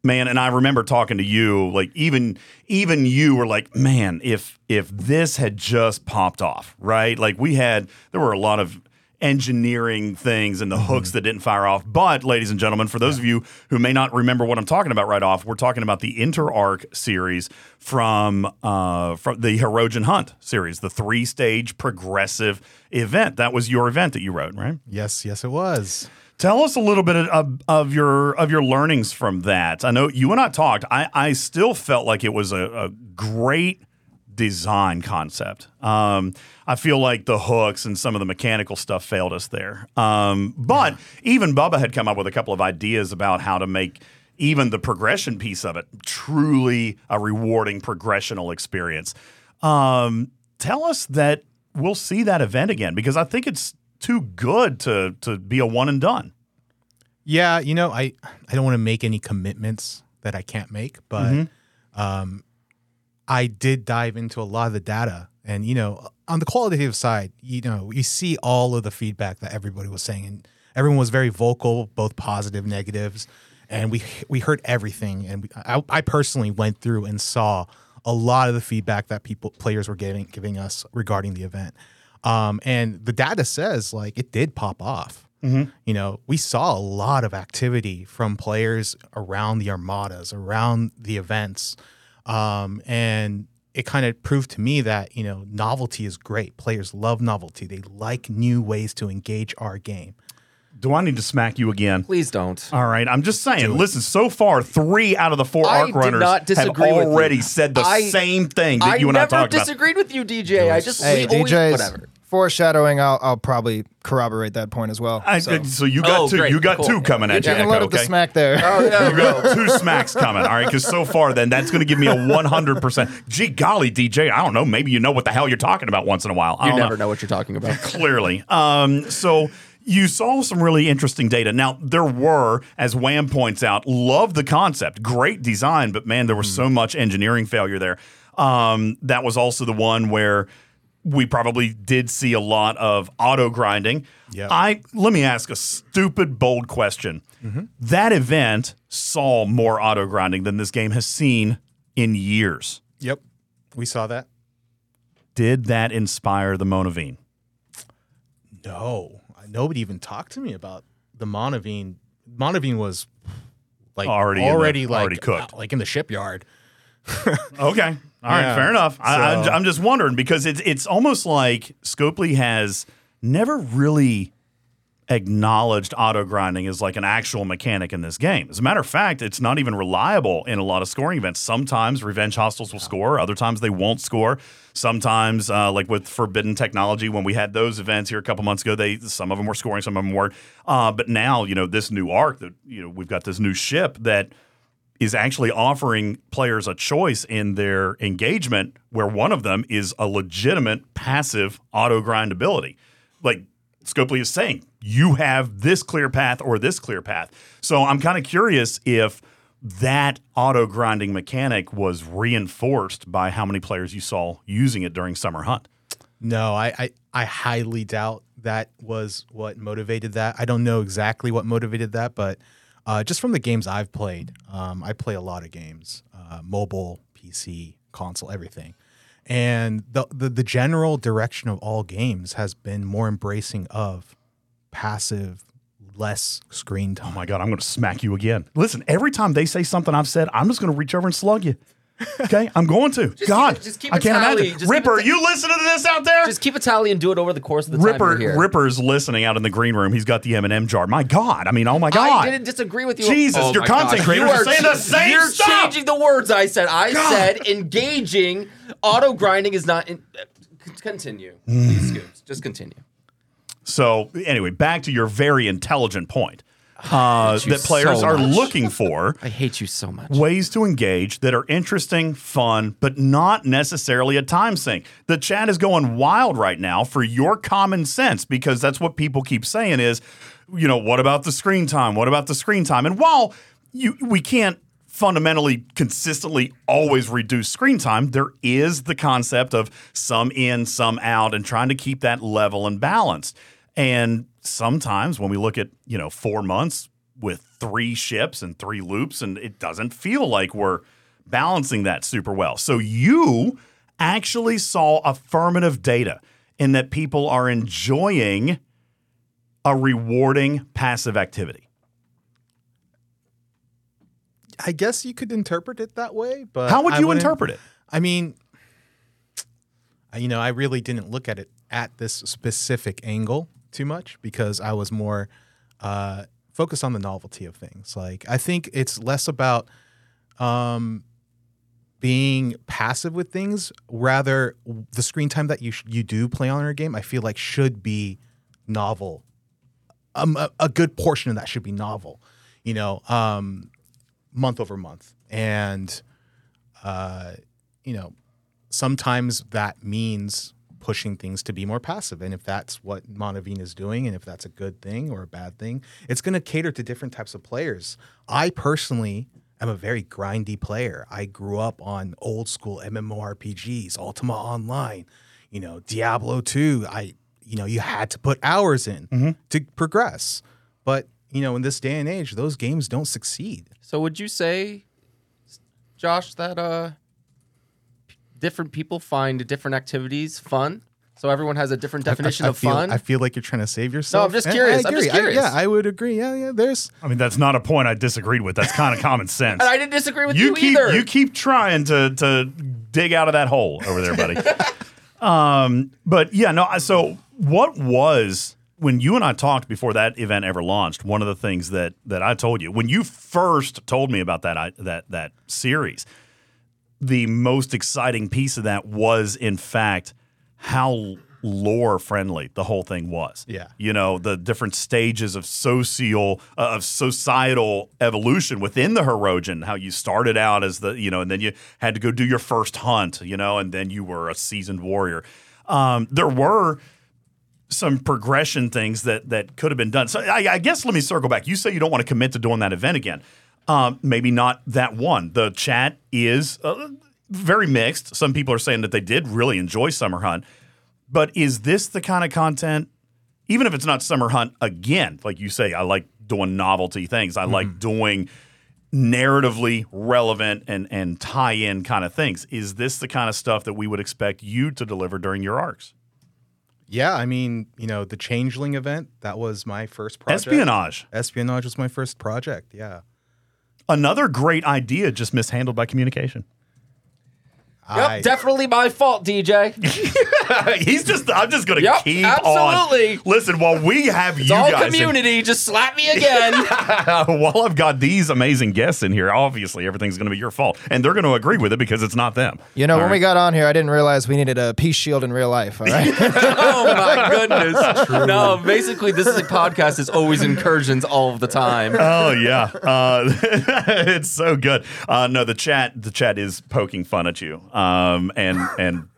man, and I remember talking to you, like even even you were like, man, if if this had just popped off, right? Like we had, there were a lot of engineering things and the hooks that didn't fire off. But, ladies and gentlemen, for those of you who may not remember what I'm talking about right off, we're talking about the InterArc series from uh, from the Hirogen Hunt series, the three stage progressive event. That was your event that you wrote, right? Yes, yes, it was. Tell us a little bit of, of your of your learnings from that. I know you and I talked. I, I still felt like it was a, a great design concept. Um, I feel like the hooks and some of the mechanical stuff failed us there. Um, but even Bubba had come up with a couple of ideas about how to make even the progression piece of it truly a rewarding progressional experience. Um, tell us that we'll see that event again because I think it's too good to to be a one and done. Yeah, you know, I I don't want to make any commitments that I can't make, but Mhm. um, I did dive into a lot of the data, and you know, on the qualitative side, you know, you see all of the feedback that everybody was saying, and everyone was very vocal, both positive, negatives, and we we heard everything, and we, I, I personally went through and saw a lot of the feedback that people players were giving giving us regarding the event, um, and the data says like it did pop off Mhm. you know, we saw a lot of activity from players around the armadas, around the events. Um, and it kind of proved to me that, you know, novelty is great. Players love novelty. They like new ways to engage our game. Do I need to smack you again? Please don't. All right, I'm just saying. Listen, so far, three out of the four I arc runners not have you. already said the I- same thing that I you and I never talked about. I never disagreed with you, DJ. I just Hey, we always, whatever. Foreshadowing, I'll, I'll probably corroborate that point as well. I, so. you got Oh, two. great, You got cool. two coming at you. can Eco, load up the okay? smack there. Oh, you got two smacks coming. All right, because so far, then that's going to give me a 100. percent Gee golly, DJ, I don't know. Maybe you know what the hell you're talking about once in a while. I You don't never know what you're talking about. <laughs> Clearly. Um, so you saw some really interesting data. Now, there were, as Wham points out, love the concept, great design, but man, there was so much engineering failure there. Um, that was also the one where we probably did see a lot of auto grinding. Yep. I let me ask a stupid, bold question. Mm-hmm. That event saw more auto grinding than this game has seen in years. Yep. We saw that. Did that inspire the Monaveen? No, nobody even talked to me about the Monaveen. Monaveen was like Already in the- already like already cooked. like in the shipyard. <laughs> Okay. All right. Yeah. Fair enough. I, I'm, So- I'm just wondering because it's it's almost like Scopely has never really acknowledged auto grinding as like an actual mechanic in this game. As a matter of fact, it's not even reliable in a lot of scoring events. Sometimes Revenge Hostiles will score, other times they won't score. Sometimes, uh, like with Forbidden Technology, when we had those events here a couple months ago, they some of them were scoring, some of them weren't. Uh, but now, you know, this new arc that you know we've got this new ship that is actually offering players a choice in their engagement where one of them is a legitimate passive auto grind ability. Like Scopely is saying, you have this clear path or this clear path. So I'm kind of curious if that auto grinding mechanic was reinforced by how many players you saw using it during Summer Hunt. No, I, I I highly doubt that was what motivated that. I don't know exactly what motivated that, but uh, just from the games I've played, um, I play a lot of games, uh, mobile, PC, console, everything, and the, the the general direction of all games has been more embracing of passive, less screen time. Oh my God, I'm going to smack you again. Listen, every time they say something I've said, I'm just going to reach over and slug you. <laughs> Okay, I'm going to. God, just keep I a can't tally. imagine. Just keep Ripper, a ta- you listening to this out there? Just keep a tally and do it over the course of the time Ripper, you're here. Ripper's listening out in the green room. He's got the M and m jar. My God, I mean, oh my God. I didn't disagree with you. Jesus, Oh your my content gosh. creators You are saying the same You're stuff. changing the words I said. I God. said engaging. Auto grinding is not. In, uh, continue, please, Scoobs. Just continue. So anyway, back to your very intelligent point uh, that players so are looking for. I hate you so much. Ways to engage that are interesting, fun, but not necessarily a time sink. The chat is going wild right now for your common sense because that's what people keep saying is, you know, what about the screen time? What about the screen time? And while you we can't fundamentally consistently always reduce screen time, there is the concept of some in, some out, and trying to keep that level and balanced. And sometimes when we look at, you know, four months with three ships and three loops, and it doesn't feel like we're balancing that super well. So you actually saw affirmative data in that people are enjoying a rewarding passive activity. I guess you could interpret it that way, but How would you interpret it? I mean, you know, I really didn't look at it at this specific angle too much because I was more uh, focused on the novelty of things. Like, I think it's less about um, being passive with things, rather the screen time that you sh- you do play on your game. I feel like should be novel. Um, a, a good portion of that should be novel. You know, um, month over month, and uh, you know, sometimes that means pushing things to be more passive. And if that's what Monaveen is doing, and if that's a good thing or a bad thing, it's going to cater to different types of players. I personally am a very grindy player. I grew up on old school MMORPGs, Ultima Online, you know, Diablo 2. I, you know, you had to put hours in to progress. But, you know, in this day and age, those games don't succeed. So would you say, Josh, that uh, p- different people find different activities fun? So everyone has a different I- I- definition I of feel, fun. I feel like you're trying to save yourself. No, I'm just curious. I I'm just agree. I- curious. yeah, I would agree. Yeah, yeah. There's <laughs> I mean, that's not a point I disagreed with. That's kind of common sense. <laughs> and I didn't disagree with you, keep either. you keep trying to to dig out of that hole over there, buddy. <laughs> um, but yeah, no. So what was when you and I talked before that event ever launched? One of the things that that I told you when you first told me about that I, that that series, the most exciting piece of that was in fact how lore friendly the whole thing was. Yeah. You know, the different stages of social uh, of societal evolution within the Hirogen, how you started out as the, you know, and then you had to go do your first hunt, you know, and then you were a seasoned warrior. Um, there were some progression things that that could have been done. So I, I guess let me circle back. You say you don't want to commit to doing that event again. Um, maybe not that one. The chat is uh, very mixed. Some people are saying that they did really enjoy Summer Hunt, but is this the kind of content? Even if it's not Summer Hunt again, like you say, I like doing novelty things. I like doing narratively relevant and and tie in kind of things. Is this the kind of stuff that we would expect you to deliver during your arcs? Yeah, I mean, you know, the Changeling event, that was my first project. Espionage. Espionage was my first project, yeah. Another great idea just mishandled by communication. Yep, definitely my fault, DJ. <laughs> He's just. I'm just gonna Yep, keep absolutely. on. Listen, while we have It's you all guys, in- community. Just slap me <laughs> again. <laughs> while I've got these amazing guests in here, obviously everything's going to be your fault, and they're going to agree with it because it's not them. You know, All when we got on here, I didn't realize we needed a peace shield in real life. All right. oh my goodness. No, basically, this is a podcast is always incursions all of the time. oh yeah, uh, it's so good. Uh, no, the chat, the chat is poking fun at you, um, and and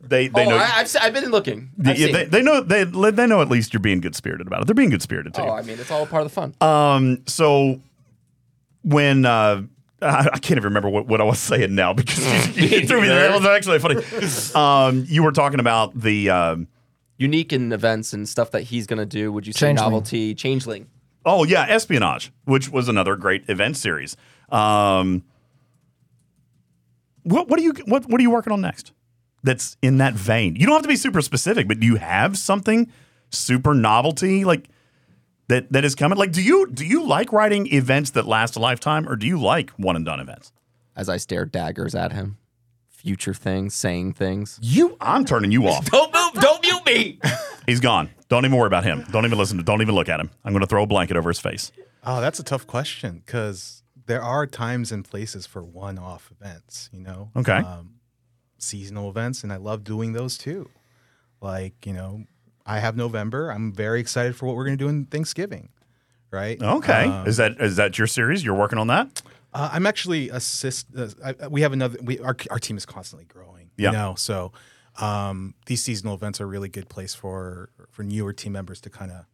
they they oh, know. I, I've, I've been looking. I've yeah, they, they know they they know at least you're being good spirited about it. They're being good spirited too. Oh, I mean, it's all part of the fun. Um, so when uh, I, I can't even remember what, what I was saying now because you, <laughs> you threw me there. That was actually funny. Um, you were talking about the um, unique in events and stuff that he's gonna do. Would you say Changeling. novelty, changeling? Oh yeah, espionage, which was another great event series. Um, what what are you what what are you working on next? That's in that vein. You don't have to be super specific, but do you have something super novelty like that that is coming? Like, do you do you like writing events that last a lifetime, or do you like one and done events? As I stare daggers at him, future things, saying things. You, I'm turning you off. <laughs> Don't move! Don't mute me! <laughs> He's gone. Don't even worry about him. Don't even listen to. Don't even look at him. I'm going to throw a blanket over his face. Oh, that's a tough question because there are times and places for one-off events. You know, Okay. um, seasonal events, and I love doing those too. Like you know, I have November. I'm very excited for what we're going to do in Thanksgiving. Right? Okay. Um, is that is that your series? You're working on that? Uh, I'm actually assist. Uh, I, we have another. We our our team is constantly growing. Yeah. You know, so um, these seasonal events are a really good place for for newer team members to kind of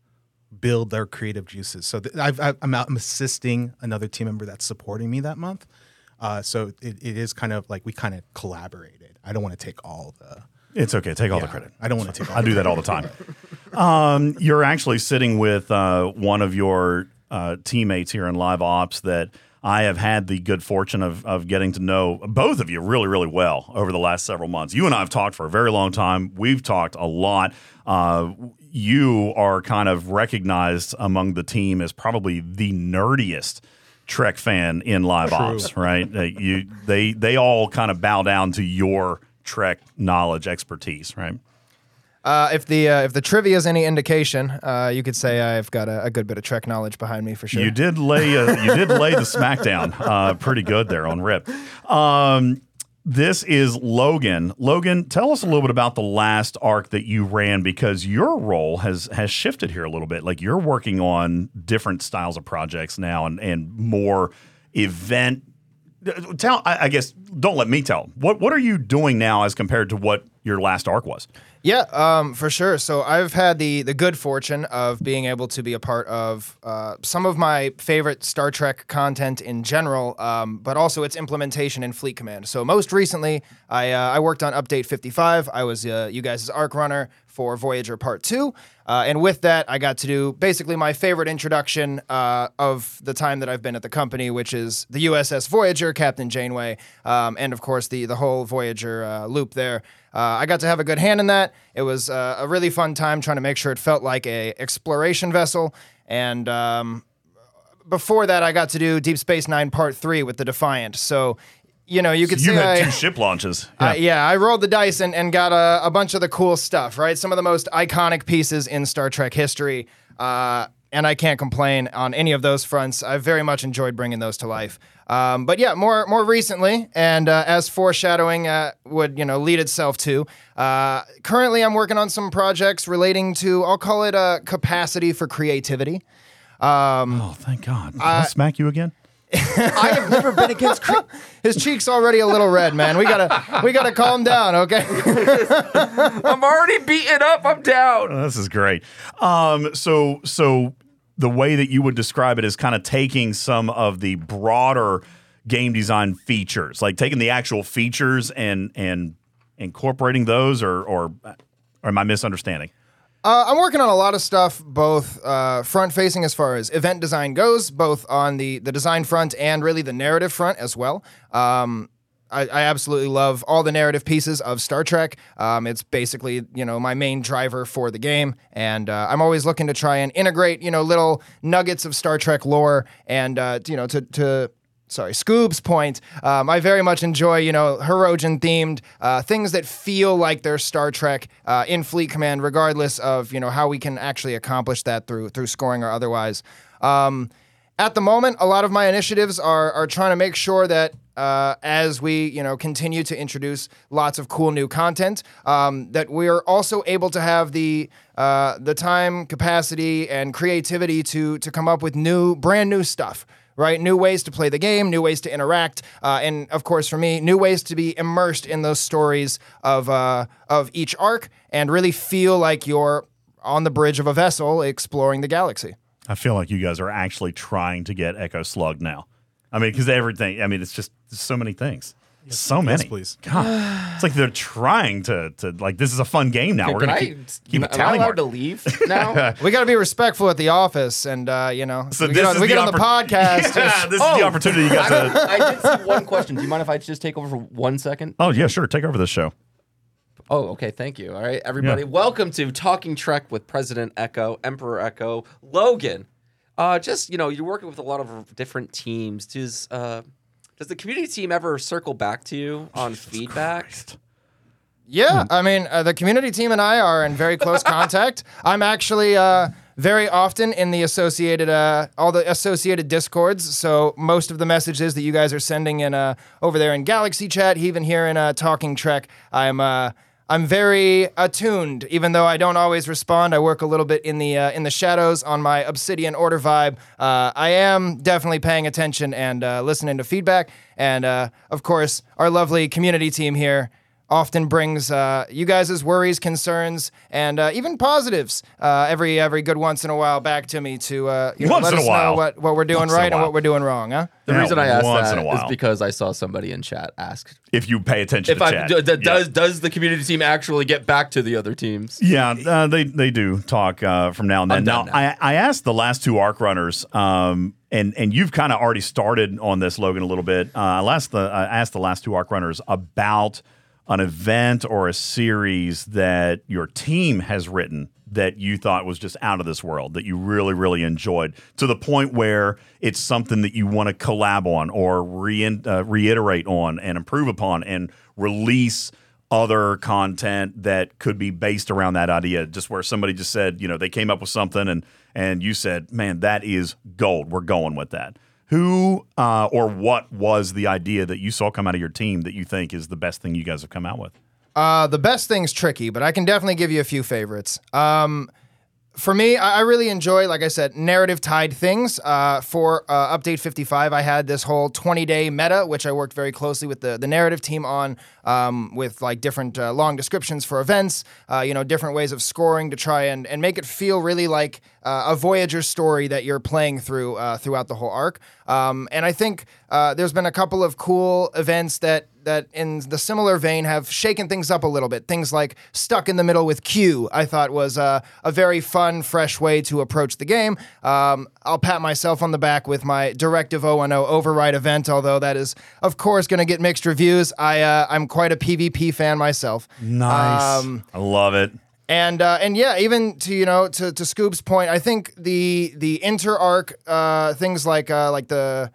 build their creative juices. So th- I've, out. I'm assisting another team member that's supporting me that month. Uh, so it, it is kind of like we kind of collaborated. I don't want to take all the. It's okay. Take all the credit. I don't want to take. all I do that all the time. um, you're actually sitting with uh, one of your uh, teammates here in live ops that I have had the good fortune of, of getting to know both of you really, really well over the last several months. You and I have talked for a very long time. We've talked a lot. Uh, you are kind of recognized among the team as probably the nerdiest Trek fan in live True. ops, right? You they they all kind of bow down to your Trek knowledge, expertise, right? Uh, if the uh, if the trivia is any indication, uh, you could say I've got a, a good bit of Trek knowledge behind me for sure. You did lay a, you did lay the smackdown uh, pretty good there on Rip. Um, this is Logan. Logan, tell us a little bit about the last arc that you ran because your role has has shifted here a little bit. Like you're working on different styles of projects now and and more event. Tell I, I guess don't let me tell. What what are you doing now as compared to what your last arc was? Yeah, um, for sure. So I've had the the good fortune of being able to be a part of uh, some of my favorite Star Trek content in general, um, but also its implementation in Fleet Command. So most recently, I uh, I worked on Update 55. I was uh, you guys' arc runner for Voyager Part Two, uh, and with that, I got to do basically my favorite introduction uh, of the time that I've been at the company, which is the USS Voyager, Captain Janeway, um, and of course the the whole Voyager uh, loop there. Uh, I got to have a good hand in that. It was uh, a really fun time trying to make sure it felt like a exploration vessel. And um, before that, I got to do Deep Space Nine Part Three with the Defiant. So, you know, you could you say had I, two ship launches. <laughs> uh, yeah, I rolled the dice and, and got a, a bunch of the cool stuff, right? Some of the most iconic pieces in Star Trek history. Uh, and I can't complain on any of those fronts. I've very much enjoyed bringing those to life. Um, but yeah, more more recently, and uh, as foreshadowing uh, would you know lead itself to. Uh, currently, I'm working on some projects relating to I'll call it uh, capacity for creativity. Um, oh, thank God! Can Uh, I smack you again? I have never been against. Cre- <laughs> His cheeks already a little red, man. We gotta we gotta calm down, okay? <laughs> I'm already beaten up. I'm down. Oh, this is great. Um, so so the way that you would describe it is kind of taking some of the broader game design features, like taking the actual features and and incorporating those, or or, or am I misunderstanding? Uh, I'm working on a lot of stuff, both uh, front facing as far as event design goes, both on the, the design front and really the narrative front as well. Um, I, I absolutely love all the narrative pieces of Star Trek. Um, it's basically, you know, my main driver for the game, and uh, I'm always looking to try and integrate, you know, little nuggets of Star Trek lore, and uh, you know, to to sorry, Scoob's point, um, I very much enjoy, you know, Hirogen themed uh, things that feel like they're Star Trek uh, in Fleet Command, regardless of, you know, how we can actually accomplish that through through scoring or otherwise. Um, at the moment, a lot of my initiatives are are trying to make sure that uh, as we you know continue to introduce lots of cool new content, um, that we are also able to have the uh, the time, capacity, and creativity to to come up with new, brand new stuff. Right, new ways to play the game, new ways to interact, uh, and of course, for me, new ways to be immersed in those stories of uh, of each arc, and really feel like you're on the bridge of a vessel exploring the galaxy. I feel like you guys are actually trying to get Eco Slug now. I mean, because everything. I mean, it's just so many things. so many. yes, please. God, it's like they're trying to to like this is a fun game now. We're gonna I- keep, keep am a I tally allowed mark. to leave now? <laughs> we got to be respectful at the office, and uh, you know, So we this get on, is we the get on the podcast. <laughs> Yeah, just- this is the opportunity you got to. Oh, I did see one question. Do you mind if I just take over for one second? Oh yeah, sure. Take over this show. Oh, okay. Thank you. All right, everybody. Yeah. Welcome to Talking Trek with President Eco, Emperor Eco, Logan. Uh, just you know, you're working with a lot of different teams. Does uh, does the community team ever circle back to you on feedback? Yeah, I mean, uh, the community team and I are in very close <laughs> contact. I'm actually uh, very often in the associated, uh, all the associated discords. So most of the messages that you guys are sending in uh, over there in Galaxy Chat, even here in uh, Talking Trek, I'm. I'm very attuned, even though I don't always respond. I work a little bit in the uh, in the shadows on my Obsidian Order vibe. Uh, I am definitely paying attention and uh, listening to feedback, and uh, of course, our lovely community team here often brings uh, you guys' worries, concerns, and uh, even positives uh, every every good once in a while back to me to uh, you know, Once let in a us while. know what, what we're doing Once in a right and while. what we're doing wrong, huh? The Yeah, reason I asked once that in a is while. because I saw somebody in chat ask If you pay attention if to I chat. d- d- Yeah. does does the community team actually get back to the other teams? Yeah, uh, they they do talk uh, from now and then. I'm Now, done I, I asked the last two arc runners, um, and and you've kind of already started on this, Logan, a little bit. Uh, I asked the I asked the last two arc runners about an event or a series that your team has written that you thought was just out of this world that you really really enjoyed to the point where it's something that you want to collab on or re- uh, reiterate on and improve upon and release other content that could be based around that idea. Just where somebody just said you know they came up with something and and you said man that is gold. We're going with that who uh, or what was the idea that you saw come out of your team that you think is the best thing you guys have come out with Uh, the best thing's tricky, but I can definitely give you a few favorites. Um, for me, I really enjoy, like I said, narrative tied things. Uh, for uh, Update 55, I had this whole 20 day meta, which I worked very closely with the, the narrative team on, um, with like different uh, long descriptions for events, uh, you know, different ways of scoring to try and, and make it feel really like uh, a Voyager story that you're playing through uh, throughout the whole arc. Um, and I think there's been a couple of cool events that that in the similar vein have shaken things up a little bit. Things like Stuck in the Middle with Q, I thought was uh, a very fun, fresh way to approach the game. Um, I'll pat myself on the back with my Directive 010 Override event, although that is, of course, going to get mixed reviews. I, uh, I'm quite a PvP fan myself. nice Um, i love it and uh, and yeah, even to you know to to Scoob's point, I think the the inter arc uh, things like uh, like the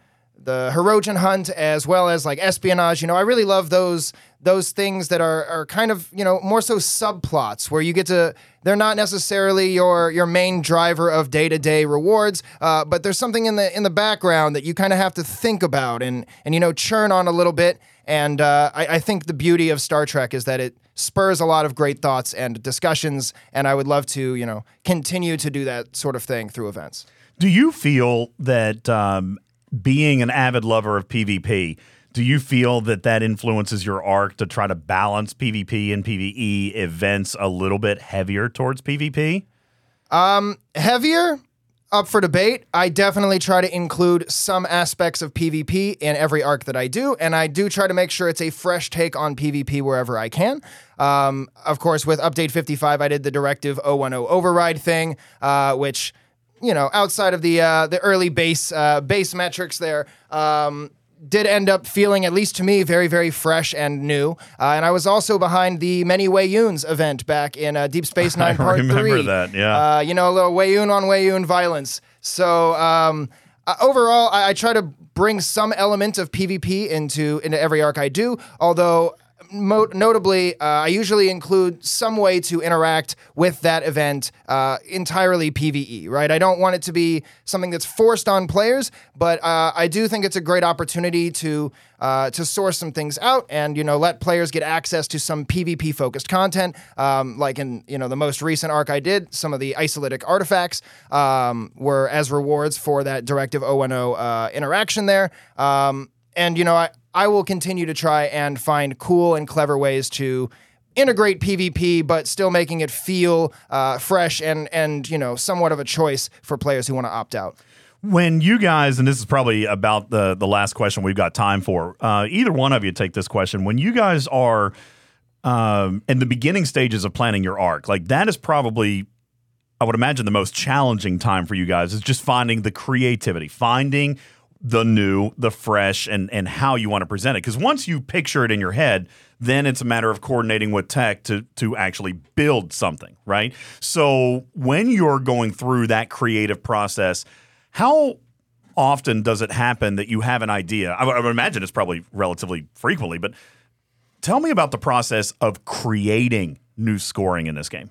the Hirogen hunt as well as like espionage. You know, I really love those those things that are are kind of you know more so subplots where you get to they're not necessarily your your main driver of day to day rewards, uh, but there's something in the in the background that you kind of have to think about and and you know churn on a little bit. And uh, I, I think the beauty of Star Trek is that it spurs a lot of great thoughts and discussions, and I would love to you know continue to do that sort of thing through events. Do you feel that um, being an avid lover of PvP, do you feel that that influences your arc to try to balance PvP and PvE events a little bit heavier towards PvP? Um, heavier, up for debate. I definitely try to include some aspects of PvP in every arc that I do, and I do try to make sure it's a fresh take on PvP wherever I can. Um, of course, with Update 55, I did the Directive 010 override thing, uh, which you know, outside of the uh, the early base uh, base metrics there, um, did end up feeling, at least to me, very very fresh and new. Uh, and I was also behind the many Weyouns event back in uh, Deep Space <laughs> Nine I Part remember Three. that, yeah. Uh, you know, a little Weyoun on Weyoun violence. So um, uh, overall, I, I try to bring some element of PvP into into every arc I do. Although mo- notably, uh, I usually include some way to interact with that event uh, entirely PVE, right? I don't want it to be something that's forced on players, but uh, I do think it's a great opportunity to uh, to source some things out and you know let players get access to some PvP focused content, um, like in you know the most recent arc I did, some of the isolytic artifacts um, were as rewards for that Directive 010 uh, interaction there. Um, and you know I, I will continue to try and find cool and clever ways to integrate PvP, but still making it feel uh, fresh and and you know somewhat of a choice for players who want to opt out. When you guys, and this is probably about the the last question we've got time for. Uh, either one of you take this question. When you guys are um, in the beginning stages of planning your arc, like that is probably, I would imagine, the most challenging time for you guys is just finding the creativity, finding the new, the fresh, and and how you want to present it. Because once you picture it in your head, then it's a matter of coordinating with tech to to actually build something, right? So when you're going through that creative process, how often does it happen that you have an idea? I would, imagine it's probably relatively frequently, but tell me about the process of creating new scoring in this game.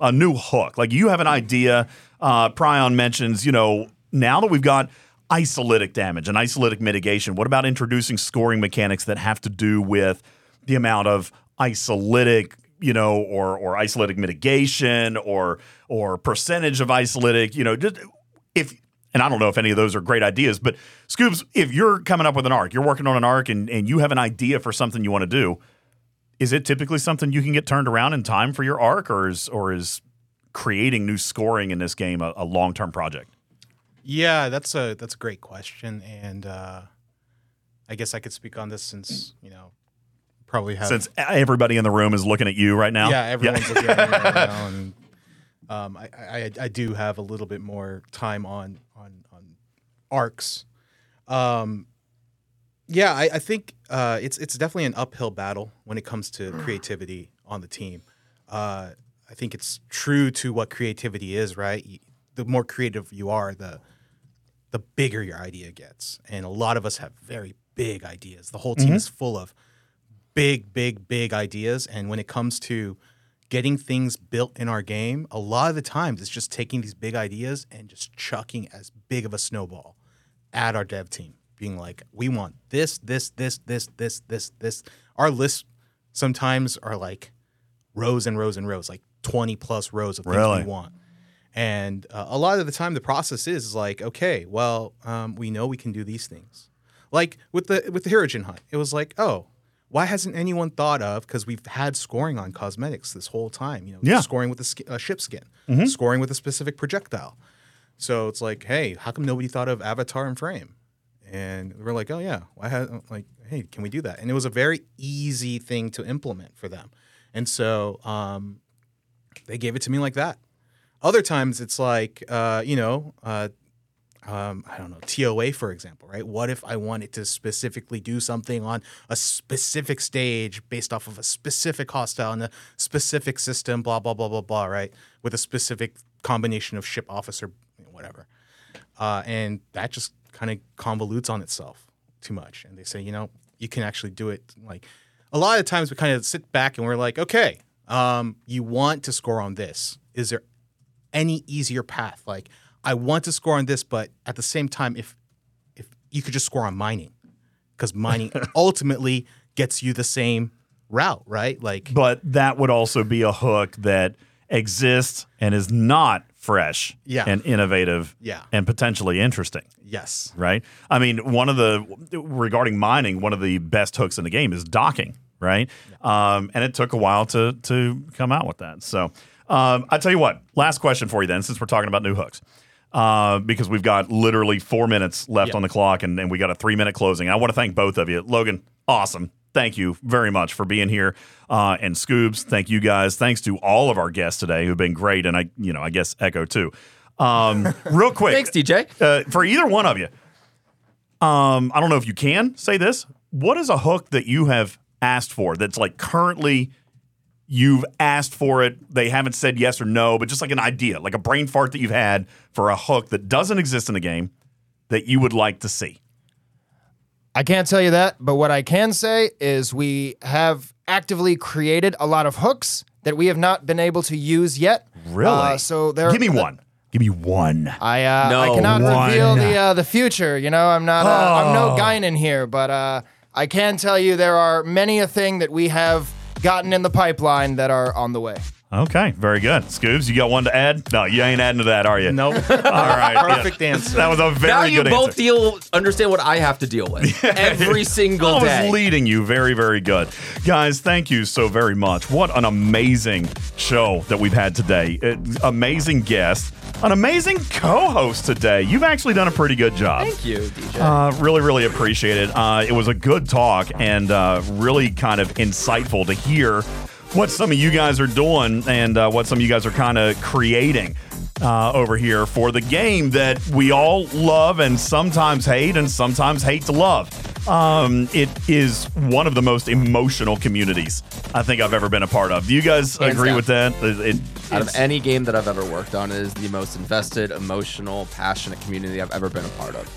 A new hook. Like you have an idea. Uh, Prion mentions, you know, now that we've got isolytic damage and isolytic mitigation, what about introducing scoring mechanics that have to do with the amount of isolytic, you know, or or isolytic mitigation or or percentage of isolytic, you know, just if and I don't know if any of those are great ideas, but Scoobs, if you're coming up with an arc, you're working on an arc and, and you have an idea for something you want to do, is it typically something you can get turned around in time for your arc, or is or is creating new scoring in this game a, a long term project? Yeah, that's a that's a great question, and uh, I guess I could speak on this since you know probably have Since everybody in the room is looking at you right now. Yeah, everyone's looking at me right <laughs> now, and um, I, I I do have a little bit more time on on on arcs. Um, yeah, I, I think uh, it's it's definitely an uphill battle when it comes to creativity on the team. Uh, I think it's true to what creativity is, right? The more creative you are, the the bigger your idea gets, and a lot of us have very big ideas. The whole team Mhm. is full of big, big, big ideas. And when it comes to getting things built in our game, a lot of the times it's just taking these big ideas and just chucking as big of a snowball at our dev team, being like, we want this, this, this, this, this, this, this. Our lists sometimes are like rows and rows and rows, like 20 plus rows of things Really? we want. And uh, a lot of the time, the process is, like, okay, well, um, we know we can do these things. Like with the with the Hirogen hunt, it was like, oh, why hasn't anyone thought of? Because we've had scoring on cosmetics this whole time. You know, Yeah. scoring with a sk- uh, ship skin, Mhm. scoring with a specific projectile. So it's like, hey, how come nobody thought of avatar and frame? And we're like, oh yeah, why ha- like, hey, can we do that? And it was a very easy thing to implement for them. And so um, they gave it to me like that. Other times it's like, uh, you know, uh, um, I don't know, TOA, for example, right? What if I wanted to specifically do something on a specific stage based off of a specific hostile and a specific system, blah, blah, blah, blah, blah, right? With a specific combination of ship officer, whatever. Uh, and that just kind of convolutes on itself too much, and they say, you know, you can actually do it. Like a lot of times, we kind of sit back and we're like, okay, um, you want to score on this. Is there any easier path? Like I want to score on this, but at the same time, if if you could just score on mining, because mining <laughs> ultimately gets you the same route, right? Like, But that would also be a hook that exists and is not fresh Yeah. and innovative Yeah. and potentially interesting. yes, right? I mean, one of the regarding mining, one of the best hooks in the game is docking, right? Um, and it took a while to to come out with that. So um, I tell you what, last question for you then, since we're talking about new hooks. Uh, because we've got literally four minutes left Yeah. on the clock and, and we got a three minute closing. I want to thank both of you. Logan, awesome. Thank you very much for being here. Uh, and Scoobs, thank you guys. Thanks to all of our guests today who've been great. And I, you know, I guess Eco too. Um, <laughs> real quick. Thanks, DJ. Uh, for either one of you, um, I don't know if you can say this. What is a hook that you have asked for that's like currently you've asked for it? They haven't said yes or no, but just like an idea, like a brain fart that you've had for a hook that doesn't exist in the game that you would like to see. I can't tell you that, but what I can say is we have actively created a lot of hooks that we have not been able to use yet. Really? Uh, so there. Give me one. Give me one. I uh, I cannot one. reveal the uh, the future. You know, I'm not. Uh, I'm no Oh. Guinan here, but uh, I can tell you there are many a thing that we have gotten in the pipeline that are on the way. Okay, very good. Scoobs, you got one to add? No, you ain't adding to that, are you? Nope. <laughs> All right. Perfect yeah. answer. That was a very good now you good both answer. deal understand what I have to deal with <laughs> every single day. I was day. leading you very, very good. Guys, thank you so very much. What an amazing show that we've had today. It- amazing guest, an amazing co host today. You've actually done a pretty good job. Thank you, DJ. Uh, really, really appreciate it. Uh, it was a good talk and uh, really kind of insightful to hear what some of you guys are doing and uh, what some of you guys are kind of creating uh, over here for the game that we all love and sometimes hate and sometimes hate to love. Um, it is one of the most emotional communities I think I've ever been a part of. Do you guys Hands agree down. with that? It- it- Out of any game that I've ever worked on, it is the most invested, emotional, passionate community I've ever been a part of.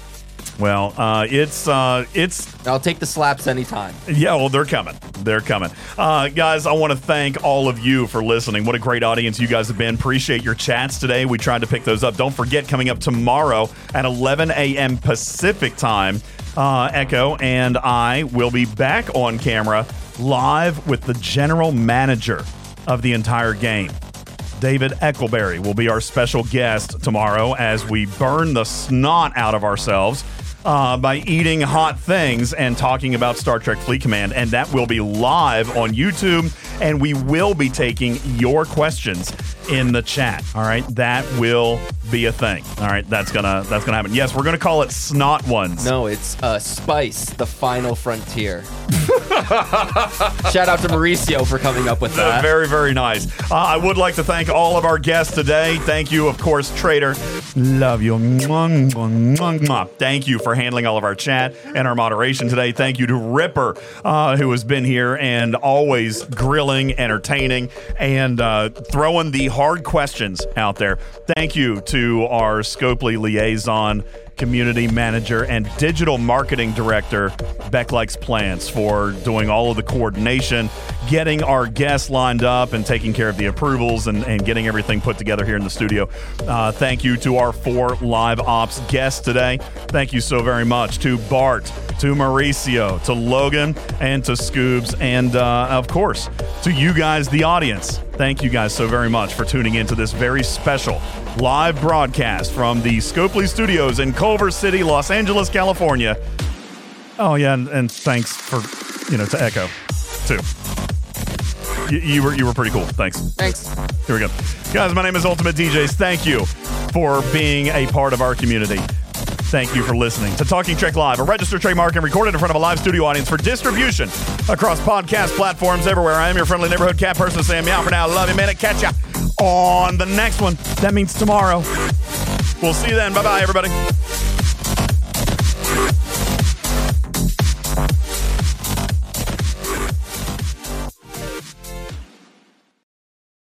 Well, uh, it's uh, it's I'll take the slaps anytime. Yeah, well, they're coming. They're coming. Uh, guys, I want to thank all of you for listening. What a great audience you guys have been. Appreciate your chats today. We tried to pick those up. Don't forget, coming up tomorrow at 11 a.m. Pacific time, uh, Eco and I will be back on camera live with the general manager of the entire game. David Eccleberry will be our special guest tomorrow as we burn the snot out of ourselves uh, by eating hot things and talking about Star Trek Fleet Command. And that will be live on YouTube. And we will be taking your questions in the chat. All right, that will be a thing. All right, that's gonna that's gonna happen. Yes, we're gonna call it Snot Ones. No, it's uh, Spice, the final frontier. <laughs> Shout out to Mauricio for coming up with Uh, that. Very, very nice. Uh, I would like to thank all of our guests today. Thank you, of course, Tr8r. Love you. Thank you for handling all of our chat and our moderation today. Thank you to Ripper, uh, who has been here and always grilling, entertaining, and uh, throwing the hard questions out there. Thank you to our Scopely liaison community manager and digital marketing director, Beck Likes Plants, for doing all of the coordination, getting our guests lined up, and taking care of the approvals and, and getting everything put together here in the studio. Uh, thank you to our four live ops guests today. Thank you so very much to Bart, to Mauricio, to Logan, and to Scoobs, and uh, of course, to you guys, the audience. Thank you guys so very much for tuning into this very special live broadcast from the Scopely Studios in Culver City, Los Angeles, California. Oh yeah, and, and thanks for you know to Eco too. You, you were you were pretty cool. Thanks. Thanks. Here we go, guys. My name is Ultimate DJz. Thank you for being a part of our community. Thank you for listening to Talking Trek Live, a registered trademark and recorded in front of a live studio audience for distribution across podcast platforms everywhere. I am your friendly neighborhood cat person saying meow for now. Love you, man. Catch ya on the next one. That means tomorrow. We'll see you then. Bye bye, everybody.